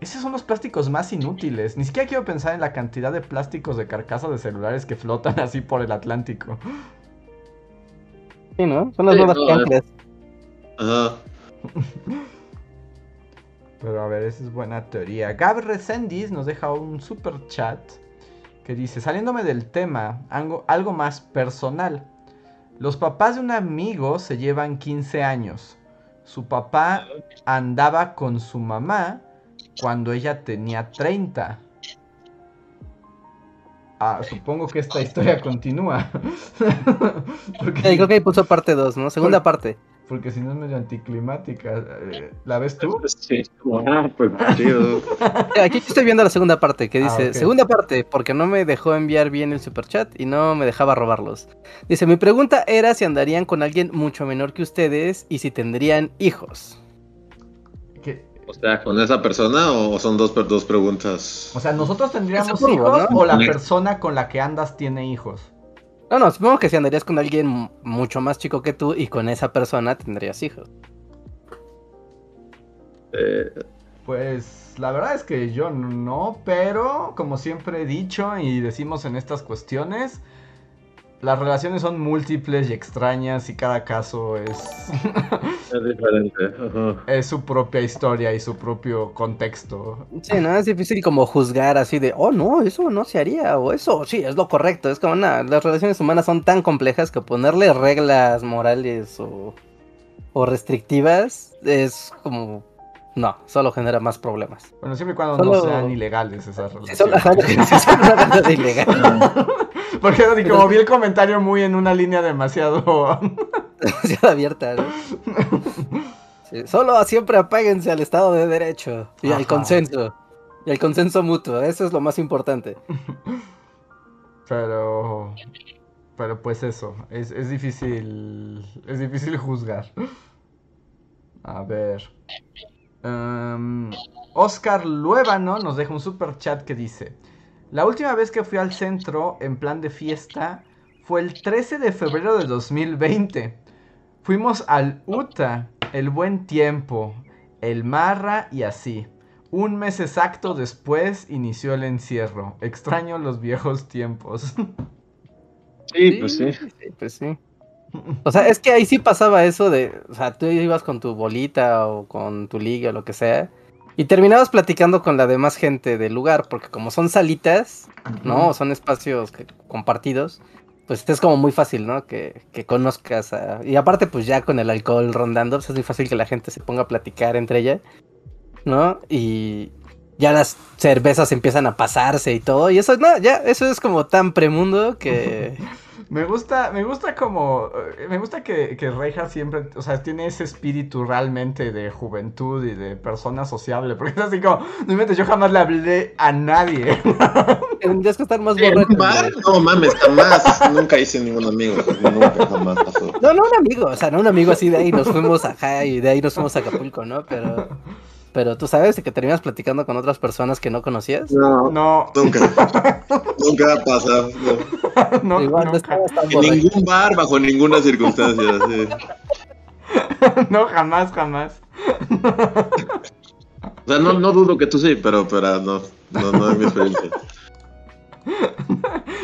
S2: esos son los plásticos más inútiles. Ni siquiera quiero pensar en la cantidad de plásticos de carcasas de celulares que flotan así por el Atlántico.
S4: Sí, ¿no? Son las nuevas
S3: no, Ajá.
S2: Pero a ver, esa es buena teoría. Gab Resendis nos deja un super chat que dice, saliéndome del tema, algo, algo más personal. Los papás de un amigo se llevan 15 años. Su papá andaba con su mamá cuando ella tenía 30. Ah, supongo que esta historia continúa.
S4: creo que ahí puso parte 2, ¿no? Segunda parte
S2: porque si no es medio anticlimática. Eh, ¿La ves tú?
S3: Sí, ah, pues chido.
S4: Aquí estoy viendo la segunda parte que dice, ah, segunda parte, porque no me dejó enviar bien el superchat y no me dejaba robarlos. Dice, mi pregunta era si andarían con alguien mucho menor que ustedes y si tendrían hijos.
S3: O sea, ¿con esa persona o son dos, dos preguntas?
S2: O sea, ¿nosotros tendríamos hijos o la persona con la que andas tiene hijos?
S4: No, no, supongo que si andarías con alguien mucho más chico que tú y con esa persona tendrías hijos.
S2: Eh, pues la verdad es que yo no, pero como siempre he dicho y decimos en estas cuestiones, las relaciones son múltiples y extrañas y cada caso es...
S3: es diferente.
S2: Es su propia historia y su propio contexto.
S4: Sí, no, es difícil como juzgar así de, oh, no, eso no se haría, o eso sí, es lo correcto. Es como, nada, las relaciones humanas son tan complejas que ponerle reglas morales o, o restrictivas es como no, solo genera más problemas.
S2: Bueno, siempre y cuando no sean ilegales esas relaciones. Son ilegales. Porque así como vi el comentario muy en una línea demasiado...
S4: demasiado abierta, ¿no? solo siempre apáguense al Estado de Derecho y al consenso. Y al consenso mutuo, eso es lo más importante.
S2: Pero... Pero pues eso, es, es difícil... Es difícil juzgar. A ver... Um, Oscar Luébano nos deja un super chat que dice: La última vez que fui al centro en plan de fiesta fue el 13 de febrero de 2020. Fuimos al UTA, el buen tiempo, el Marra y así. Un mes exacto después inició el encierro. Extraño los viejos tiempos.
S3: Sí, pues sí.
S4: Pues sí. O sea, es que ahí sí pasaba eso de, o sea, tú ibas con tu bolita o con tu liga o lo que sea, y terminabas platicando con la demás gente del lugar, porque como son salitas, ¿no? Son espacios compartidos, pues es como muy fácil, ¿no? Que, que conozcas a... Y aparte, pues ya con el alcohol rondando, pues es muy fácil que la gente se ponga a platicar entre ella, ¿no? Y ya las cervezas empiezan a pasarse y todo, y eso, no, ya, eso es como tan premundo que...
S2: Me gusta, me gusta como, eh, me gusta que, que Reinhardt siempre, o sea, tiene ese espíritu realmente de juventud y de persona sociable, porque es así como, no inventes, yo jamás le hablé a nadie.
S4: Tendrías que estar más
S3: ¿En un
S4: borracho.
S3: bar? No mames, jamás. Nunca hice ningún amigo. Nunca, jamás pasó.
S4: No, no un amigo, o sea, no un amigo así de ahí nos fuimos a y de ahí nos fuimos a Acapulco, ¿no? Pero, pero tú sabes de que terminas platicando con otras personas que no conocías.
S3: No,
S2: No,
S3: nunca. Nunca ha pasado. no.
S2: no,
S4: Igual no
S2: nunca.
S4: tan
S3: En ningún bar, bajo ninguna circunstancia. sí.
S2: no, jamás, jamás.
S3: O sea, no, no dudo que tú sí, pero, pero no, no, no es mi experiencia.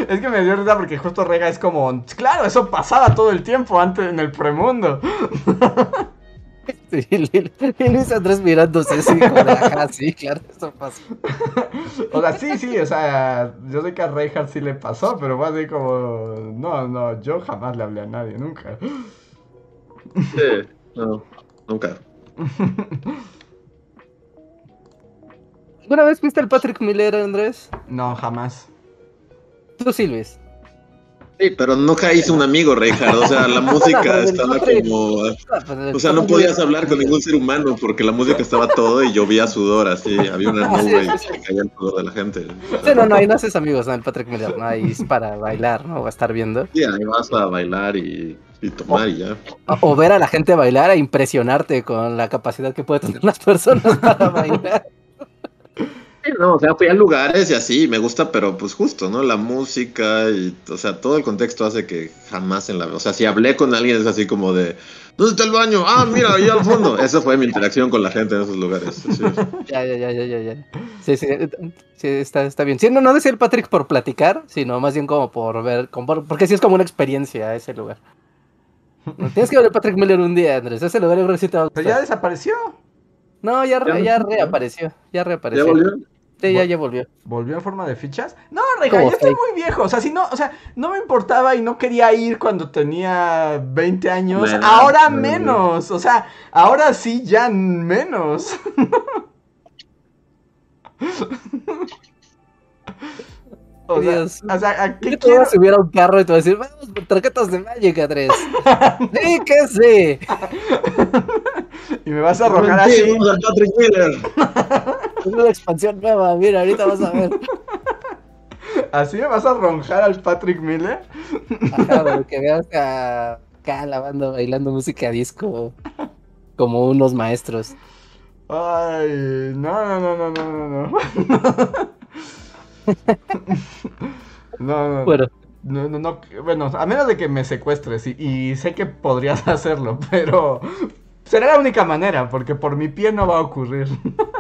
S2: Es que me dio risa porque justo Rega es como, claro, eso pasaba todo el tiempo antes en el premundo.
S4: Sí, y Luis Andrés mirándose así, como de, ajá, sí, claro, eso pasa.
S2: O sea, sí, sí, o sea, yo sé que a Reinhardt sí le pasó, pero fue así como, no, no, yo jamás le hablé a nadie, nunca.
S3: Sí, no, nunca.
S4: ¿Alguna vez viste al Patrick Miller, Andrés?
S2: No, jamás.
S4: Tú sí, Luis.
S3: Sí, pero nunca hice un amigo, Reinhardt. O sea, la música estaba como.
S4: Pues,
S3: O sea, no podías hablar con ningún ser humano porque la música estaba todo y llovía sudor, así. Había una
S4: Ah,
S3: nube y se caía el sudor de la gente.
S4: Sí, no, no, ahí no haces amigos, no, el Patrick Miller, no, ahí es para bailar, ¿no? O a estar viendo.
S3: Sí, ahí vas a bailar y, y tomar y ya.
S4: O, o ver a la gente bailar e impresionarte con la capacidad que pueden tener las personas para bailar.
S3: Sí, no, o sea, fui a lugares y así, me gusta, pero pues justo, ¿no? La música y, o sea, todo el contexto hace que jamás en la... O sea, si hablé con alguien es así como de, ¿dónde está el baño? Ah, mira, ahí al fondo. Esa fue mi interacción con la gente en esos lugares. sí.
S4: Ya, ya, ya, ya, ya, ya. Sí, sí, sí, está, está bien. Sí, no, no decía el Patrick por platicar, sino más bien como por ver, como por- porque sí es como una experiencia ese lugar. Tienes que ver el Patrick Miller un día, Andrés. Ese lugar yo creo que sí te va a
S2: Pero
S4: gustar.
S2: ya desapareció.
S4: No, ya, re-
S3: Ya
S4: reapareció. Ya
S3: ¿Ya
S4: reapareció.
S3: volvió?
S4: Sí, ya, ya volvió.
S2: ¿Volvió en forma de fichas? No,
S4: Como
S2: ya estoy muy viejo. O sea, si no, o sea, no me importaba y no quería ir cuando tenía 20 años.
S3: Bueno,
S2: ahora
S3: bueno.
S2: menos. O sea, ahora sí ya menos. O sea,
S4: Dios.
S2: o sea, ¿a qué quiero?
S4: a subir a un carro y te voy a decir, vamos tarjetas de Magic, Andrés. sí, que sí.
S2: Y me vas a arrojar
S3: Sí,
S2: así.
S3: vamos Miller.
S4: Es una expansión nueva. Mira, ahorita vas a ver.
S2: ¿Así me vas a ronjar al Patrick Miller?
S4: Ajá, que veas a acá la banda bailando música disco como unos maestros.
S2: Ay, no, no, no, no, no, no, no. No, no,
S4: Bueno,
S2: no, no, no, bueno, a menos de que me secuestres y, y sé que podrías hacerlo, pero será la única manera, porque por mi pie no va a ocurrir.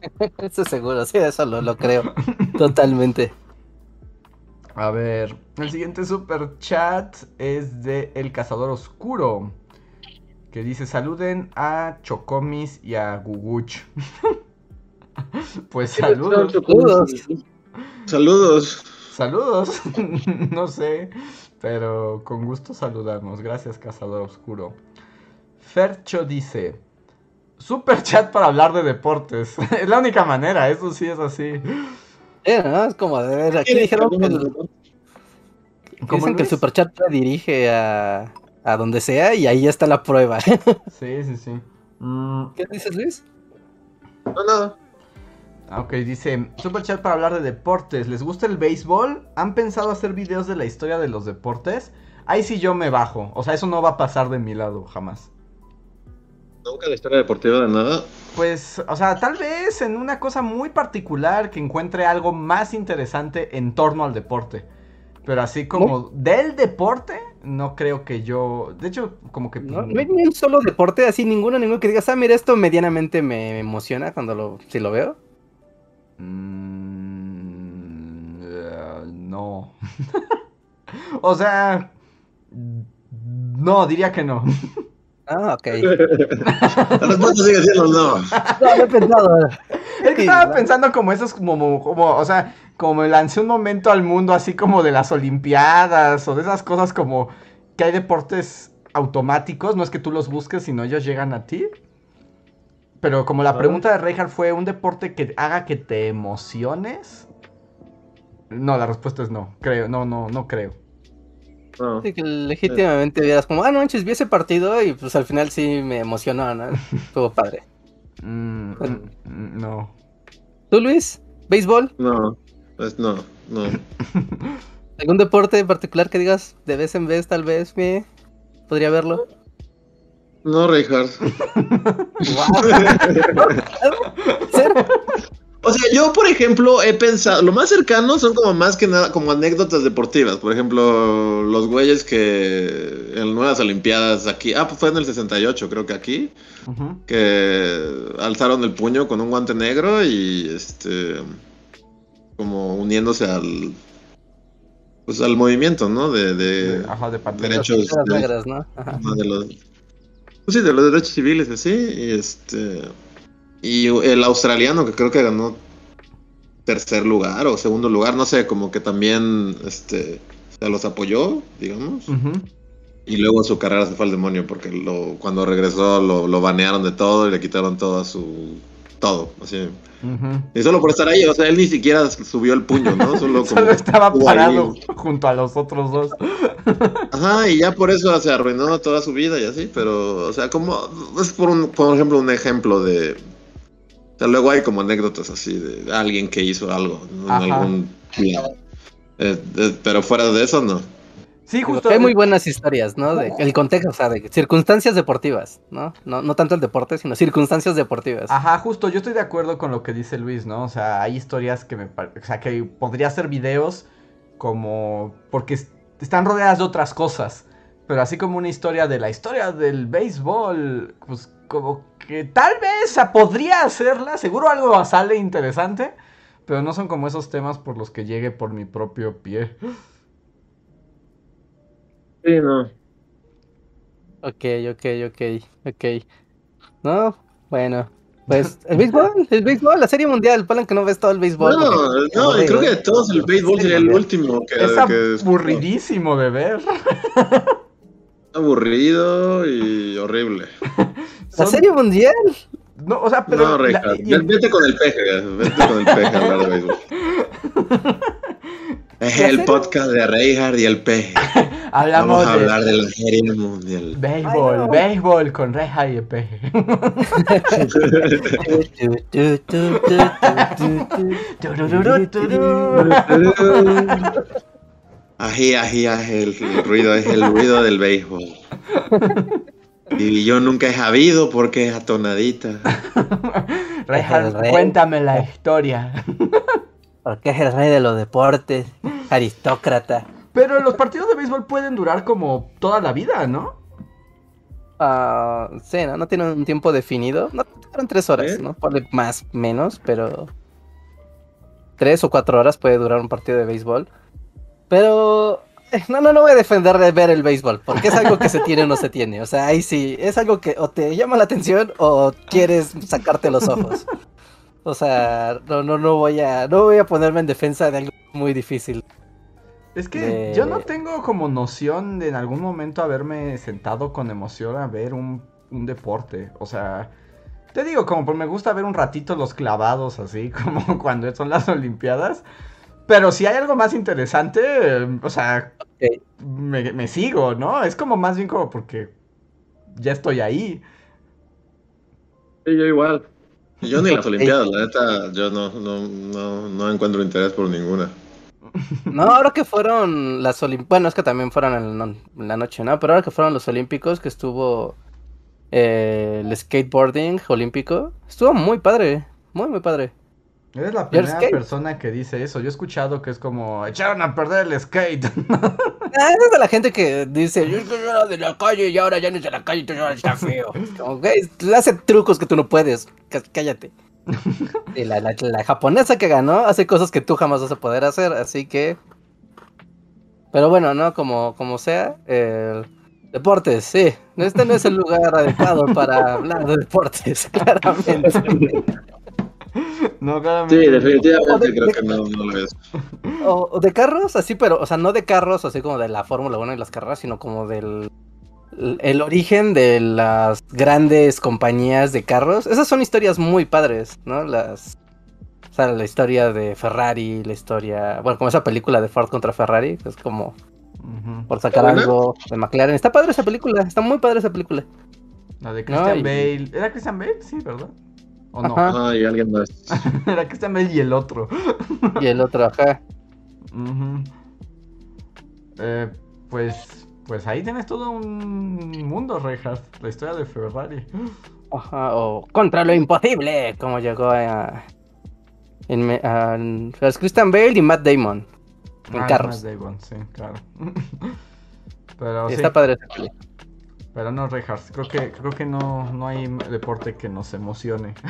S4: eso seguro, sí, eso lo, lo creo. Totalmente.
S2: A ver, el siguiente super chat es de El Cazador Oscuro, que dice saluden a Chocomis y a Guguch. pues saludos.
S4: Saludos.
S3: Saludos.
S2: Saludos, no sé, pero con gusto saludamos. Gracias, Cazador Oscuro. Fercho dice: Super chat para hablar de deportes. es la única manera, eso sí es así.
S4: Eh, ¿no? Es como de ver, aquí dijeron que,
S2: ¿Cómo,
S4: dicen que el superchat te dirige a, a donde sea y ahí está la prueba.
S2: Sí, sí, sí. Mm,
S4: ¿Qué dices, Luis?
S3: No, nada.
S2: ah, ok, dice: Super chat para hablar de deportes. ¿Les gusta el béisbol? ¿Han pensado hacer videos de la historia de los deportes? Ahí sí yo me bajo. O sea, eso no va a pasar de mi lado jamás.
S3: Nunca la historia deportiva de nada.
S2: Pues, o sea, tal vez en una cosa muy particular que encuentre algo más interesante en torno al deporte. Pero así como del deporte, no creo que yo. De hecho, como que.
S4: No, no hay ni un solo deporte, así ninguno, ninguno que digas, ah, mira, esto medianamente me emociona cuando lo, si lo veo.
S2: Mm, eh, no. o sea. No, diría que no.
S4: Ah, ok.
S3: La respuesta sigue siendo no.
S4: No, lo he pensado.
S2: Es que estaba pensando como esos, como, como, o sea, como me lancé un momento al mundo así como de las Olimpiadas o de esas cosas como que hay deportes automáticos, no es que tú los busques, sino ellos llegan a ti. Pero como la pregunta de Reinhardt fue un deporte que haga que te emociones. No, la respuesta es no. Creo, no, no, no creo.
S3: No.
S4: Sí, que legítimamente vieras como, ah, no manches, vi ese partido y pues al final sí me emocionó, ¿no? Estuvo padre.
S2: Mm, mm, no.
S4: ¿Tú, Luis? ¿Béisbol?
S3: No. Pues no, no.
S4: ¿Algún deporte en particular que digas de vez en vez, tal vez, me podría verlo?
S3: No, Reinhardt.
S4: ¿Cero?
S3: O sea, yo, por ejemplo, he pensado, lo más cercano son como más que nada, como anécdotas deportivas. Por ejemplo, los güeyes que en nuevas Olimpiadas aquí, ah, pues fue en el 68, creo que aquí,
S2: Ujú.
S3: que alzaron el puño con un guante negro y este, como uniéndose al, pues al movimiento, ¿no? De, de
S2: Ajá, de
S3: derechos de-
S4: negras, ¿no? Ajá.
S3: Ajá, de los, pues sí, de los derechos civiles, así, y este, y el australiano que creo que ganó tercer lugar o segundo lugar, no sé, como que también, este, se los apoyó, digamos, y luego su carrera se fue al demonio porque lo, cuando regresó lo, lo banearon de todo y le quitaron todo su, todo, así, y solo por estar ahí, o sea, él ni siquiera subió el puño, ¿no? Solo como
S2: Solo estaba
S3: ahí.
S2: parado junto a los otros dos.
S3: Ajá, y ya por eso se arruinó toda su vida y así, pero, o sea, como, es por, un, por ejemplo, un ejemplo de... O sea, luego hay como anécdotas así de alguien que hizo algo ¿no? en
S2: Ajá.
S3: algún lado. Eh, eh, pero fuera de eso, no.
S2: Sí, justo.
S4: Hay muy buenas historias, ¿no? De, el contexto, o sea, de circunstancias deportivas, ¿no? ¿no? No tanto el deporte, sino circunstancias deportivas.
S2: Ajá, justo, yo estoy de acuerdo con lo que dice Luis, ¿no? O sea, hay historias que me o sea, que podría ser videos como porque es- están rodeadas de otras cosas, pero así como una historia de la historia del béisbol, pues como que tal vez podría hacerla, seguro algo sale interesante, pero no son como esos temas por los que llegue por mi propio pie.
S3: Sí, no.
S4: Ok, ok, ok, ok. No, bueno. Pues, el béisbol, el béisbol, la serie mundial, Palan que no ves todo el béisbol.
S3: No,
S4: porque-
S3: no, creo que de todos el béisbol sería el último que,
S2: Es
S3: que es
S2: aburridísimo de ver.
S3: aburrido y horrible.
S4: La serie mundial.
S2: No, o sea, pero
S3: no,
S2: la-
S3: Reinhardt,
S2: y el-
S3: vete con el peje, vete con el peje a hablar de béisbol. Es
S4: ¿La
S3: el podcast de Reinhardt y el peje.
S2: hablamos
S3: Vamos a
S2: de-
S3: hablar de la serie mundial.
S2: Béisbol,
S4: Ay, no.
S2: béisbol con Reja y Epe.
S3: Ají, ají, ají, el, el ruido es el ruido del béisbol. Y yo nunca he sabido por qué es atonadita.
S2: Cuéntame la historia.
S4: Porque es el rey de los deportes, aristócrata.
S2: Pero los partidos de béisbol pueden durar como toda la vida, ¿no?
S4: Ah, sí, ¿no? No tiene un tiempo definido. No, fueron tres horas,
S3: ¿Eh?
S4: ¿no? Ponle más, menos, pero... Tres o cuatro horas puede durar un partido de béisbol. Pero... No, no, no voy a defender de ver el béisbol, porque es algo que se tiene o no se tiene. O sea, ahí sí, es algo que o te llama la atención o quieres sacarte los ojos. O sea, no, no, no voy a, no voy a ponerme en defensa de algo muy difícil.
S2: Es que
S4: De-
S2: yo no tengo como noción de en algún momento haberme sentado con emoción a ver un, un deporte. O sea, te digo, como pues me gusta ver un ratito los clavados así, como cuando son las Olimpiadas. Pero si hay algo más interesante, eh, o sea, me sigo, ¿no? Es como más bien como porque ya estoy ahí.
S3: Sí, yo igual. Yo ni las Olimpiadas, la neta, yo no, no, no, no encuentro interés por ninguna.
S4: No, ahora que fueron las Olimpiadas, bueno, es que también fueron en la, en la noche, ¿no? Pero ahora que fueron los Olímpicos, que estuvo eh, el skateboarding olímpico. Estuvo muy padre, muy, muy padre.
S2: Eres la
S4: ¿Y
S2: primera persona que dice eso. Yo he escuchado que es como echaron a perder el skate.
S4: Ah, es de la gente que dice, yo soy de la calle y ahora ya no es de la calle, entonces ahora está feo. Le hace trucos que tú no puedes. Cá- Cállate. Y la, la- la japonesa que ganó hace cosas que tú jamás vas a poder hacer, así que. Pero bueno, ¿no? Como, como sea. eh, deportes, sí. Este no es el lugar adecuado para hablar de deportes, claramente.
S2: no, claramente.
S3: Sí,
S2: no.
S3: definitivamente creo que no, no lo es.
S4: O, o de carros, así, pero, o sea, no de carros, así como de la Fórmula 1 y las carreras, sino como del el, origen de las grandes compañías de carros. Esas son historias muy padres, ¿no? Las. O sea, la historia de Ferrari, la historia. Bueno, como esa película de Ford contra Ferrari, que es como por sacar algo de McLaren. Está padre esa película, está muy padre esa película.
S2: La de Christian
S4: y-
S2: Bale. ¿Era Christian Bale? Sí, ¿verdad? ¿O no?
S4: Ajá.
S3: Ay, alguien más.
S2: Era Christian Bale y el otro.
S4: Y el otro, ajá.
S2: Eh, pues, pues ahí tienes todo un mundo, Reinhardt. La historia de Ferrari.
S4: Ajá, o Contra lo imposible, como llegó a. En, me- a- a Christian Bale y Matt Damon. En
S2: Ah,
S4: carros.
S2: Matt Damon, sí, claro. Pero sí,
S4: Está padre esa peli.
S2: Pero no, Reinhardt. Creo que, creo que no, no hay deporte que nos emocione.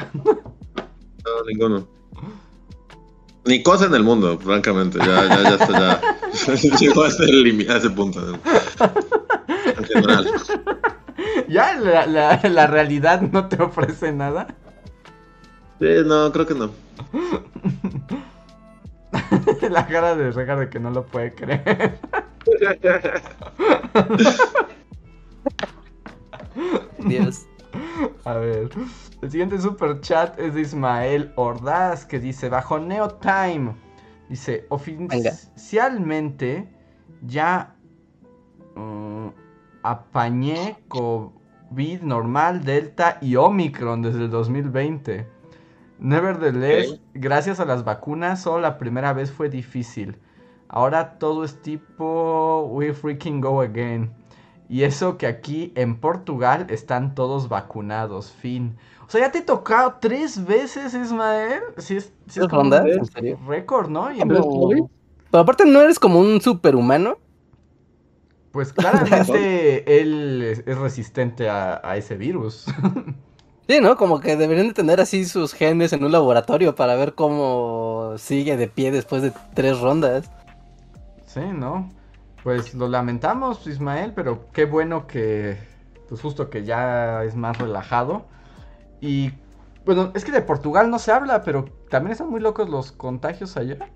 S3: No, ninguno. Ni cosa en el mundo, francamente. Ya, ya, ya está, ya. Llegó a limi- a ese punto. En general.
S2: ya la, la, la realidad no te ofrece nada.
S3: Sí, no, creo que no.
S2: la cara de Reinhardt de que no lo puede creer.
S4: Dios.
S2: A ver, el siguiente super chat es de Ismael Ordaz que dice, bajo Neo Time, dice, oficialmente ya mm, apañé COVID normal, Delta y Omicron desde el 2020. Nevertheless, gracias a las vacunas, solo la primera vez fue difícil. Ahora todo es tipo, we freaking go again. Y eso que aquí en Portugal están todos vacunados, fin. O sea, ya te he tocado tres veces, Ismael. Sí, es, sí es
S4: ¿Tres
S2: como un récord, ¿no? Y
S3: ¿Tres
S2: no-
S3: COVID?
S4: Pero aparte no eres como un superhumano.
S2: pues claramente él es, es resistente a, a ese virus.
S4: Sí, ¿no? Como que deberían de tener así sus genes en un laboratorio para ver cómo sigue de pie después de tres rondas.
S2: sí, ¿no? Pues lo lamentamos, Ismael, pero qué bueno que, pues justo que ya es más relajado. Y, bueno, es que de Portugal no se habla, pero también están muy locos los contagios allá.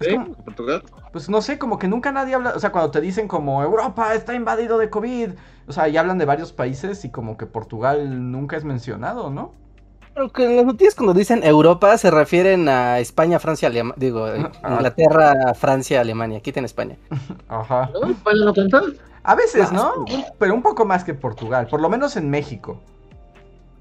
S3: ¿Sí? ¿Portugal?
S2: Pues no sé, como que nunca nadie habla, o sea, cuando te dicen como Europa está invadido de COVID, o sea, y hablan de varios países y como que Portugal nunca es mencionado, ¿no?
S4: Pero que en las noticias cuando dicen Europa se refieren a España, Francia, Alemania. Digo,
S2: Ah.
S4: Inglaterra, Francia, Alemania. Quiten España.
S2: Ajá.
S3: ¿No? ¿España no?
S2: A veces, ¿no? Pero un poco más que Portugal, por lo menos en México.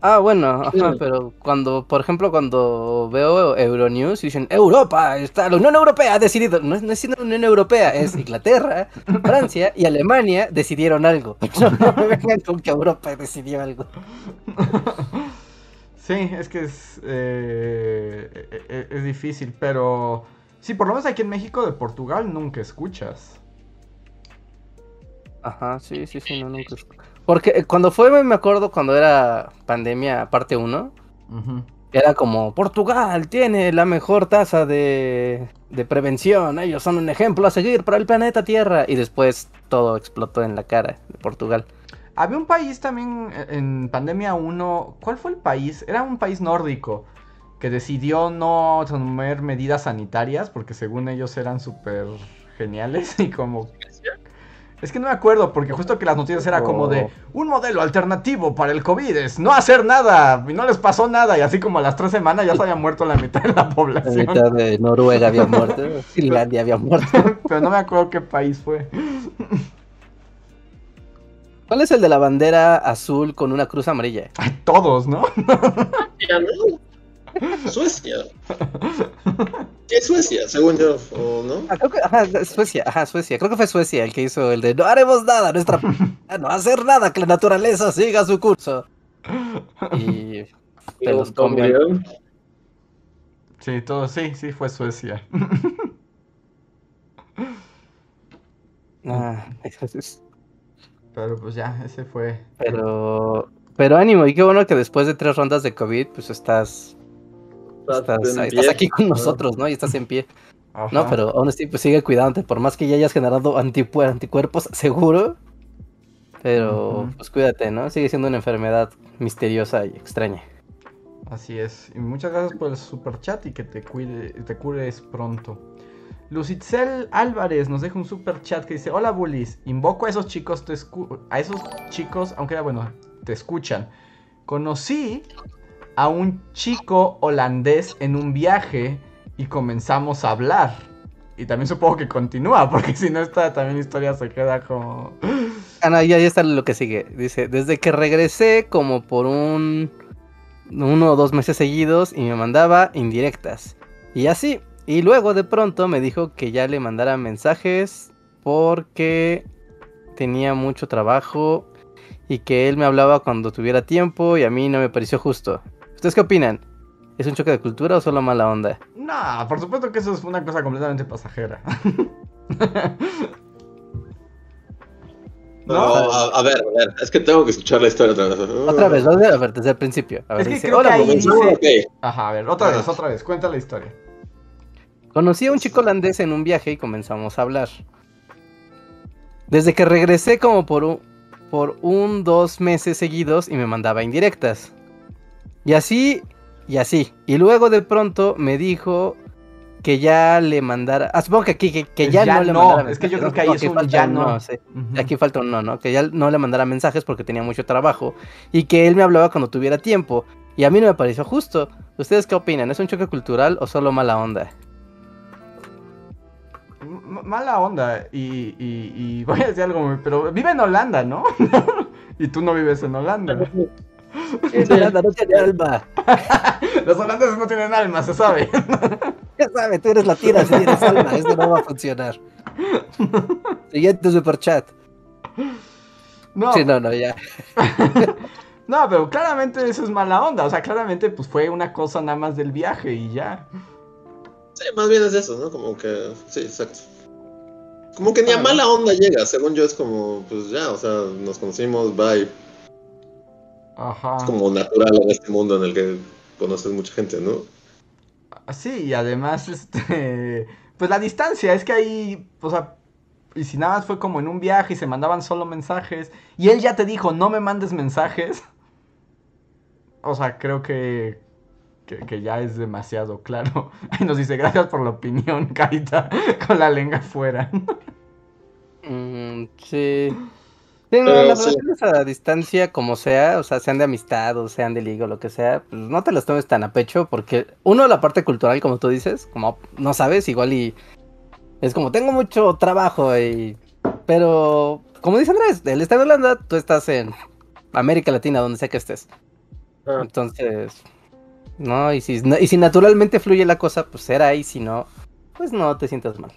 S4: Ah, bueno, ajá, pero cuando, por ejemplo, cuando veo Euronews y dicen Europa, está la Unión Europea ha decidido, no es, no es la Unión Europea, es Inglaterra, Francia y Alemania decidieron algo. No me vengan con que Europa decidió algo.
S2: Sí, es que es, eh, e- e- es difícil, pero sí, por lo menos aquí en México de Portugal nunca escuchas.
S4: Ajá, sí, sí, sí, no, nunca. Porque eh, cuando fue, me acuerdo cuando era pandemia parte 1,
S2: Ujú.
S4: era como Portugal tiene la mejor tasa de, de prevención, ellos son un ejemplo a seguir para el planeta Tierra. Y después todo explotó en la cara de Portugal.
S2: Había un país también eh, en pandemia 1. ¿Cuál fue el país? Era un país nórdico que decidió no tomar medidas sanitarias porque según ellos eran súper geniales y como... Es que no me acuerdo porque justo que las noticias era como de un modelo alternativo para el COVID es no hacer nada y no les pasó nada y así como a las tres semanas ya se había muerto la mitad de la
S4: La
S2: población.
S4: mitad de Noruega había muerto, Finlandia había muerto.
S2: Pero no me acuerdo qué país fue.
S4: ¿Cuál es el de la bandera azul con una cruz amarilla?
S2: Ay, todos, ¿no?
S3: Suecia. ¿Qué es Suecia, según yo? ¿O no?
S4: Ah, creo que, ajá, Suecia, ajá, Suecia. Creo que fue Suecia el que hizo el de no haremos nada, nuestra no hacer nada, que la naturaleza siga su curso. Y te los comió.
S2: Sí, todo, sí, sí, fue Suecia.
S4: Ah, eso es-
S2: Pero pues ya, ese fue.
S4: pero, pero ánimo, y qué bueno que después de tres rondas de COVID, pues estás, estás, aquí con nosotros, ¿no? Y estás en pie. No, pero aún así, pues sigue cuidándote, por más que ya hayas generado antipu- anticuerpos, seguro. Pero, pues cuídate, ¿no? Sigue siendo una enfermedad misteriosa y extraña.
S2: Así es. Y muchas gracias por el super chat y que te cuide, te cures pronto. Lucitzel Álvarez nos deja un super chat que dice: Hola bullies, invoco a esos chicos, te escu- a esos chicos, aunque bueno, te escuchan. Conocí a un chico holandés en un viaje y comenzamos a hablar. Y también supongo que continúa, porque si no esta también historia se queda como.
S4: Ah, no, ya, ya está lo que sigue. Dice, desde que regresé como por un uno o dos meses seguidos y me mandaba indirectas. Y así. Y luego de pronto me dijo que ya le mandara mensajes porque tenía mucho trabajo y que él me hablaba cuando tuviera tiempo y a mí no me pareció justo. ¿Ustedes qué opinan? ¿Es un choque de cultura o solo mala onda?
S2: No, por supuesto que eso es una cosa completamente pasajera.
S3: No, a, a ver, a ver, es que tengo que escuchar la historia otra vez.
S4: Otra vez, a ver, desde el principio. A ver,
S2: Es que
S4: dice,
S2: creo que
S4: "Hola,
S2: ahí
S4: Bobby".
S2: dice-. Ajá, a ver, otra vez, otra vez, cuenta la historia.
S4: Conocí a un chico holandés en un viaje y comenzamos a hablar. Desde que regresé como por un, por un dos meses seguidos y me mandaba indirectas. Y así, y así. Y luego de pronto me dijo que ya le mandara... Ah, supongo que aquí, que, que
S2: Es
S4: ya,
S2: ya
S4: no le
S2: no,
S4: mandara
S2: es que yo creo que ahí es un ya no.
S4: sí. Aquí falta un no, ¿no? Que ya no le mandara mensajes porque tenía mucho trabajo y que él me hablaba cuando tuviera tiempo. Y a mí no me pareció justo. ¿Ustedes qué opinan? ¿Es un choque cultural o solo mala onda?
S2: Mala onda. Y, y, y voy a decir algo, pero vive en Holanda, ¿no? y tú no vives en Holanda.
S4: Holanda no tiene alma.
S2: Los holandeses no tienen alma, se sabe.
S4: Ya sabes, tú eres latina, si tienes alma, esto no va a funcionar. Siguiente superchat.
S2: No,
S4: Sí, no, no, ya.
S2: no, pero claramente eso es mala onda. O sea, claramente pues fue una cosa nada más del viaje y ya.
S3: Sí, más bien es eso, ¿no? Como que. Sí, exacto. Como que ni a mala onda llega, según yo es como, pues ya, o sea, nos conocimos, bye.
S2: Ajá.
S3: Es como natural en este mundo en el que conoces mucha gente, ¿no?
S2: Sí, y además, este, pues la distancia, es que ahí, o sea, y si nada más fue como en un viaje y se mandaban solo mensajes, y él ya te dijo, no me mandes mensajes, o sea, creo que, que, que ya es demasiado claro. Ahí nos dice, gracias por la opinión, Carita, con la lengua afuera.
S4: Mm, sí. Sí, no, las
S3: sí.
S4: relaciones a distancia, como sea, o sea, sean de amistad o sean de liga o lo que sea, pues no te las tomes tan a pecho, porque uno, la parte cultural, como tú dices, como no sabes, igual y es como tengo mucho trabajo y. Pero, como dice Andrés, él está en Holanda, tú estás en América Latina, donde sea que estés.
S3: Ah.
S4: Entonces, no, y si, y si naturalmente fluye la cosa, pues será, y si no, pues no te sientas mal.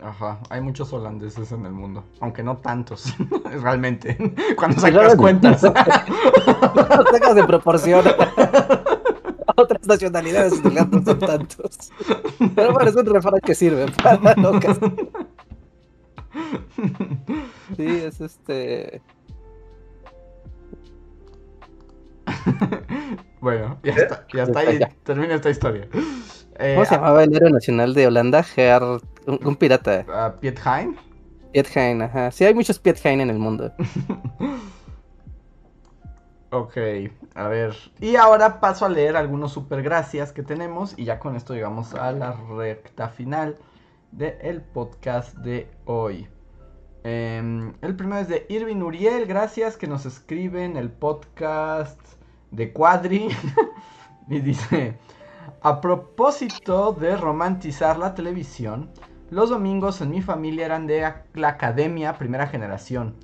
S2: Ajá, hay muchos holandeses en el mundo, aunque no tantos, realmente, cuando
S4: Pues,
S2: sacas cuentas.
S4: No sacas de proporción. Otras nacionalidades Holanda son tantos. Pero bueno, es un refrán que sirve para locas. Sí, es este.
S2: Bueno, ya está, ya está ahí,
S4: Ya.
S2: termina esta historia. Eh,
S4: ¿Cómo se llamaba el héroe nacional de Holanda? Gear. Un, un pirata.
S2: a- a Piet Hein.
S4: Piet Hein, ajá. Sí, hay muchos Piet Hein en el mundo.
S2: Ok, a ver. Y ahora paso a leer algunos super gracias que tenemos y ya con esto llegamos a la recta final del podcast de hoy. Em, el primero es de Irvin Uriel, gracias que nos escribe en el podcast de Cuadri. y dice, a propósito de romantizar la televisión, los domingos en mi familia eran de la academia primera generación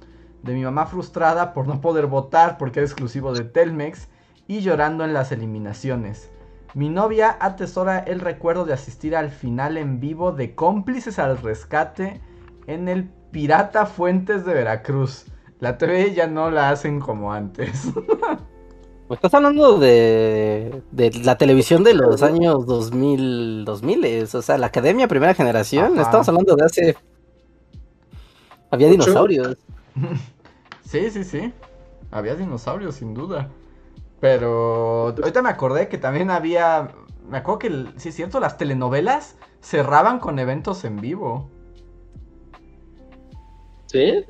S2: de mi mamá frustrada por no poder votar porque era exclusivo de Telmex y llorando en las eliminaciones. Mi novia atesora el recuerdo de asistir al final en vivo de cómplices al rescate en el Pirata Fuentes de Veracruz. La TV ya no la hacen como antes.
S4: Pues estás hablando de, de la televisión de los años 2000, 2000, o sea, la academia primera generación.
S2: Ajá.
S4: Estamos hablando de hace. Había dinosaurios.
S2: sí, sí, sí. Había dinosaurios, sin duda. Pero ahorita me acordé que también había. Me acuerdo que, sí es cierto, las telenovelas cerraban con eventos en vivo.
S3: ¿Sí?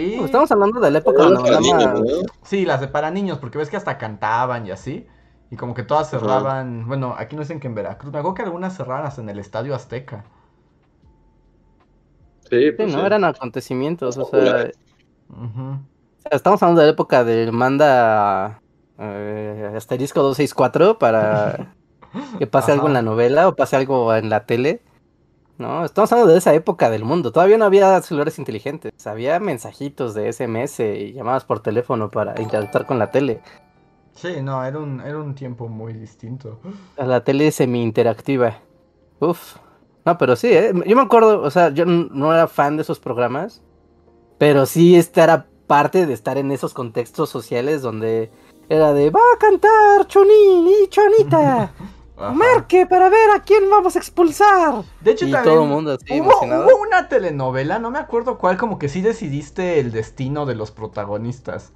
S2: Sí.
S4: Estamos hablando de la época
S3: Pero
S4: donde
S3: para niños, ¿no?
S2: Sí, las de para niños, porque ves que hasta cantaban y así. Y como que todas
S3: Ajá.
S2: cerraban. Bueno, aquí no dicen que en Veracruz. Me acuerdo que algunas cerraban hasta en el Estadio Azteca.
S3: Sí,
S4: Sí,
S3: pues
S4: no
S3: sí.
S4: eran acontecimientos, o sea, estamos hablando de la época del manda eh, asterisco 264 para que pase algo en la novela o pase algo en la tele. No, estamos hablando de esa época del mundo. Todavía no había celulares inteligentes, había mensajitos de SMS y llamadas por teléfono para interactuar con la tele.
S2: Sí, no, era un, era un tiempo muy distinto.
S4: A la tele semi-interactiva. Uf. No, pero sí, ¿eh? yo me acuerdo, o sea, yo no era fan de esos programas, pero sí esta era parte de estar en esos contextos sociales donde era de, va a cantar Chonín y Chonita,
S2: Ajá.
S4: marque para ver a quién vamos a expulsar.
S2: De hecho,
S4: y
S2: también
S4: todo el mundo así
S2: hubo, una telenovela, no me acuerdo cuál, como que sí decidiste el destino de los protagonistas.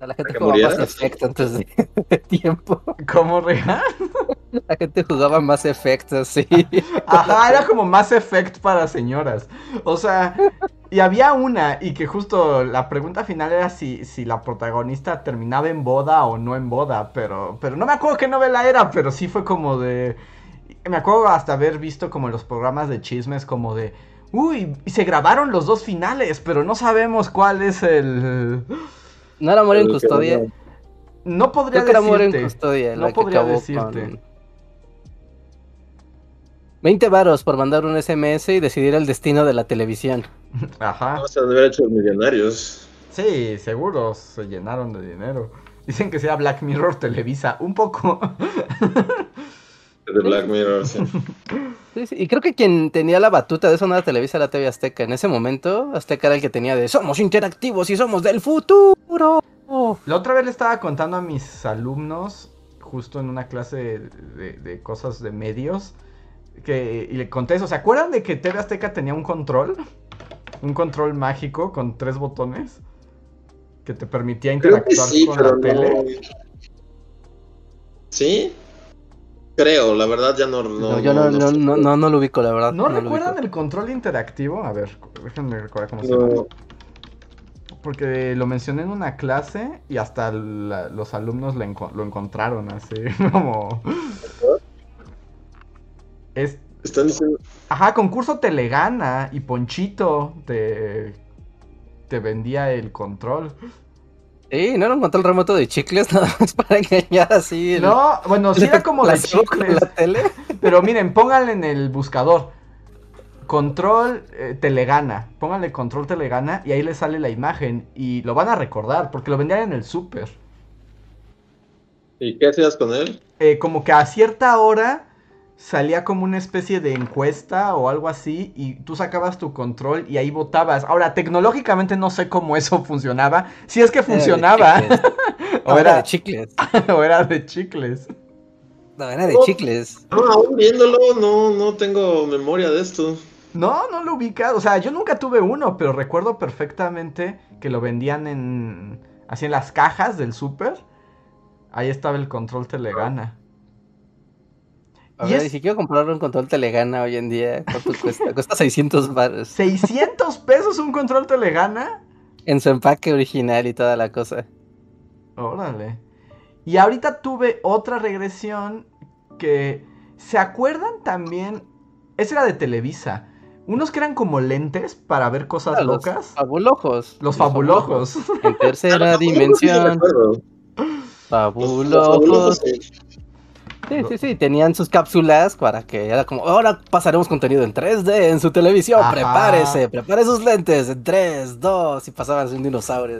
S4: A la gente jugaba más. Effect antes de, de tiempo.
S2: ¿Cómo real?
S4: La gente jugaba más Effect así.
S2: Ajá, era como Mass Effect para señoras. O sea, y había una, y que justo la pregunta final era si, si la protagonista terminaba en boda o no en boda, pero, pero no me acuerdo qué novela era, pero sí fue como de... Me acuerdo hasta haber visto como los programas de chismes como de... Uy, y se grabaron los dos finales, pero no sabemos cuál es el...
S4: No era amor en custodia.
S3: no-
S2: podría
S4: Creo que era amor en
S2: decirte.
S4: custodia.
S2: No podría decirte.
S4: con 20 varos por mandar un SMS y decidir el destino de la televisión.
S2: Ajá.
S3: Han de haber hecho los millonarios.
S2: Sí, seguro se llenaron de dinero. Dicen que sea Black Mirror Televisa. Un poco.
S3: De Black Mirror, sí.
S4: Sí, sí, Y creo que quien tenía la batuta de eso no era Televisa, era TV Azteca. En ese momento, Azteca era el que tenía de somos interactivos y somos del futuro.
S2: La otra vez le estaba contando a mis alumnos, justo en una clase de, de cosas de medios, que, y le conté eso. ¿Se acuerdan de que TV Azteca tenía un control? Un control mágico con tres botones que te permitía interactuar
S3: sí,
S2: con la tele.
S3: no. ¿Sí? Creo, la verdad ya no.
S4: No,
S3: no
S4: yo no,
S3: no
S4: no,
S3: sé.
S4: no, no, no lo ubico, la verdad.
S2: ¿No, recuerdan el control interactivo? A ver, déjenme recordar cómo se llama. Porque lo mencioné en una clase y hasta la- los alumnos lo, enco- lo encontraron así como... Es,
S3: Están diciendo.
S2: ajá, concurso Telegana y Ponchito te, te vendía el control.
S4: Sí, no era un control remoto de chicles nada más para engañar así. el-
S2: No, bueno, sí era como de chicles.
S4: la tele.
S2: Pero miren, pónganle en el buscador. Control eh, Telegana. Pónganle control Telegana y ahí les sale la imagen. Y lo van a recordar porque lo vendían en el súper.
S3: ¿Y qué hacías con él?
S2: eh, como que a cierta hora salía como una especie de encuesta o algo así y tú sacabas tu control y ahí votabas. Ahora, tecnológicamente no sé cómo eso funcionaba. Si es que funcionaba
S4: Era de chicles.
S2: o,
S4: era
S2: era,
S4: de chicles.
S2: o era de chicles.
S4: No, era de chicles.
S3: No, aún viéndolo, no, no tengo memoria de esto.
S2: No, no lo ubicado. O sea, yo nunca tuve uno, pero recuerdo perfectamente que lo vendían en... Así en las cajas del súper. Ahí estaba el control Telegana.
S4: A
S2: Y
S4: ver,
S2: es-
S4: si quiero comprar un control Telegana hoy en día, ¿cuánto cuesta? Cuesta 600 baros.
S2: 600 pesos un control Telegana.
S4: En su empaque original y toda la cosa.
S2: Órale. Y ahorita tuve otra regresión que... ¿Se acuerdan también? Ese era de Televisa. Unos que eran como lentes para ver cosas
S4: Ah, los
S2: locas.
S4: fabulojos.
S2: Los fabulojos.
S4: En tercera dimensión.
S3: Los- los
S4: Fabulojos.
S3: Sí.
S4: Sí, sí. Tenían sus cápsulas para que era como, ahora pasaremos contenido en 3D en su televisión.
S2: Ajá.
S4: Prepárese, prepare sus lentes en 3, 2. Y pasaban un dinosaurio.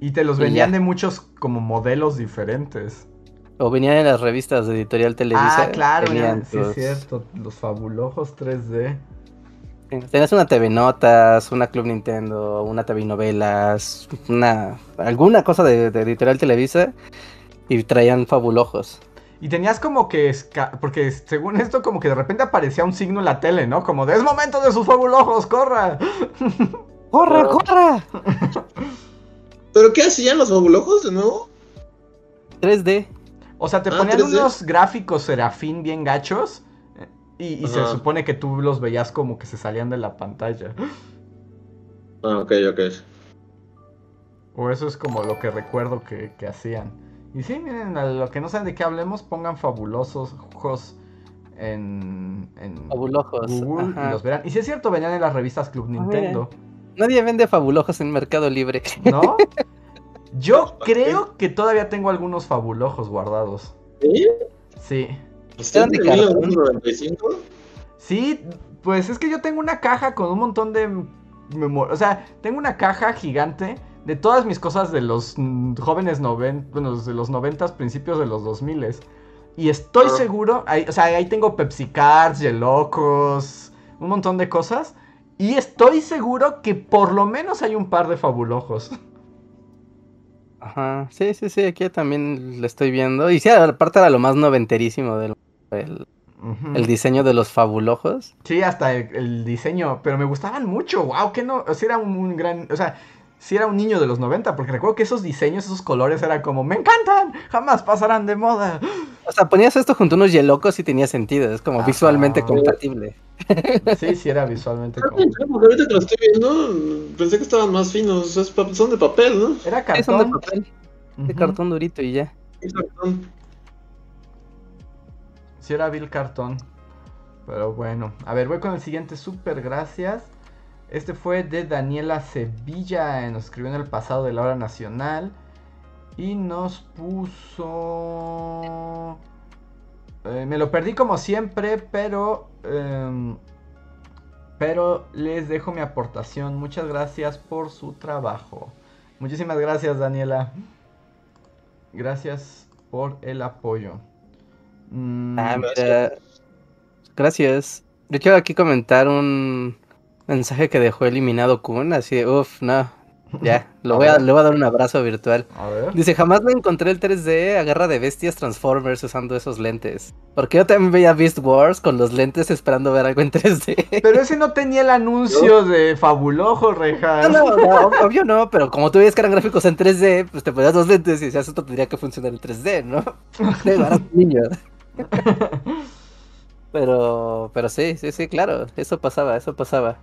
S2: Y te los
S4: Y
S2: vendían
S4: ya.
S2: de muchos como modelos diferentes.
S4: O venían en las revistas de Editorial Televisa.
S2: Ah, claro,
S4: venían
S2: sí es cierto, los fabulojos 3D.
S4: Tenías una TV Notas, una Club Nintendo, una TV Novelas, una alguna cosa de, de Editorial Televisa y traían fabulojos.
S2: Y tenías como que, esca- porque según esto como que de repente aparecía un signo en la tele, ¿no? Como de es momento de sus fabulojos, corra.
S4: ¡Corra, corra!
S3: ¿Pero qué hacían los fabulojos de nuevo?
S4: 3D.
S2: O sea, te
S3: Ah,
S2: ponían
S3: 3D.
S2: unos gráficos serafín bien gachos. Y, y se supone que tú los veías como que se salían de la pantalla.
S3: Ah, ok, ok.
S2: O eso es como lo que recuerdo que, que hacían. Y sí, miren, a lo que no saben de qué hablemos, pongan fabulosos ojos en, en
S4: Fabulojos,
S2: Google y los verán. Y sí es cierto, venían en las revistas Club Nintendo,
S4: Nadie vende fabulojos en Mercado Libre.
S2: ¿no? Yo creo que todavía tengo algunos fabulojos guardados.
S3: ¿Sí?
S2: Sí.
S4: ¿Eran de
S3: ¿En
S4: cartón?
S3: 1995?
S2: Sí, pues es que yo tengo una caja con un montón de memoria. O sea, tengo una caja gigante de todas mis cosas de los jóvenes noven... bueno, de los noventas, principios de los 2000 Y estoy seguro, ahí, o sea, ahí tengo Pepsi Cards, Yelocos, un montón de cosas. Y estoy seguro que por lo menos hay un par de fabulojos.
S4: Ajá, sí, sí, sí, aquí también lo estoy viendo. Y sí, aparte era lo más noventerísimo del el, diseño de los fabulojos.
S2: Sí, hasta el, el diseño, pero me gustaban mucho, wow, que no, o sea, era un, un gran, o sea, sí era un niño de los 90, porque recuerdo que esos diseños, esos colores eran como, me encantan, jamás pasarán de moda.
S4: O sea, ponías esto junto a unos yelocos y tenía sentido. Es como
S2: Ajá.
S4: visualmente compatible.
S2: Sí, sí era visualmente
S3: porque ahorita que lo estoy viendo, pensé que estaban más finos. Es pa- son de papel, ¿no?
S2: Era
S4: Sí, son de
S2: cartón.
S4: papel, de cartón durito y ya.
S3: Exacto.
S2: Sí era Bill Cartón. Pero bueno, a ver, voy con el siguiente, super gracias. Este fue de Daniela Sevilla, nos escribió en el pasado de la hora nacional. Y nos puso... eh, me lo perdí como siempre, pero... em, pero les dejo mi aportación. Muchas gracias por su trabajo. Muchísimas gracias, Daniela. Gracias por el apoyo. Mm,
S4: Ah, mira. Gracias. Yo quiero aquí comentar un mensaje que dejó eliminado Kun, así de, uff, no. Ya, lo voy a, le voy a dar un abrazo virtual.
S2: a ver.
S4: Dice, jamás me encontré el 3D a guerra de bestias Transformers usando esos lentes. Porque yo también veía Beast Wars con los lentes esperando ver algo en 3D.
S2: Pero ese no tenía el anuncio de Fabulojo, Rejas.
S4: No, no, no, ob- obvio no, pero como tú veías que eran gráficos en 3D, pues te ponías los lentes y decías, esto tendría que funcionar en 3D, ¿no? Un niño. Pero, pero sí, sí, sí, claro, eso pasaba, eso pasaba.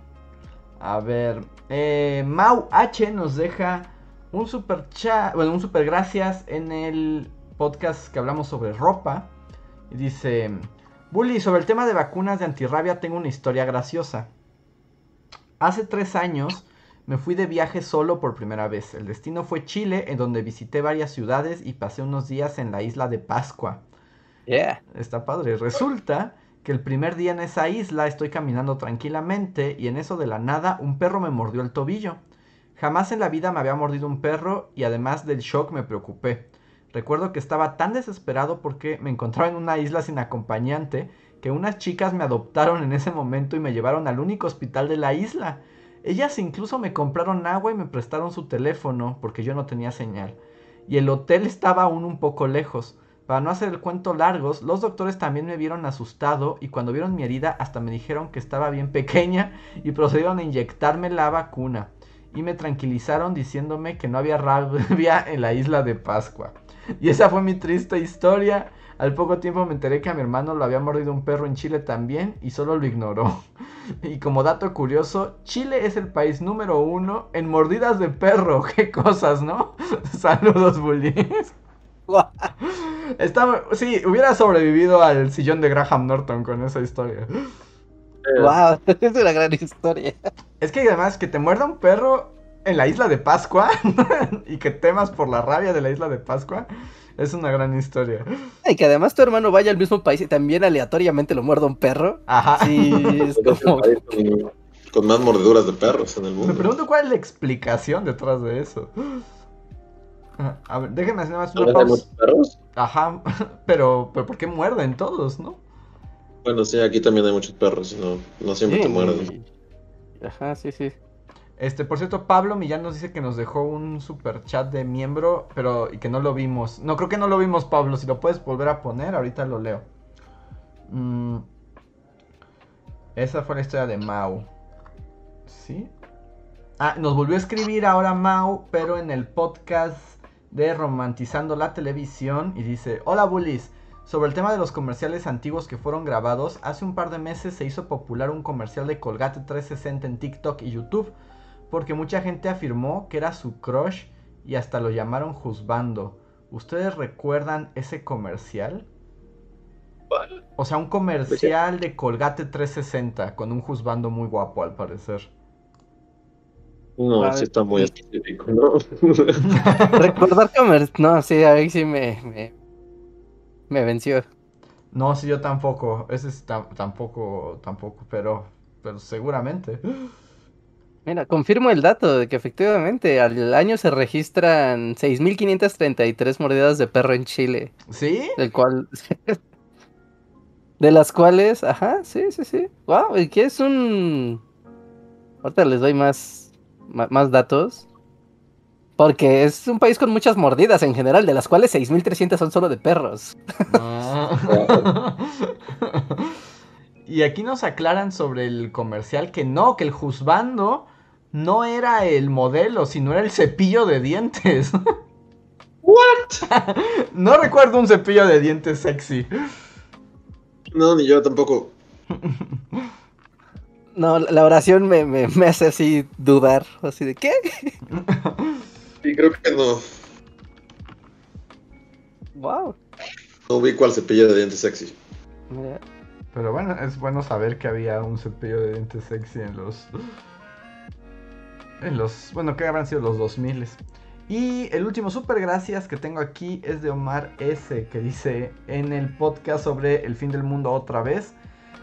S2: A ver, eh, Mau H nos deja un super chat, bueno, un super gracias en el podcast que hablamos sobre ropa. Y dice, Bully, sobre el tema de vacunas de antirrabia tengo una historia graciosa. Hace tres años me fui de viaje solo por primera vez. El destino fue Chile, en donde visité varias ciudades y pasé unos días en la isla de Pascua.
S4: Yeah.
S2: Está padre. Resulta que el primer día en esa isla estoy caminando tranquilamente y en eso de la nada un perro me mordió el tobillo. Jamás en la vida me había mordido un perro y además del shock me preocupé. Recuerdo que estaba tan desesperado porque me encontraba en una isla sin acompañante que unas chicas me adoptaron en ese momento y me llevaron al único hospital de la isla. Ellas incluso me compraron agua y me prestaron su teléfono porque yo no tenía señal. Y el hotel estaba aún un poco lejos. Para no hacer el cuento largos, los doctores también me vieron asustado y cuando vieron mi herida hasta me dijeron que estaba bien pequeña y procedieron a inyectarme la vacuna. Y me tranquilizaron diciéndome que no había rabia en la isla de Pascua. Y esa fue mi triste historia. Al poco tiempo me enteré que a mi hermano lo había mordido un perro en Chile también y solo lo ignoró. Y como dato curioso, Chile es el país número uno en mordidas de perro. Qué cosas, ¿no? Saludos, bullies. Está, sí, hubiera sobrevivido al sillón de Graham Norton con esa historia.
S4: Wow, es una gran historia.
S2: Es que además que te muerda un perro en la isla de Pascua y que temas por la rabia de la isla de Pascua es una gran historia.
S4: Y que además tu hermano vaya al mismo país y también aleatoriamente lo muerda un perro.
S2: Ajá.
S4: Sí, es como...
S3: país con, con más mordeduras de perros en el
S2: Me
S3: mundo.
S2: pregunto cuál es la explicación detrás de eso. A ver, déjenme hacer más
S3: ¿No
S2: una pausa.
S3: perros?
S2: Ajá, pero, pero ¿por qué muerden todos, no?
S3: Bueno, sí, aquí también hay muchos perros, no, no siempre te muerden.
S4: y- Ajá, sí, sí.
S2: Este, por cierto, Pablo Millán nos dice que nos dejó un super chat de miembro, pero y que no lo vimos. No, creo que no lo vimos, Pablo. Si lo puedes volver a poner, ahorita lo leo. Mm, Esa fue la historia de Mau. ¿Sí? Ah, nos volvió a escribir ahora Mau, pero en el podcast de Romantizando la Televisión. Y dice: Hola, bullies. Sobre el tema de los comerciales antiguos que fueron grabados, hace un par de meses se hizo popular un comercial de Colgate 360 en TikTok y YouTube, porque mucha gente afirmó que era su crush y hasta lo llamaron juzbando. ¿Ustedes recuerdan ese comercial? O sea, un comercial de Colgate 360 con un juzbando muy guapo al parecer.
S3: No, sí está muy específico, ¿no?
S4: Recordar comer... No, sí, ahí sí me, me, me venció.
S2: No, sí, yo tampoco. Ese es tam- tampoco, tampoco, pero, pero seguramente.
S4: Mira, confirmo el dato de que efectivamente al año se registran 6.533 mordidas de perro en Chile,
S2: ¿Sí?
S4: del cual... De las cuales, ajá, sí, sí, sí. Wow, ¿y qué es un...? Ahorita les doy más, más datos. Porque es un país con muchas mordidas en general, de las cuales 6.300 son solo de perros.
S2: Ah. y aquí nos aclaran sobre el comercial que no, que el juzbando no era el modelo, sino era el cepillo de dientes.
S3: ¿What?
S2: no recuerdo un cepillo de dientes sexy.
S3: No, ni yo tampoco.
S4: No, la oración me, me, me hace así dudar, así de ¿qué?
S3: Sí, creo que no.
S4: Wow.
S3: No ubico al cepillo de dientes sexy.
S4: Mira,
S2: Pero bueno, es bueno saber que había un cepillo de dientes sexy en los. En los. Bueno, que habrán sido los 2000 Y el último super gracias que tengo aquí es de Omar S. Que dice: En el podcast sobre el fin del mundo otra vez.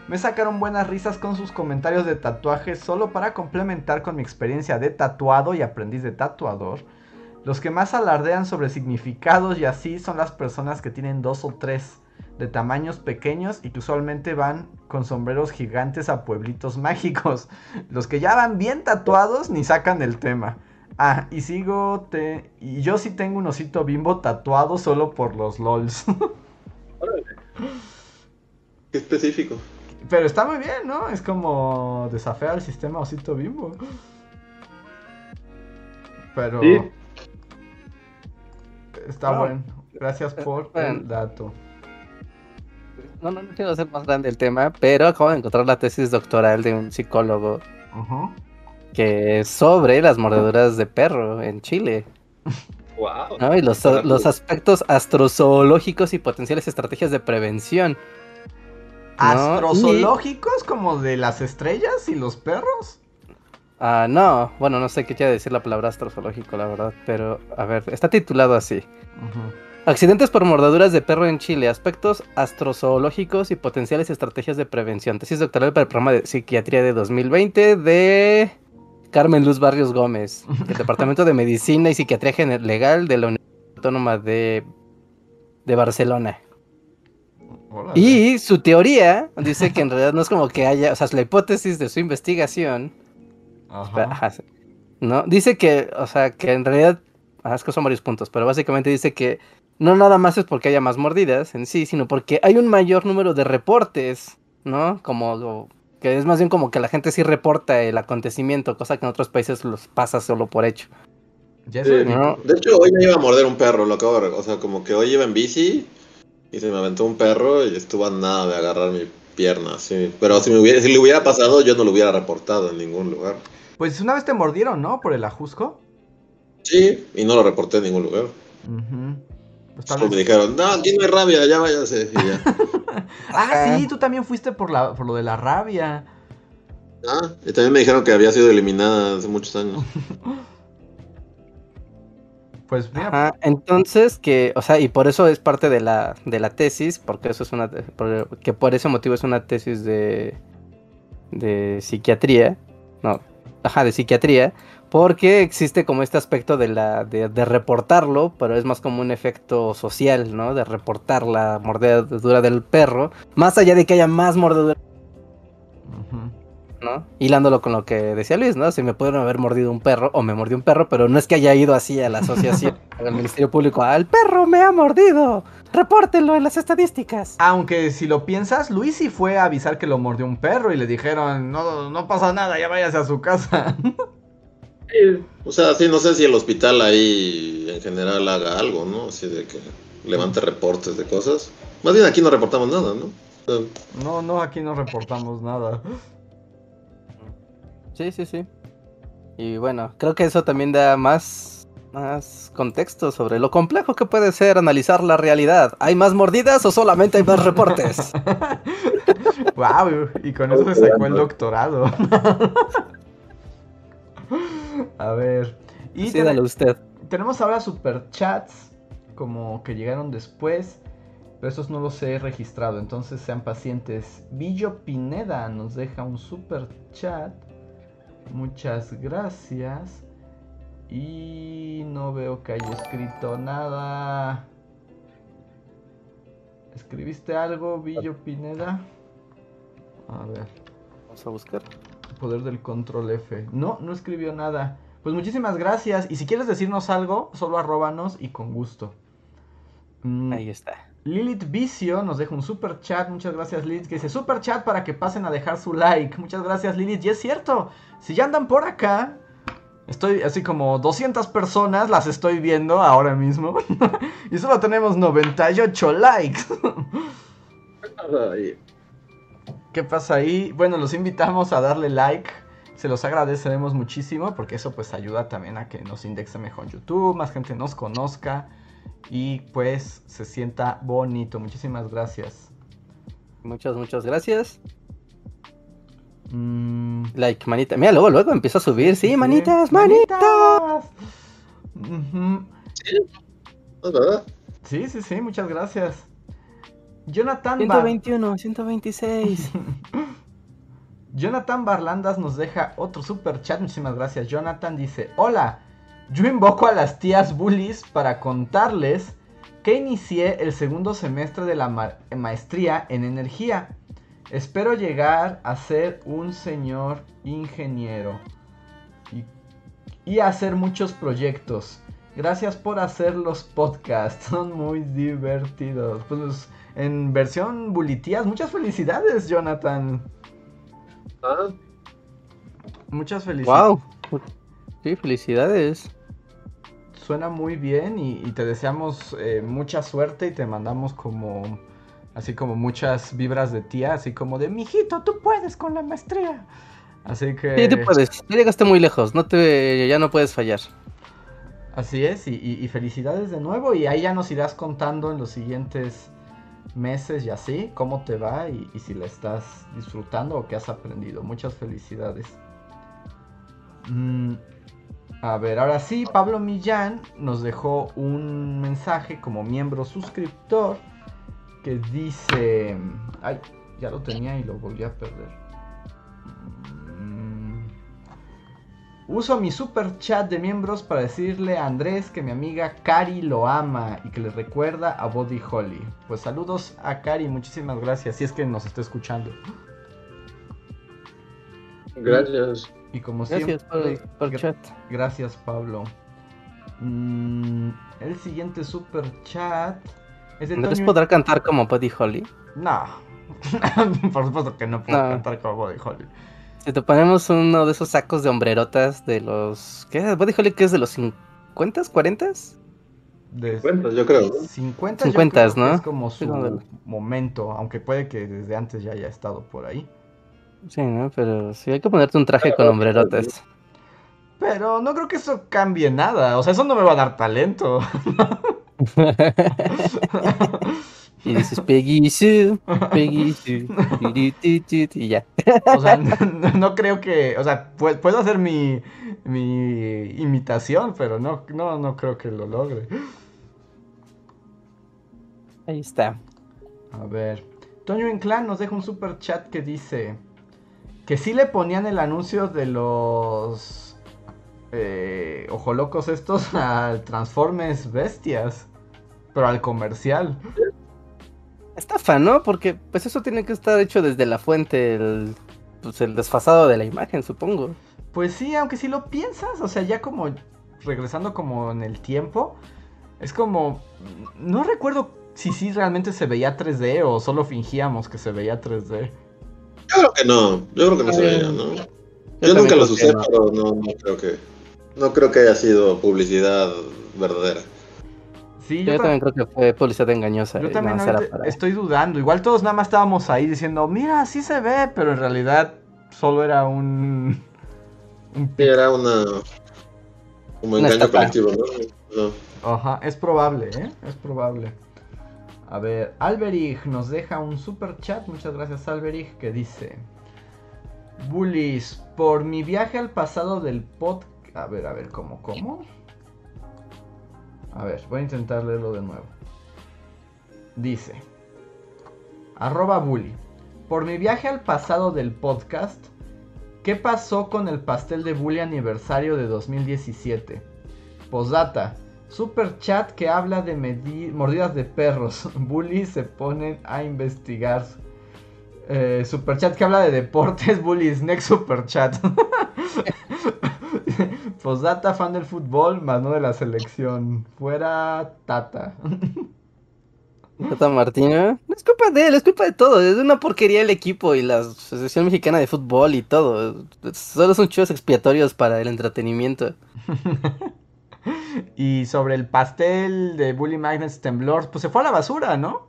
S2: Me sacaron buenas risas con sus comentarios de tatuajes solo para complementar con mi experiencia de tatuado y aprendiz de tatuador. Los que más alardean sobre significados y así son las personas que tienen dos o tres de tamaños pequeños y que usualmente van con sombreros gigantes a pueblitos mágicos. Los que ya van bien tatuados ni sacan el tema. Ah, y sigo te y yo sí tengo un osito bimbo tatuado solo por los lols.
S3: Qué específico.
S2: Pero está muy bien, ¿no? Es como desafiar al sistema osito bimbo. Pero
S3: Sí.
S2: está
S4: Wow.
S2: bueno. Gracias por el dato.
S4: No, no, no quiero hacer más grande el tema, pero acabo de encontrar la tesis doctoral de un psicólogo
S2: Ajá.
S4: que es sobre las mordeduras de perro en Chile,
S3: Wow.
S4: ¿no? Y los, los aspectos astrozoológicos y potenciales estrategias de prevención.
S2: ¿Astrozoológicos como de las estrellas y los perros?
S4: Ah, no, bueno, no sé qué quiere decir la palabra astrozoológico, la verdad, pero a ver, está titulado así. Accidentes por mordeduras de perro en Chile, aspectos astrozoológicos y potenciales estrategias de prevención. Tesis doctoral para el programa de psiquiatría de 2020 de Carmen Luz Barrios Gómez, del Departamento de Medicina y Psiquiatría Legal de la Universidad Autónoma de, de Barcelona. Y su teoría dice que en realidad no es como que haya, o sea, la hipótesis de su investigación
S2: Ajá.
S4: No, dice que, o sea, que en realidad, ah, es que son varios puntos, pero básicamente dice que no nada más es porque haya más mordidas en sí, sino porque hay un mayor número de reportes, ¿no? Como que es más bien como que la gente sí reporta el acontecimiento, cosa que en otros países los pasa solo por hecho.
S2: Ya de mi-
S4: No.
S3: De hecho, hoy me iba a morder un perro, lo acabo de... O sea, como que hoy iba en bici y se me aventó un perro y estuvo a nada de agarrar mi pierna, sí. Pero si, me hubiera, si le hubiera pasado, yo no lo hubiera reportado en ningún lugar.
S2: Pues una vez te mordieron, ¿no? Por el ajusco.
S3: Sí, y no lo reporté en ningún lugar.
S2: Ujú. Pues
S3: Solo me dijeron, no, aquí no hay rabia, ya váyase. Y ya.
S2: Ah, sí, tú también fuiste por, la, por lo de la rabia.
S3: Ah, y también me dijeron que había sido eliminada hace muchos años.
S2: Pues mira,
S4: Ajá, entonces que, o sea, y por eso es parte de la, de la tesis, porque eso es una, por- que por ese motivo es una tesis de, de psiquiatría, no, ajá, de psiquiatría, porque existe como este aspecto de, la, de, de, reportarlo, pero es más como un efecto social, ¿no? De reportar la mordedura del perro, más allá de que haya más mordedura. ¿No? Hilándolo con lo que decía Luis, ¿no? Si me pudieron haber mordido un perro o me mordió un perro, pero no es que haya ido así a la asociación, al Ministerio Público, al perro me ha mordido, repórtenlo en las estadísticas.
S2: Aunque si lo piensas, Luis sí fue a avisar que lo mordió un perro y le dijeron, no, no pasa nada, ya váyase a su casa.
S3: O sea, sí, no sé si el hospital ahí en general haga algo, ¿no? Así de que levante reportes de cosas. Más bien aquí no reportamos nada, ¿no?
S2: No, no, aquí no reportamos nada.
S4: Sí, sí, sí. Y bueno, creo que eso también da más, más contexto sobre lo complejo que puede ser analizar la realidad. ¿Hay más mordidas o solamente hay más reportes?
S2: wow, y con eso se sacó el doctorado. a ver. Y
S4: Sí, dale usted.
S2: tenemos ahora superchats, como que llegaron después, pero esos no los he registrado, entonces sean pacientes. Villo Pineda nos deja un superchat. Muchas gracias. Y no veo que haya escrito nada. ¿Escribiste algo, Villo Pineda? A ver.
S4: Vamos a buscar.
S2: Poder del control F. No, no escribió nada. Pues muchísimas gracias. Y si quieres decirnos algo, solo arróbanos y con gusto. Mm,
S4: Ahí está.
S2: Lilith Vicio nos deja un super chat. Muchas gracias, Lilith. Que dice super chat para que pasen a dejar su like. Muchas gracias, Lilith. Y es cierto, si ya andan por acá, estoy así como 200 personas, las estoy viendo ahora mismo. y solo tenemos 98 likes. ¿Qué pasa ahí? Bueno, los invitamos a darle like. Se los agradeceremos muchísimo porque eso pues ayuda también a que nos indexe mejor en YouTube, más gente nos conozca y pues se sienta bonito. Muchísimas gracias.
S4: Muchas, muchas gracias.
S2: Mm,
S4: Like, manita. Mira, luego, luego empieza a subir. Sí,
S2: sí,
S4: manitas, manitas.
S3: ¿es verdad?
S2: Sí, sí, sí, muchas gracias. Jonathan, Bar-
S4: 121, 126.
S2: Jonathan Barlandas nos deja otro super chat. Muchísimas gracias. Jonathan dice: Hola, yo invoco a las tías bullies para contarles que inicié el segundo semestre de la ma- maestría en energía. Espero llegar a ser un señor ingeniero y, y hacer muchos proyectos. Gracias por hacer los podcasts, son muy divertidos. Pues en versión bulitías, muchas felicidades, Jonathan.
S3: Ah,
S2: Muchas felicidades.
S4: wow. Sí, felicidades.
S2: Suena muy bien y, y te deseamos eh, mucha suerte y te mandamos como así como muchas vibras de tía, así como de mijito, tú puedes con la maestría. Así que
S4: Sí, tú puedes. Ya llegaste muy lejos. No te, ya no puedes fallar.
S2: así es y, y- y felicidades de nuevo y ahí ya nos irás contando en los siguientes meses y así cómo te va y, y si la estás disfrutando o qué has aprendido. Muchas felicidades. Mm, a ver, ahora sí, Pablo Millán nos dejó un mensaje como miembro suscriptor que dice... Ay, ya lo tenía y lo volví a perder. Mm, Uso mi super chat de miembros para decirle a Andrés que mi amiga Cari lo ama y que le recuerda a Body Holly. Pues saludos a Cari, muchísimas gracias, si es que nos está escuchando.
S3: gracias.
S2: Y como
S4: Gracias
S2: siempre,
S4: por el
S2: gra-
S4: chat.
S2: Gracias, Pablo. Mm, el siguiente super chat es de
S4: ¿Andrés
S2: Toño-
S4: podrá cantar como Buddy Holly?
S2: No. Por supuesto que no puedo
S4: No.
S2: cantar como Body Holly.
S4: Si te ponemos uno de esos sacos de hombrerotas de los... ¿Qué? ¿Buddy Holly que es de los 50, 40?
S2: De
S3: Bueno, yo creo. ¿no?
S2: 50, yo
S4: 50,
S2: creo que
S4: ¿no?
S2: es como su
S4: no,
S2: momento, aunque puede que desde antes ya haya estado por ahí.
S4: Sí, ¿no? Pero sí hay que ponerte un traje con hombrerotas.
S2: Pero no creo que eso cambie nada. O sea, eso no me va a dar talento.
S4: y dices Peggy Sue, Peggy Sue, y ya.
S2: O sea, no, no creo que. O sea, pu- puedo hacer mi, mi imitación, pero no, no, no creo que lo logre.
S4: Ahí está.
S2: A ver. Toño Inclán nos deja un super chat que dice: Que sí le ponían el anuncio de los eh, ojolocos estos al Transformes Bestias. Pero al comercial.
S4: Estafa, ¿no? Porque pues eso tiene que estar hecho desde la fuente, el, pues, el desfasado de la imagen, supongo.
S2: Pues sí, aunque si lo piensas, o sea, ya como regresando como en el tiempo, es como, no recuerdo si sí realmente se veía 3D o solo fingíamos que se veía 3D.
S3: Yo creo que no, yo creo que no se veía, ¿no? Yo,
S4: también
S3: nunca los usé,
S4: no.
S3: pero no, no creo que no creo que haya sido publicidad verdadera.
S2: Sí,
S4: Yo,
S2: yo, ta-
S4: también creo que fue publicidad engañosa.
S2: yo también
S4: para-
S2: estoy dudando. Igual todos nada más estábamos ahí diciendo, mira, sí se ve, pero en realidad solo era un... un
S3: Sí, era una como engaño colectivo, ¿no? No.
S2: Ajá, es probable, ¿eh? Es probable. A ver, Alberich nos deja un super chat. Muchas gracias, Alberich, que dice: Bullies, por mi viaje al pasado del pod. A ver, a ver, ¿cómo? ¿Cómo? A ver, voy a intentar leerlo de nuevo. Dice: Arroba Bully. Por mi viaje al pasado del podcast, ¿qué pasó con el pastel de Bully aniversario de 2017? Posdata. Super chat que habla de mordidas de perros. Bullies se ponen a investigar. Eh, super chat que habla de deportes. Bullies. Next super chat. Posdata fan del fútbol, más no de la selección. Fuera Tata.
S4: Tata Martino. No es culpa de él, es culpa de todo. Es una porquería el equipo y la Asociación Mexicana de Fútbol y todo. Solo son chivos expiatorios para el entretenimiento.
S2: y sobre el pastel de Bully Magnets Temblor, pues se fue a la basura, ¿no?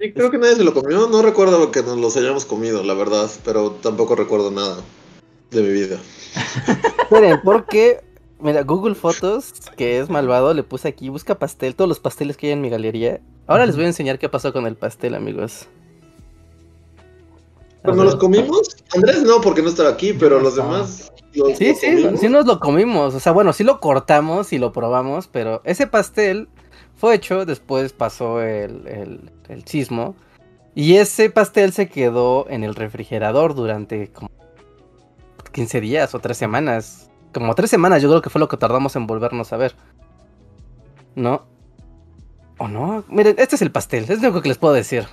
S3: Sí, creo que nadie se lo comió, no recuerdo que nos los hayamos comido, la verdad, pero tampoco recuerdo nada de mi vida.
S4: Esperen, porque, mira, Google Fotos, que es malvado, le puse aquí, busca pastel, todos los pasteles que hay en mi galería. Ahora les voy a enseñar qué pasó con el pastel, amigos. A
S3: ¿Pero no
S4: ver.
S3: los comimos? Andrés no, porque no estaba aquí, pero los demás los,
S4: Sí,
S3: los
S4: sí,
S3: comimos.
S4: sí nos lo comimos. O sea, bueno, sí lo cortamos y lo probamos, pero ese pastel fue hecho, después pasó el, el, el sismo. Y ese pastel se quedó en el refrigerador durante como 15 días o 3 semanas. Como 3 semanas yo creo que fue lo que tardamos en volvernos a ver. ¿No? ¿O no? Miren, este es el pastel, es lo único que les puedo decir.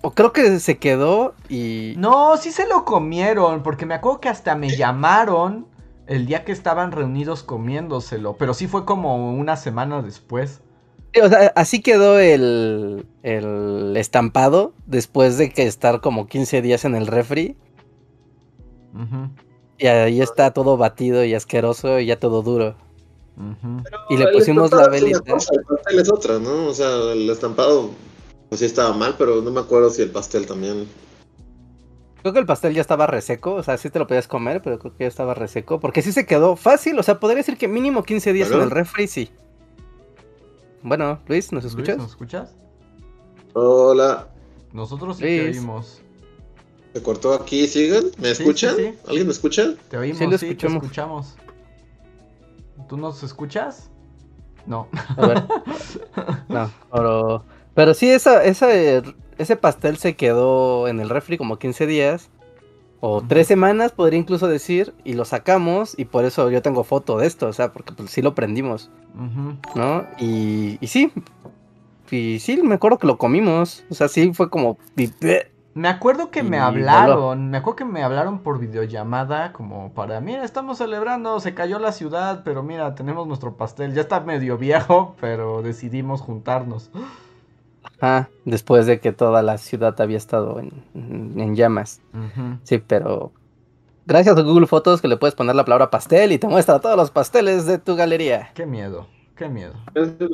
S4: O creo que se quedó y...
S2: No, sí se lo comieron, porque me acuerdo que hasta me llamaron el día que estaban reunidos comiéndoselo, pero sí fue como una semana después.
S4: Sí, o sea, así quedó el, el estampado después de que estar como 15 días en el refri. Y ahí está todo batido y asqueroso y ya todo duro. Y le pusimos la velita.
S3: cosa, el pastel es otra, ¿no? O sea, el estampado, pues sí estaba mal, pero no me acuerdo si el pastel también.
S4: Creo que el pastel ya estaba reseco, o sea, sí te lo podías comer, pero creo que ya estaba reseco. Porque sí se quedó fácil, o sea, podría decir que mínimo 15 días en el refri, sí. Bueno, Luis, ¿nos
S2: Luis,
S4: escuchas?
S2: ¿Nos escuchas?
S3: Hola,
S2: Nosotros sí te
S4: Luis.
S2: oímos.
S3: se cortó aquí, ¿siguen? ¿Me
S2: Sí,
S3: escuchan?
S2: sí, sí.
S3: ¿Alguien me escucha?
S2: Te oímos,
S4: Sí,
S2: sí,
S4: lo
S2: te
S4: escuchamos.
S2: escuchamos. ¿Tú nos escuchas? No.
S4: A ver. No, pero. Pero sí, esa, esa, eh, ese pastel se quedó en el refri como 15 días. O
S2: Ujú.
S4: tres semanas, podría incluso decir. Y lo sacamos. Y por eso yo tengo foto de esto. O sea, porque pues, sí lo prendimos.
S2: Ujú.
S4: ¿No? Y, y sí. Y sí, me acuerdo que lo comimos. O sea, sí fue como.
S2: Me acuerdo que me
S4: Y
S2: hablaron, me acuerdo que me hablaron por videollamada como para, mira, estamos celebrando, se cayó la ciudad, pero mira, tenemos nuestro pastel, ya está medio viejo, pero decidimos juntarnos.
S4: Ah, después de que toda la ciudad había estado en, en- en llamas. Sí, pero. Gracias a Google Fotos que le puedes poner la palabra pastel y te muestra todos los pasteles de tu galería.
S2: Qué miedo, qué miedo.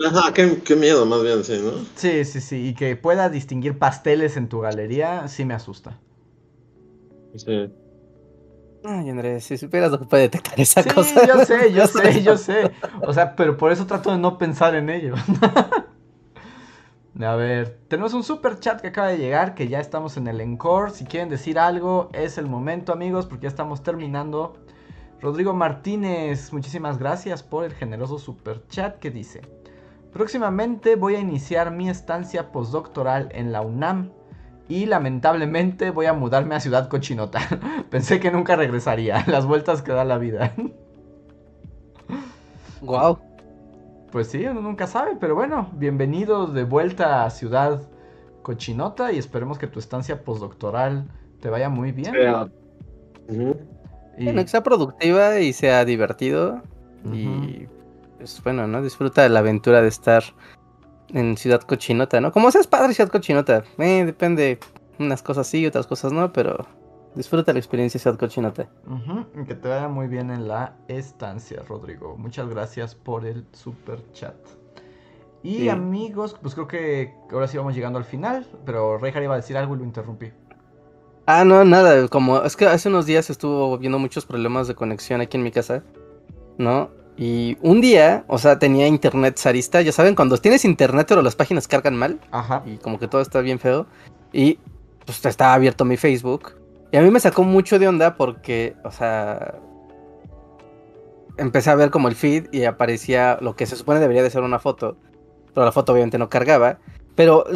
S3: Ajá, qué, qué miedo, más bien, sí, ¿no?
S2: Sí, sí, sí, y que pueda distinguir pasteles en tu galería, sí me asusta.
S3: Sí.
S4: Ay, Andrés, si supieras lo que puede detectar esa
S2: Sí,
S4: cosa.
S2: yo sé, yo sé, yo sé. O sea, pero por eso trato de no pensar en ello. A ver, tenemos un super chat que acaba de llegar, que ya estamos en el encore. Si quieren decir algo, es el momento, amigos, porque ya estamos terminando. Rodrigo Martínez, muchísimas gracias por el generoso super chat que dice: Próximamente voy a iniciar mi estancia postdoctoral en la UNAM. Y lamentablemente voy a mudarme a Ciudad Cochinota. Pensé que nunca regresaría. Las vueltas que da la vida.
S4: Wow.
S2: Pues sí, uno nunca sabe, pero bueno, bienvenidos de vuelta a Ciudad Cochinota y esperemos que tu estancia postdoctoral te vaya muy bien.
S3: Ujú.
S2: Y-
S4: Bueno, que sea productiva y sea divertido. Y pues bueno, ¿no? Disfruta de la aventura de estar en Ciudad Cochinota, ¿no? Como seas padre Ciudad Cochinota. Eh, depende. Unas cosas sí, otras cosas no, pero disfruta la experiencia Cochinota.
S2: Ujú, y que te vaya muy bien en la estancia, Rodrigo. Muchas gracias por el super chat. Y
S4: Sí.
S2: amigos, pues creo que ahora sí vamos llegando al final, pero Reinhardt iba a decir algo y lo interrumpí.
S4: Ah, no, nada, como es que hace unos días estuvo viendo muchos problemas de conexión aquí en mi casa, ¿no? Y un día, o sea, tenía internet zarista, ya saben, cuando tienes internet pero las páginas cargan mal
S2: Ajá.
S4: y como que todo está bien feo y pues estaba abierto mi Facebook y a mí me sacó mucho de onda porque, o sea, empecé a ver como el feed y aparecía lo que se supone debería de ser una foto, pero la foto obviamente no cargaba, pero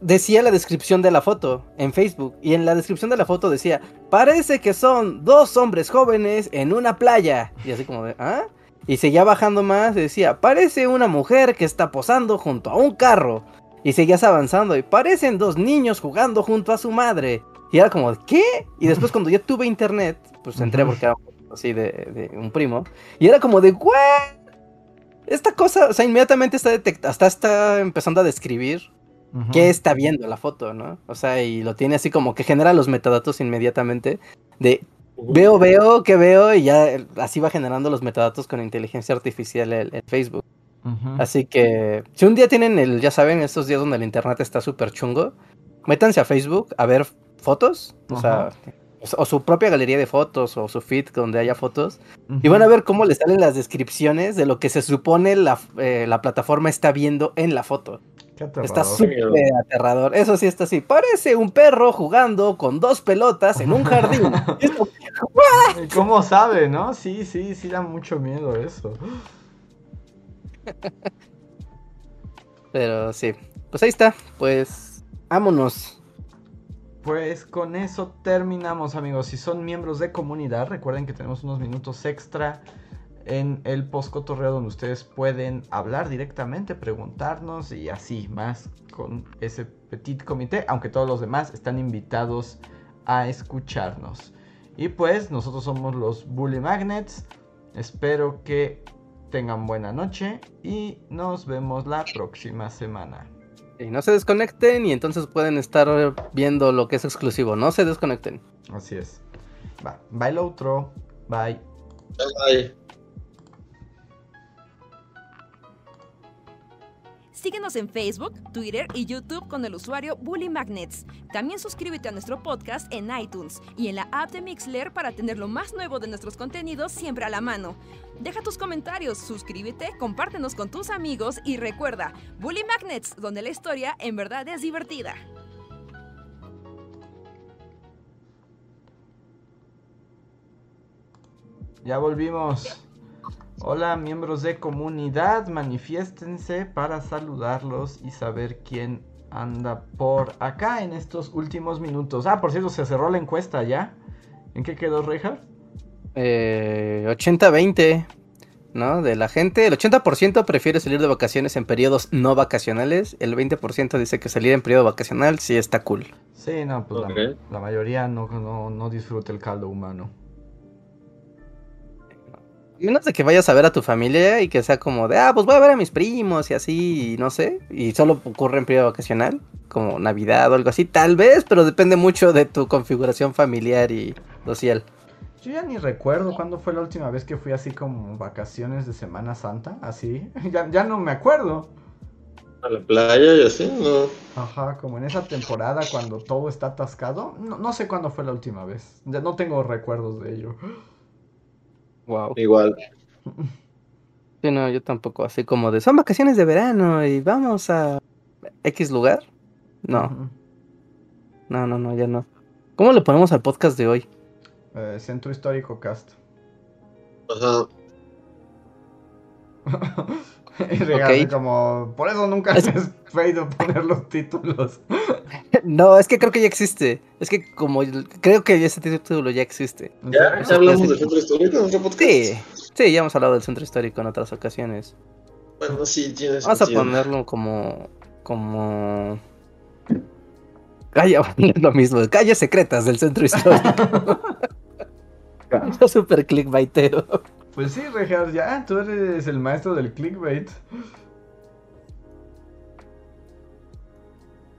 S4: decía la descripción de la foto en Facebook y en la descripción de la foto decía, parece que son dos hombres jóvenes en una playa y así como de, ¿ah? Y seguía bajando más y decía, parece una mujer que está posando junto a un carro. Y seguías avanzando y parecen dos niños jugando junto a su madre. Y era como, ¿qué? Y después cuando ya tuve internet, pues entré porque era así de, de un primo. Y era como de, ¿what? Esta cosa, o sea, inmediatamente está detectando, hasta está empezando a describir qué está viendo la foto, ¿no? O sea, y lo tiene así como que genera los metadatos inmediatamente de veo, veo, que veo, y ya así va generando los metadatos con inteligencia artificial en, en Facebook. Así que, si un día tienen el, ya saben, estos días donde el internet está súper chungo, métanse a Facebook a ver fotos, o sea,
S2: Ajá.
S4: o, o su propia galería de fotos, o su feed donde haya fotos, y van a ver cómo les salen las descripciones de lo que se supone la, eh, la plataforma está viendo en la foto.
S2: Qué
S4: Está súper aterrador. Eso sí está así. Parece un perro jugando con dos pelotas en un jardín. Y es como,
S2: ¿Y ¿Cómo sabe, no? Sí, sí, sí da mucho miedo eso.
S4: Pero sí. Pues ahí está. Pues vámonos.
S2: Pues con eso terminamos, amigos. Si son miembros de comunidad, recuerden que tenemos unos minutos extra en el postcotorreo donde ustedes pueden hablar directamente, preguntarnos y así más con ese petit comité, aunque todos los demás están invitados a escucharnos. Y pues nosotros somos los Bully Magnets. Espero que tengan buena noche y nos vemos la próxima semana.
S4: Y no se desconecten y entonces pueden estar viendo lo que es exclusivo. No se desconecten.
S2: Así es. Va, bye lo otro. Bye.
S3: Bye.
S1: Síguenos en Facebook, Twitter y YouTube con el usuario Bully Magnets. También suscríbete a nuestro podcast en iTunes y en la app de Mixler para tener lo más nuevo de nuestros contenidos siempre a la mano. Deja tus comentarios, suscríbete, compártenos con tus amigos y recuerda, Bully Magnets, donde la historia en verdad es divertida.
S2: Ya volvimos. Hola miembros de comunidad, manifiéstense para saludarlos y saber quién anda por acá en estos últimos minutos. Ah, por cierto, se cerró la encuesta ya. ¿En qué quedó Reinhardt?
S4: Eh, 80-20, ¿no? De la gente. El 80% prefiere salir de vacaciones en periodos no vacacionales. El 20% dice que salir en periodo vacacional sí está cool.
S2: Sí, no, pues la, mayoría no, no, no disfruta el caldo humano.
S4: Menos de que vayas a ver a tu familia y que sea como de, ah, pues voy a ver a mis primos y así, y no sé. Y solo ocurre en periodo vacacional, como Navidad o algo así, tal vez, pero depende mucho de tu configuración familiar y social.
S2: Yo ya ni recuerdo cuándo fue la última vez que fui así como vacaciones de Semana Santa, así. Ya, ya no me acuerdo.
S3: A la playa y así, no.
S2: Ajá, como en esa temporada cuando todo está atascado. No, no sé cuándo fue la última vez. Ya no tengo recuerdos de ello.
S4: Wow.
S3: Igual.
S4: Sí, no, yo tampoco, así como de, son vacaciones de verano y vamos a X lugar. No, no, no, no, ya no. ¿Cómo le ponemos al podcast de hoy?
S2: Eh, Centro Histórico Cast.
S3: Ajá.
S2: y regalarle
S4: Ok.
S2: como. Por eso nunca
S4: Es-
S2: has pedido poner los títulos.
S4: No, es que creo que ya existe. Es que como creo que ese título ya existe.
S3: ¿Ya? ¿Ya hablamos del centro histórico en otro podcast?
S4: Sí, sí, ya hemos hablado del centro histórico en otras ocasiones.
S3: Bueno, sí, tienes
S4: Vamos a ponerlo como. como. Calla, lo mismo. Calles secretas del centro histórico. no super clickbaitero.
S2: Pues sí, Rejas, ya, tú eres el maestro del clickbait.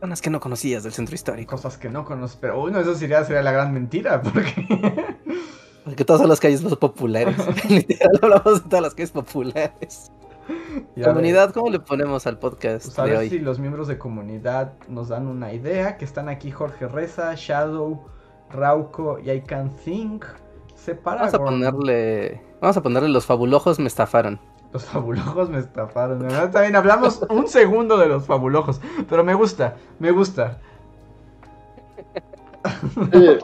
S4: Zonas que no conocías del centro histórico.
S2: Cosas que no conoces, pero bueno, eso sería, sería la gran mentira, porque...
S4: Porque todas son las calles más populares. Literal, hablamos de todas las calles populares.
S2: Ya
S4: comunidad, ¿cómo le ponemos al podcast
S2: Pues a
S4: de
S2: ver
S4: hoy?
S2: si los miembros de comunidad nos dan una idea, que están aquí Jorge Reza, Shadow, Rauco y I Can Think. Separagon.
S4: Vamos a ponerle. Vamos a ponerle los fabulojos me estafaron.
S2: Los fabulojos me estafaron. ¿verdad? También hablamos un segundo de los fabulojos. Pero me gusta, me gusta.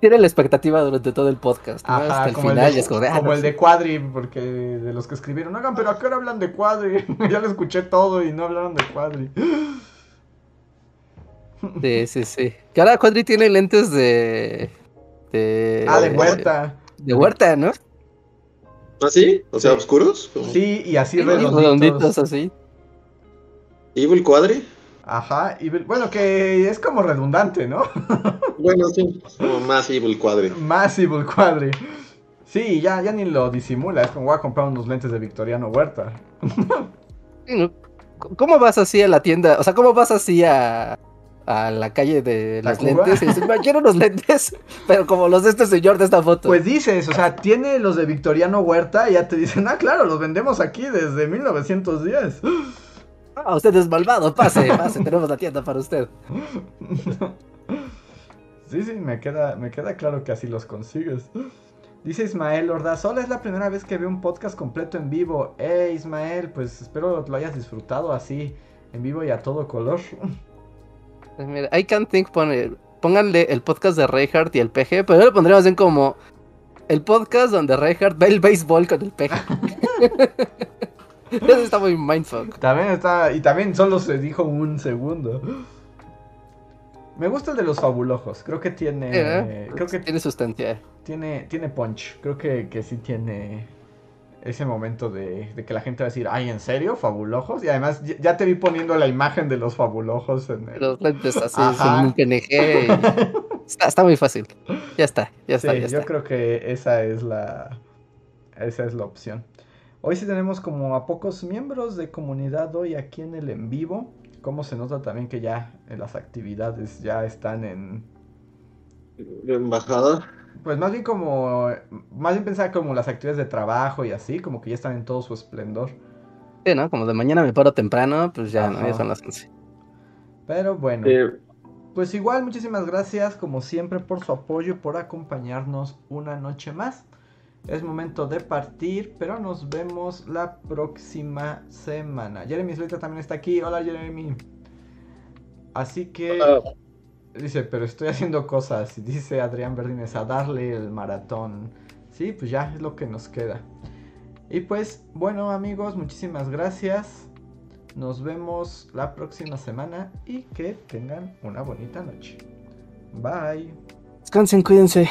S4: Tiene la expectativa durante todo el podcast. ¿no?
S2: Ajá,
S4: Hasta el final
S2: el de,
S4: es como de, ah,
S2: como
S4: no
S2: el de Cuadri, porque de los que escribieron, hagan, pero ¿a qué hora hablan de Cuadri? ya lo escuché todo y no hablaron de Cuadri.
S4: Sí, sí, sí. Que ahora Cuadri tiene lentes de. de
S2: ah, de Huerta.
S4: De huerta, ¿no?
S3: ¿Ah, sí? O sea,
S2: Sí.
S3: oscuros.
S2: Sí, y así
S4: Sí,
S2: redonditos.
S4: redonditos así.
S3: Evil Quadri.
S2: Ajá, y bueno, que es como redundante, ¿no?
S3: Bueno, sí. Como más Evil Quadri.
S2: Massive Cuadri. Sí, ya, ya ni lo disimula, es como voy a comprar unos lentes de Victoriano Huerta.
S4: Sí, ¿no? ¿Cómo vas así a la tienda? O sea, ¿cómo vas así a, a la calle de los
S2: ¿Tacuba?
S4: lentes? Y dices, "Ma, quiero unos lentes, pero como los de este señor de esta foto.
S2: Pues dices, o sea, tiene los de Victoriano Huerta y ya te dicen, ah, claro, los vendemos aquí desde 1910.
S4: Ah, usted es malvado, pase, pase, tenemos la tienda para usted.
S2: Sí, sí, me queda, me queda claro que así los consigues. Dice Ismael Ordaz, hola, es la primera vez que veo un podcast completo en vivo. Eh, Ismael, pues espero lo hayas disfrutado así, en vivo y a todo color.
S4: Pues mira, I Can't Think pone, pónganle el podcast de Reinhardt y el PG, pero yo lo pondría más bien como el podcast donde Reinhardt ve el béisbol con el PG. Eso está muy mindfuck.
S2: También está, y también solo se dijo un segundo. Me gusta el de los fabulojos, creo que tiene,
S4: Eh,
S2: creo que
S4: tiene sustancia.
S2: tiene, tiene punch, creo que, que sí tiene ese momento de, de que la gente va a decir, ay, ¿en serio? ¿Fabulojos? Y además ya, ya te vi poniendo la imagen de los fabulojos en el...
S4: Los lentes así, sin un PNG. y- Está, está muy fácil. Ya está, ya está,
S2: Sí,
S4: ya
S2: yo
S4: está.
S2: creo que esa es la esa es la opción. Hoy sí tenemos como a pocos miembros de comunidad hoy aquí en el en vivo. Como se nota también que ya en las actividades ya están en
S3: Embajada.
S2: Pues más bien como más bien pensaba como las actividades de trabajo y así, como que ya están en todo su esplendor.
S4: Sí, ¿no? Como de mañana me paro temprano, pues ya, ¿no? Ya son las 11.
S2: Pero bueno,
S3: Eh,
S2: pues igual muchísimas gracias como siempre por su apoyo, por acompañarnos una noche más. Es momento de partir, pero nos vemos la próxima semana. Jeremy Slater también está aquí. Hola Jeremy. Así que dice, pero estoy haciendo cosas. Y dice Adrián Verdines a darle el maratón. Sí, pues ya es lo que nos queda. Y pues, bueno amigos, muchísimas gracias. Nos vemos la próxima semana y que tengan una bonita noche. Bye.
S4: Descansen, cuídense.